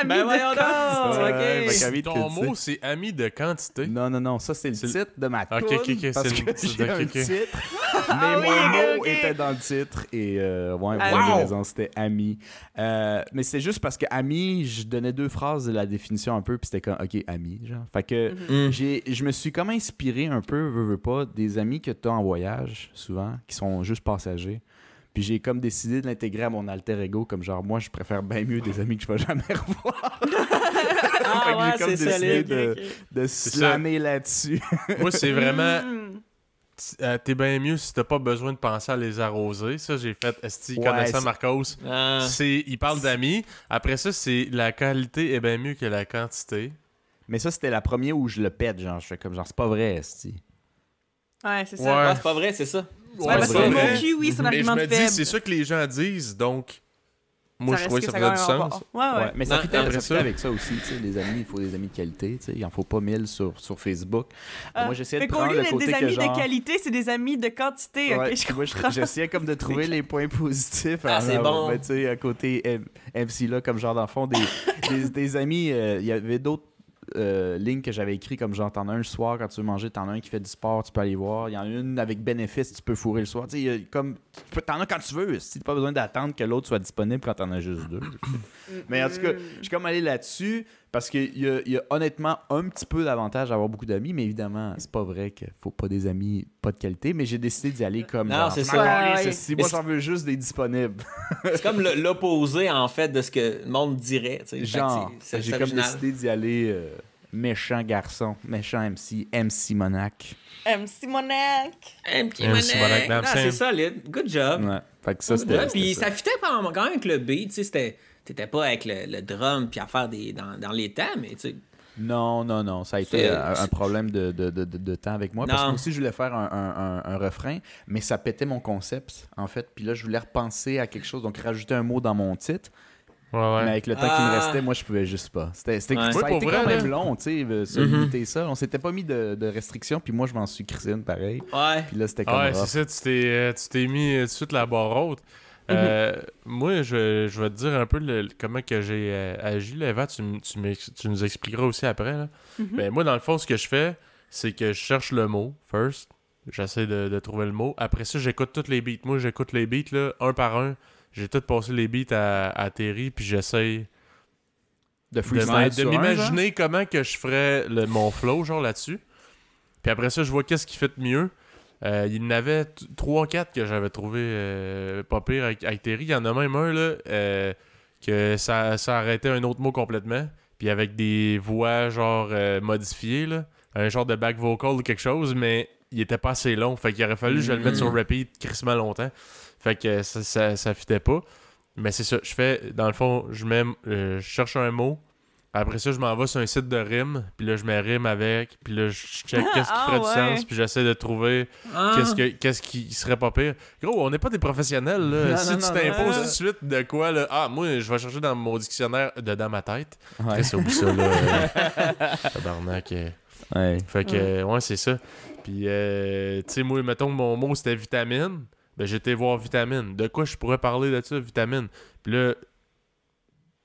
Ami Ben de quantité. Ouais, qu'Ami, Ton tu mot, c'est ami de quantité. Non, non, non, ça c'est le titre de ma Ok, tune, ok, ok, parce que j'ai ok, un ok. titre, mais Ah oui, mon mot était dans le titre et euh, ouais, Ah vous avez oui. raison, c'était ami. Euh, mais c'est juste parce que ami, je donnais deux phrases de la définition un peu, puis c'était comme ok ami, genre. Fait que Hmm. j'ai, je me suis comme inspiré un peu, veux, veux pas, des amis que tu as en voyage souvent, qui sont juste passagers. Puis j'ai comme décidé de l'intégrer à mon alter ego, comme genre moi je préfère bien mieux des amis que je vais jamais revoir. Ah j'ai comme ouais, c'est décidé solide. de- de slammer là-dessus. Moi, c'est vraiment t- euh, t'es bien mieux si t'as pas besoin de penser à les arroser. Ça, j'ai fait, esti, Ouais, connaissant Marcos. Ah. C'est, il parle d'amis. Après ça, c'est la qualité est bien mieux que la quantité. Mais ça, c'était la première où je le pète, genre. Je fais comme, genre, c'est pas vrai, esti. Ouais, c'est ça. Ouais. C'est pas vrai, c'est ça. Ouais, parce vrai. que mon cul, oui, c'est un Mais je argument me de dis, faible. c'est ça que les gens disent, donc moi, Ça je trouvais que que ça faisait du sens. Ouais, ouais. Ouais, mais ça Non, ça ça- fitait avec ça aussi, tu sais, les amis, il faut des amis de qualité, tu sais, il en faut pas mille sur, sur Facebook. Euh, moi, j'essayais de prendre le côté des que amis genre... de qualité, c'est des amis de quantité. Ouais, ok, je moi, je- comprends. j'essayais comme de trouver les points positifs. Ah, c'est bon. Mais tu sais, à côté MC là, comme genre dans le fond, des, des, des amis, euh, il y avait d'autres euh, lignes que j'avais écrit comme genre t'en as un le soir quand tu veux manger, t'en as un qui fait du sport, tu peux aller voir. Il y en a une avec bénéfice, tu peux fourrer le soir. Tu sais, comme t'en as quand tu veux. Si t'as pas besoin d'attendre que l'autre soit disponible quand t'en as juste deux. Mais en tout cas, je suis comme allé là-dessus parce qu'il y y a honnêtement un petit peu d'avantage d'avoir beaucoup d'amis, mais évidemment, c'est pas vrai qu'il faut pas des amis pas de qualité, mais j'ai décidé d'y aller comme. Non, c'est ça. si moi j'en veux juste des disponibles. C'est comme l'opposé, en fait, de ce que le monde dirait. Genre, j'ai comme décidé d'y aller euh, méchant garçon, méchant MC, MC Monac. MC Monac. Petit monnaie. monnaie, Ah, c'est solide. Good job. Ouais. Fait que ça, c'était. Puis c'était ça fitait quand même avec le beat. Tu sais, c'était- t'étais pas avec le, le drum puis à faire des, dans, dans les temps, mais tu sais. Non, non, non. Ça a été euh, un problème de, de, de, de- de temps avec moi. Parce que Non. moi aussi, je voulais faire un, un- un- un refrain, mais ça pétait mon concept, en fait. Puis là, je voulais repenser à quelque chose, donc rajouter un mot dans mon titre. Ouais, ouais. Mais avec le temps qui me Ah. restait, moi, je pouvais juste pas. C'était, c'était- Ouais. Ça Ouais, a pour été vrai, quand même là. long, tu sais, se Mhm. limiter ça. On s'était pas mis de, de restrictions, puis moi, je m'en suis crissé une pareil. Ouais. Puis là, c'était comme Ah ouais, c'est ça, tu t'es, euh, tu t'es mis euh, tout de suite la barre haute. Euh, Moi, je, je vais te dire un peu le- comment que j'ai euh, agi. Là, Eva, tu, tu, nous expliqueras aussi après. Là. Mhm. Ben, moi, dans le fond, ce que je fais, c'est que je cherche le mot, first. J'essaie de, de trouver le mot. Après ça, j'écoute tous les beats. Moi, j'écoute les beats, là, un par un. J'ai tout passé les beats à, à Terry, puis j'essaie De m'imaginer comment que je ferais le- mon flow genre là-dessus. Puis après ça, je vois qu'est-ce qui fait de mieux. Euh, il y en avait 3-4 que j'avais trouvé euh, pas pire avec, avec Terry. Il y en a même un là, euh, que ça, ça arrêtait un autre mot complètement. Puis avec des voix genre modifiées, là, un genre de back vocal ou quelque chose, mais il était pas assez long. Fait qu'il aurait fallu que je le mette sur repeat crissement longtemps. Fait que ça, ça, ça fitait pas. Mais c'est ça, je fais, dans le fond, je mets, euh, je cherche un mot. Après ça, je m'en vais sur un site de rime. Puis là, je mets rime avec. Puis là, je check qu'est-ce qui Ah, ferait ouais. du sens. Puis j'essaie de trouver Ah. qu'est-ce, que, qu'est-ce qui serait pas pire. Gros, on n'est pas des professionnels, là. Non, si non, tu t'imposes tout de suite de quoi, là, ah, moi, je vais chercher dans mon dictionnaire, de dans ma tête. Ouais. Oublie ça, là. euh, Tabarnak. euh. Ouais. Fait que, ouais, c'est ça. Puis, euh, tu sais, moi, mettons que mon mot c'était vitamine. Ben, j'étais voir vitamine. De quoi je pourrais parler de ça, vitamine? Puis là,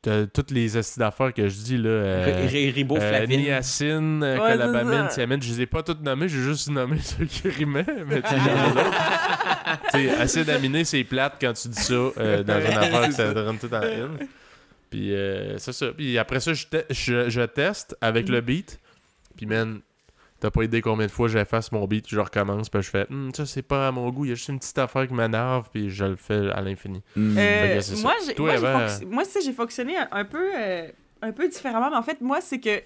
t'as toutes les acides d'affaires que je dis, là. euh, ré- euh, Riboflavine. niacine, euh, Ouais, colabamine, thiamine, je les ai pas toutes nommées, j'ai juste nommé ceux qui rimaient, mais tu sais, acide aminé, c'est plate quand tu dis ça euh, dans une affaire que ça te rentre tout en une. Puis euh, c'est ça. Puis après ça, je, te- je, je teste avec le beat. Puis man, t'as pas idée combien de fois j'efface mon beat, je recommence, puis je fais Hum, ça c'est pas à mon goût, il y a juste une petite affaire qui m'énerve, puis je le fais à l'infini. Mm. Euh, moi, j'ai, Toi, moi, j'ai moi, fonctionné un, un peu, euh, un peu différemment. Mais en fait, moi, c'est que,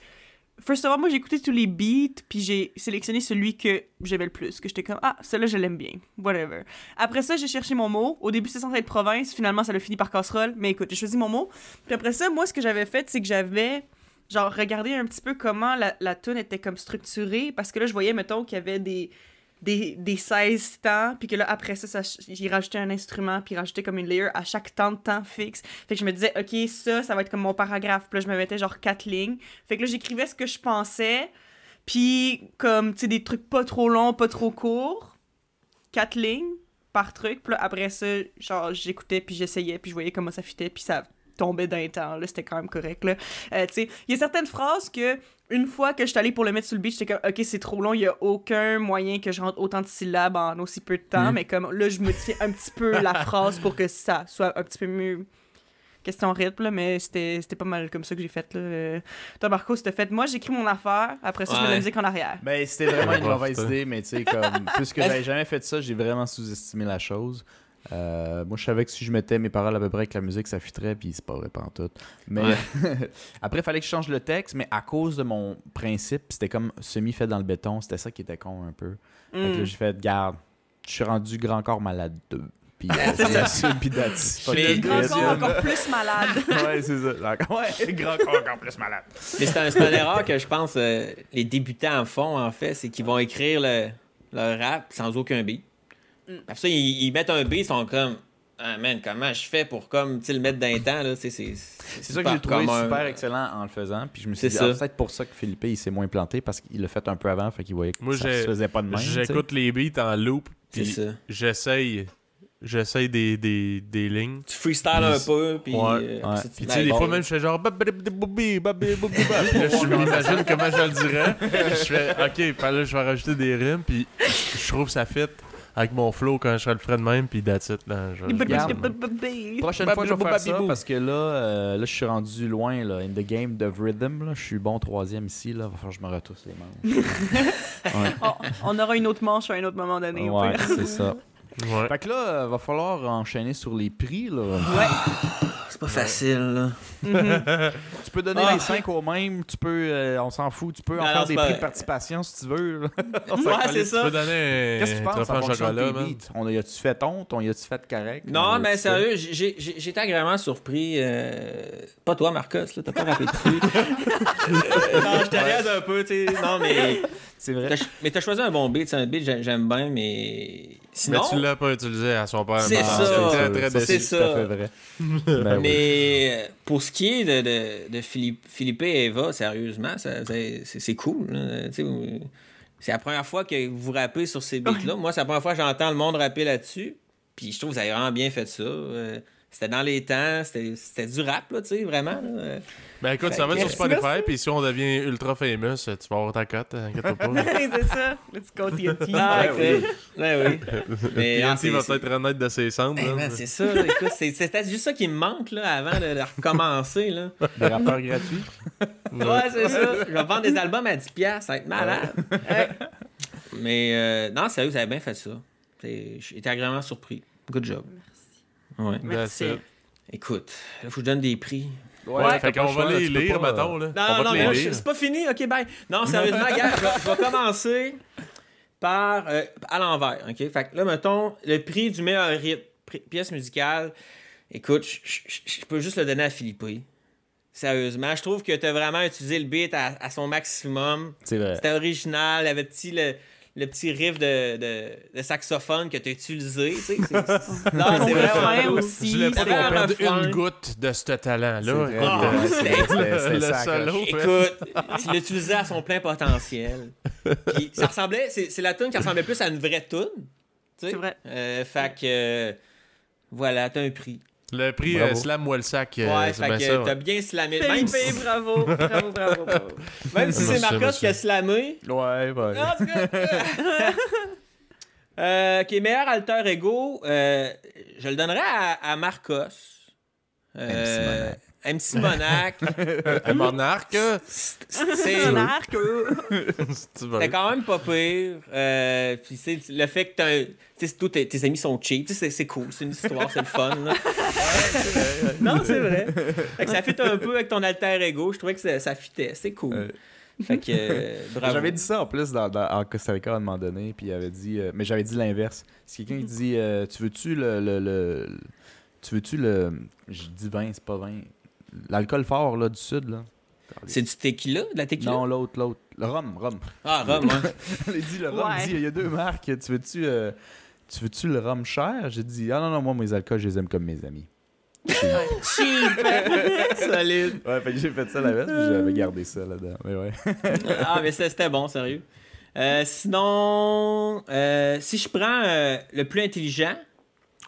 first of all, moi, j'ai écouté tous les beats, puis j'ai sélectionné celui que j'aimais le plus, que j'étais comme, ah, celui-là, je l'aime bien, whatever. Après ça, j'ai cherché mon mot. Au début, c'était censé être province, finalement, ça l'a fini par casserole. Mais écoute, j'ai choisi mon mot. Puis après ça, moi, ce que j'avais fait, c'est que j'avais, genre, regardé un petit peu comment la, la tune était comme structurée, parce que là, je voyais, mettons, qu'il y avait des des, des 16 temps, puis que là, après ça, ça j'ai rajouté un instrument, puis rajouté comme une layer à chaque temps de temps fixe. Fait que je me disais, OK, ça, ça va être comme mon paragraphe. Puis là, je me mettais genre quatre lignes. Fait que là, j'écrivais ce que je pensais, puis comme, tu sais, des trucs pas trop longs, pas trop courts. Quatre lignes par truc. Puis là, après ça, genre, j'écoutais, puis j'essayais, puis je voyais comment ça fitait, puis ça tombait d'un temps, là, c'était quand même correct, là. Euh, tu sais, il y a certaines phrases que, une fois que je suis allée pour le mettre sur le beat, j'étais comme, OK, c'est trop long, il y a aucun moyen que je rentre autant de syllabes en aussi peu de temps, Mm. mais comme, là, je modifie un petit peu la phrase pour que ça soit un petit peu mieux question rythme, là, mais c'était c'était pas mal comme ça que j'ai fait, là. Euh, Toi, Marco, c'était fait, moi, j'écris mon affaire, après ça, je mets la musique en arrière. Ben, c'était vraiment une mauvaise idée, mais tu sais, comme, puisque j'avais jamais fait ça, j'ai vraiment sous-estimé la chose. Euh, moi, je savais que si je mettais mes paroles à peu près avec la musique, ça fitterait, puis c'est pas vrai, tout. Mais après, il fallait que je change le texte, mais à cause de mon principe, c'était comme semi-fait dans le béton, c'était ça qui était con un peu. Mm. j'ai fait, garde, je suis rendu grand corps malade 2. Puis C'est fucking Grand corps encore plus malade. Ouais, c'est ça. Ouais, grand corps encore plus malade. Mais c'est un, une erreur que je pense euh, les débutants en font, en fait, c'est qu'ils vont écrire le, le rap sans aucun beat. Mm. Après ça, ils, ils mettent un beat, ils sont comme Ah man, comment je fais pour comme le mettre dans les temps là, c'est c'est C'est ça que j'ai trouvé super excellent en le faisant. Puis je me suis C'est dit, ah, c'est peut-être pour ça que Philippe il s'est moins planté parce qu'il l'a fait un peu avant, fait qu'il voyait que Moi, ça se faisait pas de même. J'écoute les beats en loop, puis j'essaye j'essaye des, des, des lignes. Tu freestyles un peu puis Ouais, euh, ouais. Puis tu sais, des fois même, je fais genre... Puis là, je m'imagine comment je le dirais. Je fais, OK, puis là, je vais rajouter des rimes, puis je trouve ça fit avec mon flow quand je le ferai de même, puis that's it. Là, je, je. Prochaine fois, je vais faire ça parce que là, euh, là, je suis rendu loin là, in the game of rhythm. Là. Je suis bon troisième ici. Là. Va falloir que je me retousse les manches. ouais, On, on aura une autre manche à un autre moment donné. ouais c'est ça. Ouais. Fait que là, euh, va falloir enchaîner sur les prix. Là. Ouais. c'est pas facile là. Mhm. Tu peux donner Ah. les 5 au même. Tu peux, euh, on s'en fout. Tu peux en Non, faire non, des prix de participation si tu veux. Ouais, c'est Tu ça. peux donner Qu'est-ce que tu penses? De chocolat? On a- as-tu fait honte? On y a-tu fait correct? Non, On mais a-tu sérieux, j'ai- été agréablement surpris. euh, Pas toi, Marcos, là, t'as pas rappelé dessus. Euh, non, je te laisse un peu, tu sais. Non, mais. C'est vrai. T'as- Mais t'as choisi un bon beat, c'est un beat j'aime bien, mais. Sinon. Mais tu l'as pas utilisé à son père. C'est ça. Très Ça, c'est tout à ça. fait vrai. Ben. Mais euh, pour ce qui est de, de, de Philippe, Philippe et Eva, sérieusement, ça- c'est c'est cool. C'est la première fois que vous rappez sur ces beats-là. Moi, c'est la première fois que j'entends le monde rapper là-dessus. Puis je trouve que vous avez vraiment bien fait ça. Euh, C'était dans les temps, c'était c'était du rap, là, tu sais, vraiment. là. Ben écoute, Fait ça va sur Spotify, puis si on devient ultra famous, tu vas avoir ta cote, inquiète pas. c'est ça. Let's go TNT. Ah, Ouais, ok. Ouais, oui. Mais, ah, TNT c'est- va c'est- peut-être renaître de ses cendres. Ben, c'est ça, là, écoute, c'est- c'était juste ça qui me manque là, avant de, de recommencer. Là. Des rappeurs gratuits. Ouais, c'est ça. Je vais vendre des albums à 10$, ça va être malade. Ouais. Mais euh, non, sérieux, vous avez bien fait ça. Été agréablement surpris. Good job. Ouais. Merci. Écoute, là, faut que je donne des prix. Ouais, fait t'as qu'on choix, va les lire, pas, mettons, là. Non, on non, c'est pas fini. Ok, bye. Non, sérieusement, gars, je, vais- je vais commencer par euh, à l'envers. Ok, fait que là, mettons, le prix du meilleur rythme, pièce musicale. Écoute, je- peux juste le donner à Philippe. Sérieusement, je trouve que tu as vraiment utilisé le beat à, à son maximum. C'est vrai. C'était original, il y avait le petit, le, le petit riff de, de, de saxophone que tu as utilisé. tu sais. C'est- c'est- Non, vraiment. aussi. Je voulais pas qu'on perde une goutte de ce talent-là. C'est vrai, Écoute, Ah, le solo. Écoute, tu l'utilisais à son plein potentiel. Puis ça ressemblait, c'est, la tune qui ressemblait plus à une vraie tune. tu sais. C'est vrai. Euh, fait que euh, voilà, t'as un prix. Le prix euh, Slam-moi le sac, euh, ouais, c'est fait bien que t'as bien slamé. Même si, bravo. Bravo, bravo, bravo. même si c'est Marcos monsieur. qui a slamé. Ouais, ouais. En tout cas. euh, ok, meilleur alter ego, euh, je le donnerais à, à Marcos. Euh, MC Monac. Un monarque, c'est si veux. C'était quand même pas pire. Euh, puis c'est le fait que t'as un- tu sais, tous tes, tes amis sont cheap, tu sais, c'est c'est cool, c'est une histoire, c'est le fun. là. non, c'est vrai. Fait que ça fit un peu avec ton alter ego. Je trouvais que ça, ça fitait, c'est cool. Fait que euh. J'avais dit ça en plus dans, dans- en Costa Rica à un moment donné, puis il avait dit, euh, mais j'avais dit l'inverse. C'est quelqu'un qui dit, euh, tu veux-tu le, le, le- le- tu veux-tu le, je dis vin, c'est pas vin, l'alcool fort là du sud là. C'est du tequila, de la tequila? Non, l'autre, l'autre, le rhum, rhum. Ah, Rome, hein. Il dit le rhum, Ouais. dit, il y a deux marques. Tu veux-tu, euh, tu veux-tu le rhum cher? J'ai dit, ah non non, moi mes alcools, je les aime comme mes amis. Cheap. Solide. Ouais, fait que j'ai fait ça la veste, puis j'avais gardé ça là-dedans. Mais ouais. Ah, mais c'était c'était bon, sérieux. Euh, sinon, euh, si je prends euh, le plus intelligent,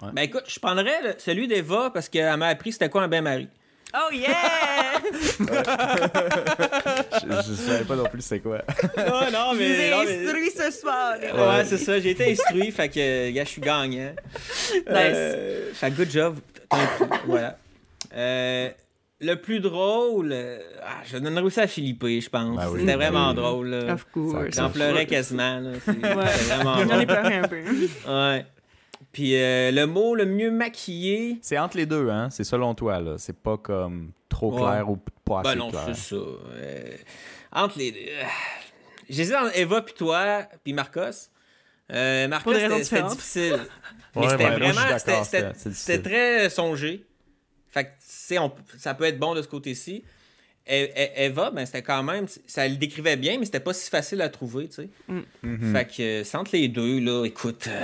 Ouais. ben écoute, je prendrais celui d'Eva parce qu'elle m'a appris c'était quoi un bain-marie. Oh yeah! je, je savais pas non plus c'est quoi. non, non, Je vous ai non, mais- instruit ce soir. Ouais, c'est ça. J'ai été instruit, fait que, gars, je suis gagnant. Euh, fait que good job. Voilà. Euh, le plus drôle, euh, ah, je donnerais aussi à Philippe, je pense. Ben oui. C'était vraiment Oui. drôle. là. Of course. J'en pleurais quasiment. Ouais. Vraiment J'en ai pleuré un peu. Ouais. Puis euh, le mot le mieux maquillé. C'est entre les deux, hein? C'est selon toi, là. C'est pas comme trop Ouais. clair ou pas assez Ben non, clair. c'est ça. Euh, entre les deux. J'hésite entre Eva puis toi, puis Marcos. Euh, Marcos, c'était difficile. Mais Ouais, c'était vraiment. c'était- très songé. Fait que, tu sais, on- ça peut être bon de ce côté-ci. E- E- Eva, ben, c'était quand même. Ça le décrivait bien, mais c'était pas si facile à trouver, tu sais. Mhm. Fait que, c'est entre les deux, là, écoute. euh,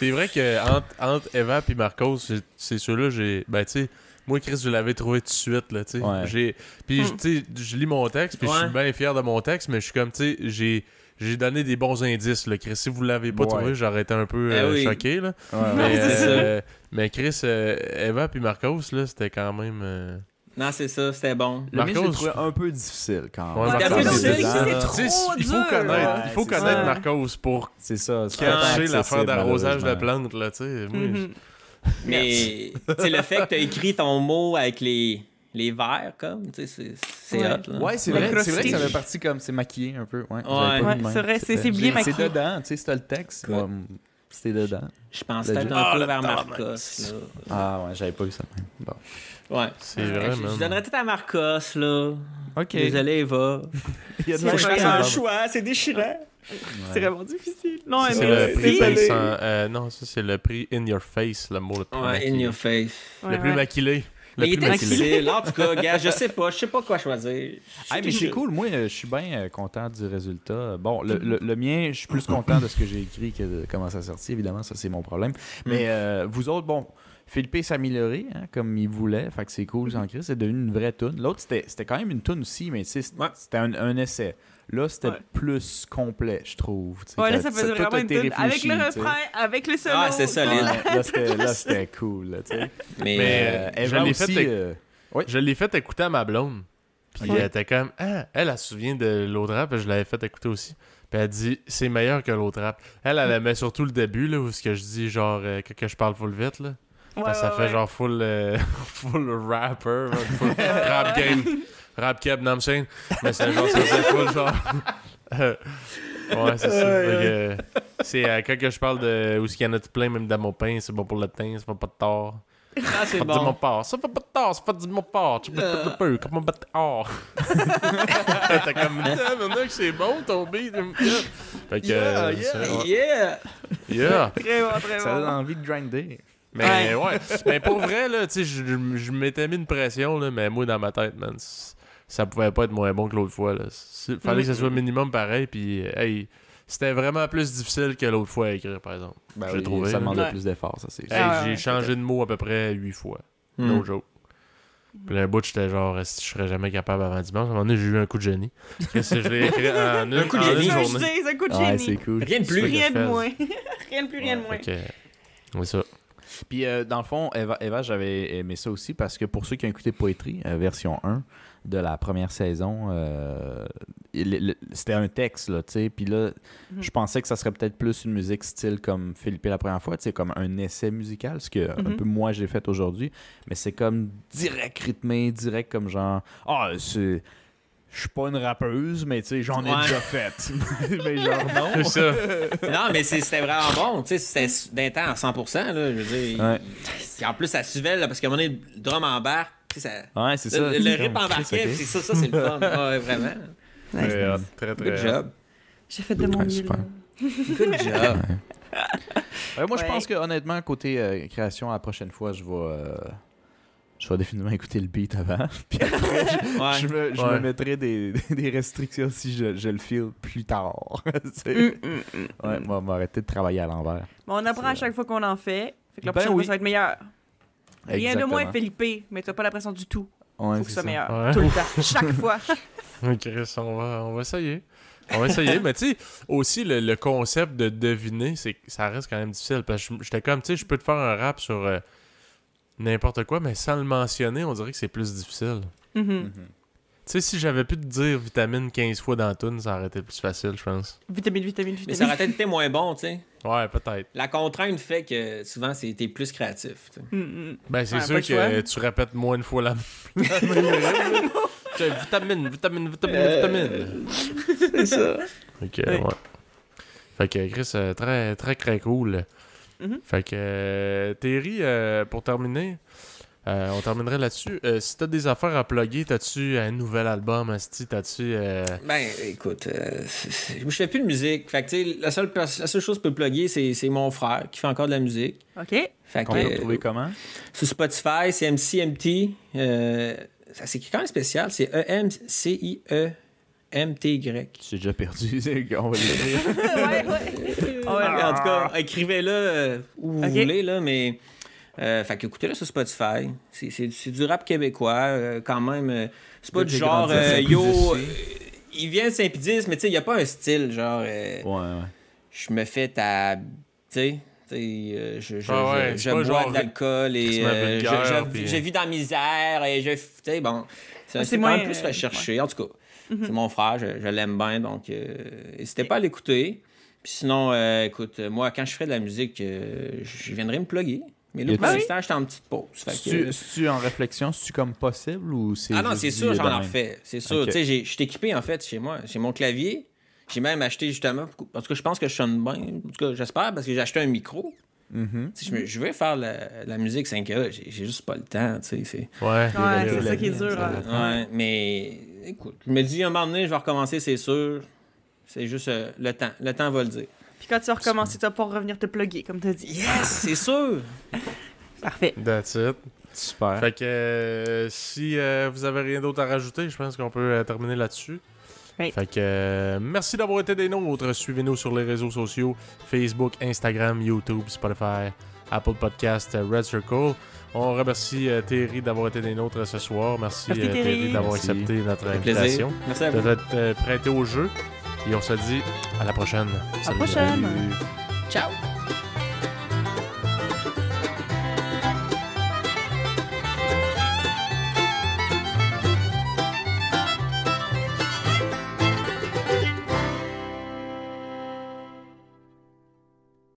C'est vrai que entre, entre Eva et Marcos, c'est- ceux-là, j'ai. Ben, tu sais, moi, Chris, je l'avais trouvé tout de suite, là, tu sais. Ouais. Puis, Hmm. tu sais, je lis mon texte, puis je suis bien fier de mon texte, mais je suis comme, tu sais, j'ai. J'ai donné des bons indices, là, Chris. Si vous l'avez pas Ouais. trouvé, j'aurais été un peu Ben euh, oui. choqué, là. Ouais, Mais, euh, mais Chris, euh, Eva puis Marcos, là, c'était quand même. Non, c'est ça, c'était bon. Le mien, je trouvé un peu difficile quand même. C'est c'est Il faut dur. connaître, Ouais, il faut c'est connaître. Marcos pour C'est ça. c'est cacher l'affaire d'arrosage de plantes, là, tu sais. Moi, Mhm. Mais, le fait que tu as écrit ton mot avec les, les comme, tu sais, c'est- c'est Ouais. hot, là. Ouais, c'est vrai, c'est vrai que ça fait partie comme c'est maquillé un peu. Ouais, c'est vrai, c'est- c'est bien C'est maquillé. dedans, tu sais, c'était le texte. Moi, C'était dedans. Je pense peut-être un Ah, peu le vers. Marcos. Ah ouais, j'avais pas vu ça. même. Bon. Ouais. C'est vrai, je- man. Je donnerais peut-être à Marcos, là. Ok. Désolé, Eva. Il y a de Faut que je la un choix, c'est déchirant. C'est vraiment difficile. Non, Ça, mais C'est le prix euh, non, ça c'est le prix In Your Face, le mot le plus Ouais, in your face. Ouais, Le plus ouais. maquillé. Le Mais il était maquillé. difficile. En tout cas, gars, je sais pas. Je sais pas quoi choisir. Hey, mais c'est cool, moi euh, je suis bien euh, content du résultat. Bon, le, le- le mien, je suis plus content de ce que j'ai écrit que de comment ça sorti, évidemment, ça c'est mon problème. Mais euh, vous autres, bon, Philippe s'est amélioré, hein, comme il voulait, fait que c'est cool, sans crise, c'est devenu une vraie tune. L'autre, c'était c'était quand même une tune aussi, mais tu sais, c'était Ouais. un, un essai. Là, c'était Ouais. plus complet, je trouve. Ouais, là, ça faisait vraiment une été tune. Avec le refrain, avec le solo. Ah, c'est solide. Là, c'était là, c'était cool, là, tu sais. Mais, Mais, Euh, je Eva l'ai aussi, fait, euh, Je l'ai fait écouter à ma blonde. Puis elle était comme, ah, elle, elle se souvient de l'autre rap, je l'avais fait écouter aussi. Puis elle dit, c'est meilleur que l'autre rap. Elle, elle aimait surtout le début, là, où ce que je dis, genre, euh, que, que je parle full vite, là. Ouais, Parce que ça ouais, fait ouais. genre full, euh, full rapper, full rap game, rap cap, non, chaîne. Mais c'est genre, ça fait full genre. Ouais, c'est ça. Fait que, euh, c'est euh, quand que je parle de où est-ce qu'il y en a tout plein, même dans mon pain, c'est bon pour le teint, ça fait pas de tort. ah, c'est Ça fait du mon bon. part, ça fait pas de tort, ça fait du mon part. Tu peux un peu, comme un bat or. T'es comme, putain, maintenant que c'est bon ton beat. Fait que, Yeah, euh, yeah. Yeah! yeah. Très bon, très ça donne bon. envie de grinder. Mais ouais, mais pour vrai, là, tu sais, je, m'étais mis une pression, là, mais moi, dans ma tête, man, ça pouvait pas être moins bon que l'autre fois. Là. Fallait que ça soit minimum pareil, puis euh, hey, c'était vraiment plus difficile que l'autre fois à écrire, par exemple. Ben oui, trouvé, ça demandait Ouais. plus d'efforts, ça c'est Hey, Ah, j'ai ouais, changé de mot à peu près huit fois. Hmm. No joke. Puis un bout, j'étais genre, je serais jamais capable avant dimanche? À un moment donné, j'ai eu un coup de génie. Qu'est-ce que je l'ai écrit en une, Un coup de génie. une Ça, je journée. dis, c'est un coup de Ouais, génie. cool. Rien de plus. Rien de moins. Rien de plus, rien de moins. Que, ouais, ça. Puis euh, dans le fond, Eva, Eva, j'avais aimé ça aussi parce que pour ceux qui ont écouté Poetry, euh, version 1 de la première saison, euh, c'était un texte, là, tu sais. Puis là, Mhm. je pensais que ça serait peut-être plus une musique style comme Philippe la première fois, tu sais, comme un essai musical, ce que un Mhm. peu moi j'ai fait aujourd'hui. Mais c'est comme direct rythmé, direct comme genre, ah, c'est. Je suis pas une rappeuse, mais tu sais, j'en ai Ouais. déjà fait. mais genre, non. C'est ça. Non, mais c'est- c'était vraiment bon. Tu sais, c'était d'un temps à 100%, là, je veux dire. Ouais. En plus, ça suivait, là, parce qu'à un moment donné, le drum embarque. Tu sais, ça... Ouais, c'est ça. Le, rip embarquait, Chris, ok. puis c'est ça, ça, c'est le fun. Ouais, vraiment. Nice, Très très très Good job. J'ai fait de mon mieux. Good job. Ouais, moi, je pense que honnêtement, côté euh, création, la prochaine fois, je vais, euh, je vais définitivement écouter le beat avant. Puis après, je, Ouais. je me, je Ouais. me mettrai des, des restrictions si je, je le file plus tard. Hum, hum, hum. Ouais, moi, m'arrêter de travailler à l'envers. Mais on apprend à chaque fois qu'on en fait. Fait que la Ben prochaine oui. fois, ça va être meilleur. Rien de moins. Felipe, mais t'as pas la pression du tout. Ouais, Faut que ça soit meilleur. Ouais. Tout le temps. Chaque fois. Ok, Chris, on va, on va essayer. On va essayer. mais tu sais, aussi, le, le concept de deviner, c'est que ça reste quand même difficile. Parce que j'étais comme, tu sais, je peux te faire un rap sur euh, n'importe quoi, mais sans le mentionner, on dirait que c'est plus difficile. Mhm. Mhm. Tu sais, si j'avais pu te dire vitamine 15 fois dans la toune, ça aurait été plus facile, je pense. Vitamine, vitamine, Mais ça vitamine. aurait peut-être été moins bon, tu sais. Ouais, peut-être. La contrainte fait que souvent, c'était plus créatif. Hum, hum. Ben, c'est Ouais, sûr que tu répètes moins une fois la, la même Vitamine, vitamine, vitamine, vitamine. C'est ça. Que, Ouais. ouais. Fait que, Chris, euh, très, très, très cool. Mhm. Fait que, euh, Terry, euh, pour terminer, euh, on terminerait là-dessus. Euh, si t'as des affaires à plugger, t'as-tu un nouvel album, Asti? T'as-tu. euh, Ben, écoute, euh, je fais plus de musique. Fait que, tu sais, la seule, la seule chose que je peux plugger, c'est c'est mon frère qui fait encore de la musique. OK. Fait que, On peut le euh, trouver comment? sur Spotify, c'est MCMT. Euh, ça s'écrit quand même spécial. C'est E E-M-C-I-E-M-T-Y. Tu t'es déjà perdu. c'est qu'on va l'écrire. ouais, ouais. Ah ouais. En tout cas, écrivez-le euh, où vous voulez, là, mais. Euh, fait que écoutez-le sur Spotify. C'est- C'est c'est du rap québécois, euh, quand même. euh, c'est pas du genre euh, yo. euh, il vient de Saint-Pédis, mais tu sais, il n'y a pas un style, genre. euh, Ouais, ouais. je me fais ta. Tu sais. euh, Je, je, Ah ouais, je- c'est je pas bois genre de l'alcool et euh, je, vulgaire, je- puis- je vis dans la misère et je. Tu sais, bon. C'est Ah, c'est c'est quand moins, même plus recherché. En tout cas, c'est mon frère, je, je l'aime bien, donc euh, n'hésitez pas à l'écouter. Puis sinon, euh, écoute, euh, moi, quand je ferai de la musique, euh, je viendrai me plugger. Mais là, pour a-tu- l'instant, j'étais en petite pause. C'est-tu- C'est-tu en réflexion? C'est-tu comme possible ou c'est. ah non, c'est sûr, j'en ai même? refait. C'est sûr. Tu sais, j'ai- je suis équipé, en fait, chez moi. J'ai mon clavier. J'ai même acheté, justement, parce que je pense que je sonne bien. En tout cas, j'espère, parce que j'ai acheté un micro. Mhm. Tu sais, je, me- je veux faire la, la musique 5A. J'ai j'ai juste pas le temps, tu sais. c'est- Ouais. Ouais, c'est ça qui est dur. hein. Ouais, mais écoute, je me dis, un moment donné, je vais recommencer, c'est sûr. C'est juste euh, le temps. Le temps va le dire. Puis quand tu vas recommencer, tu vas pas revenir te plugger, comme t'as dit. Yes, c'est sûr. Parfait. That's it. Super. Fait que euh, si euh, vous avez rien d'autre à rajouter, je pense qu'on peut euh, terminer là-dessus. Fait que euh, merci d'avoir été des nôtres. Suivez-nous sur les réseaux sociaux Facebook, Instagram, YouTube, Spotify, Apple Podcast, Red Circle. On remercie euh, Thierry d'avoir été des nôtres ce soir. Merci, Merci, euh, Thierry. Thierry d'avoir accepté notre plaisir. invitation, Merci à vous. d'être euh, prêté au jeu. Et on se dit à la prochaine. À la prochaine. Salut. Ciao.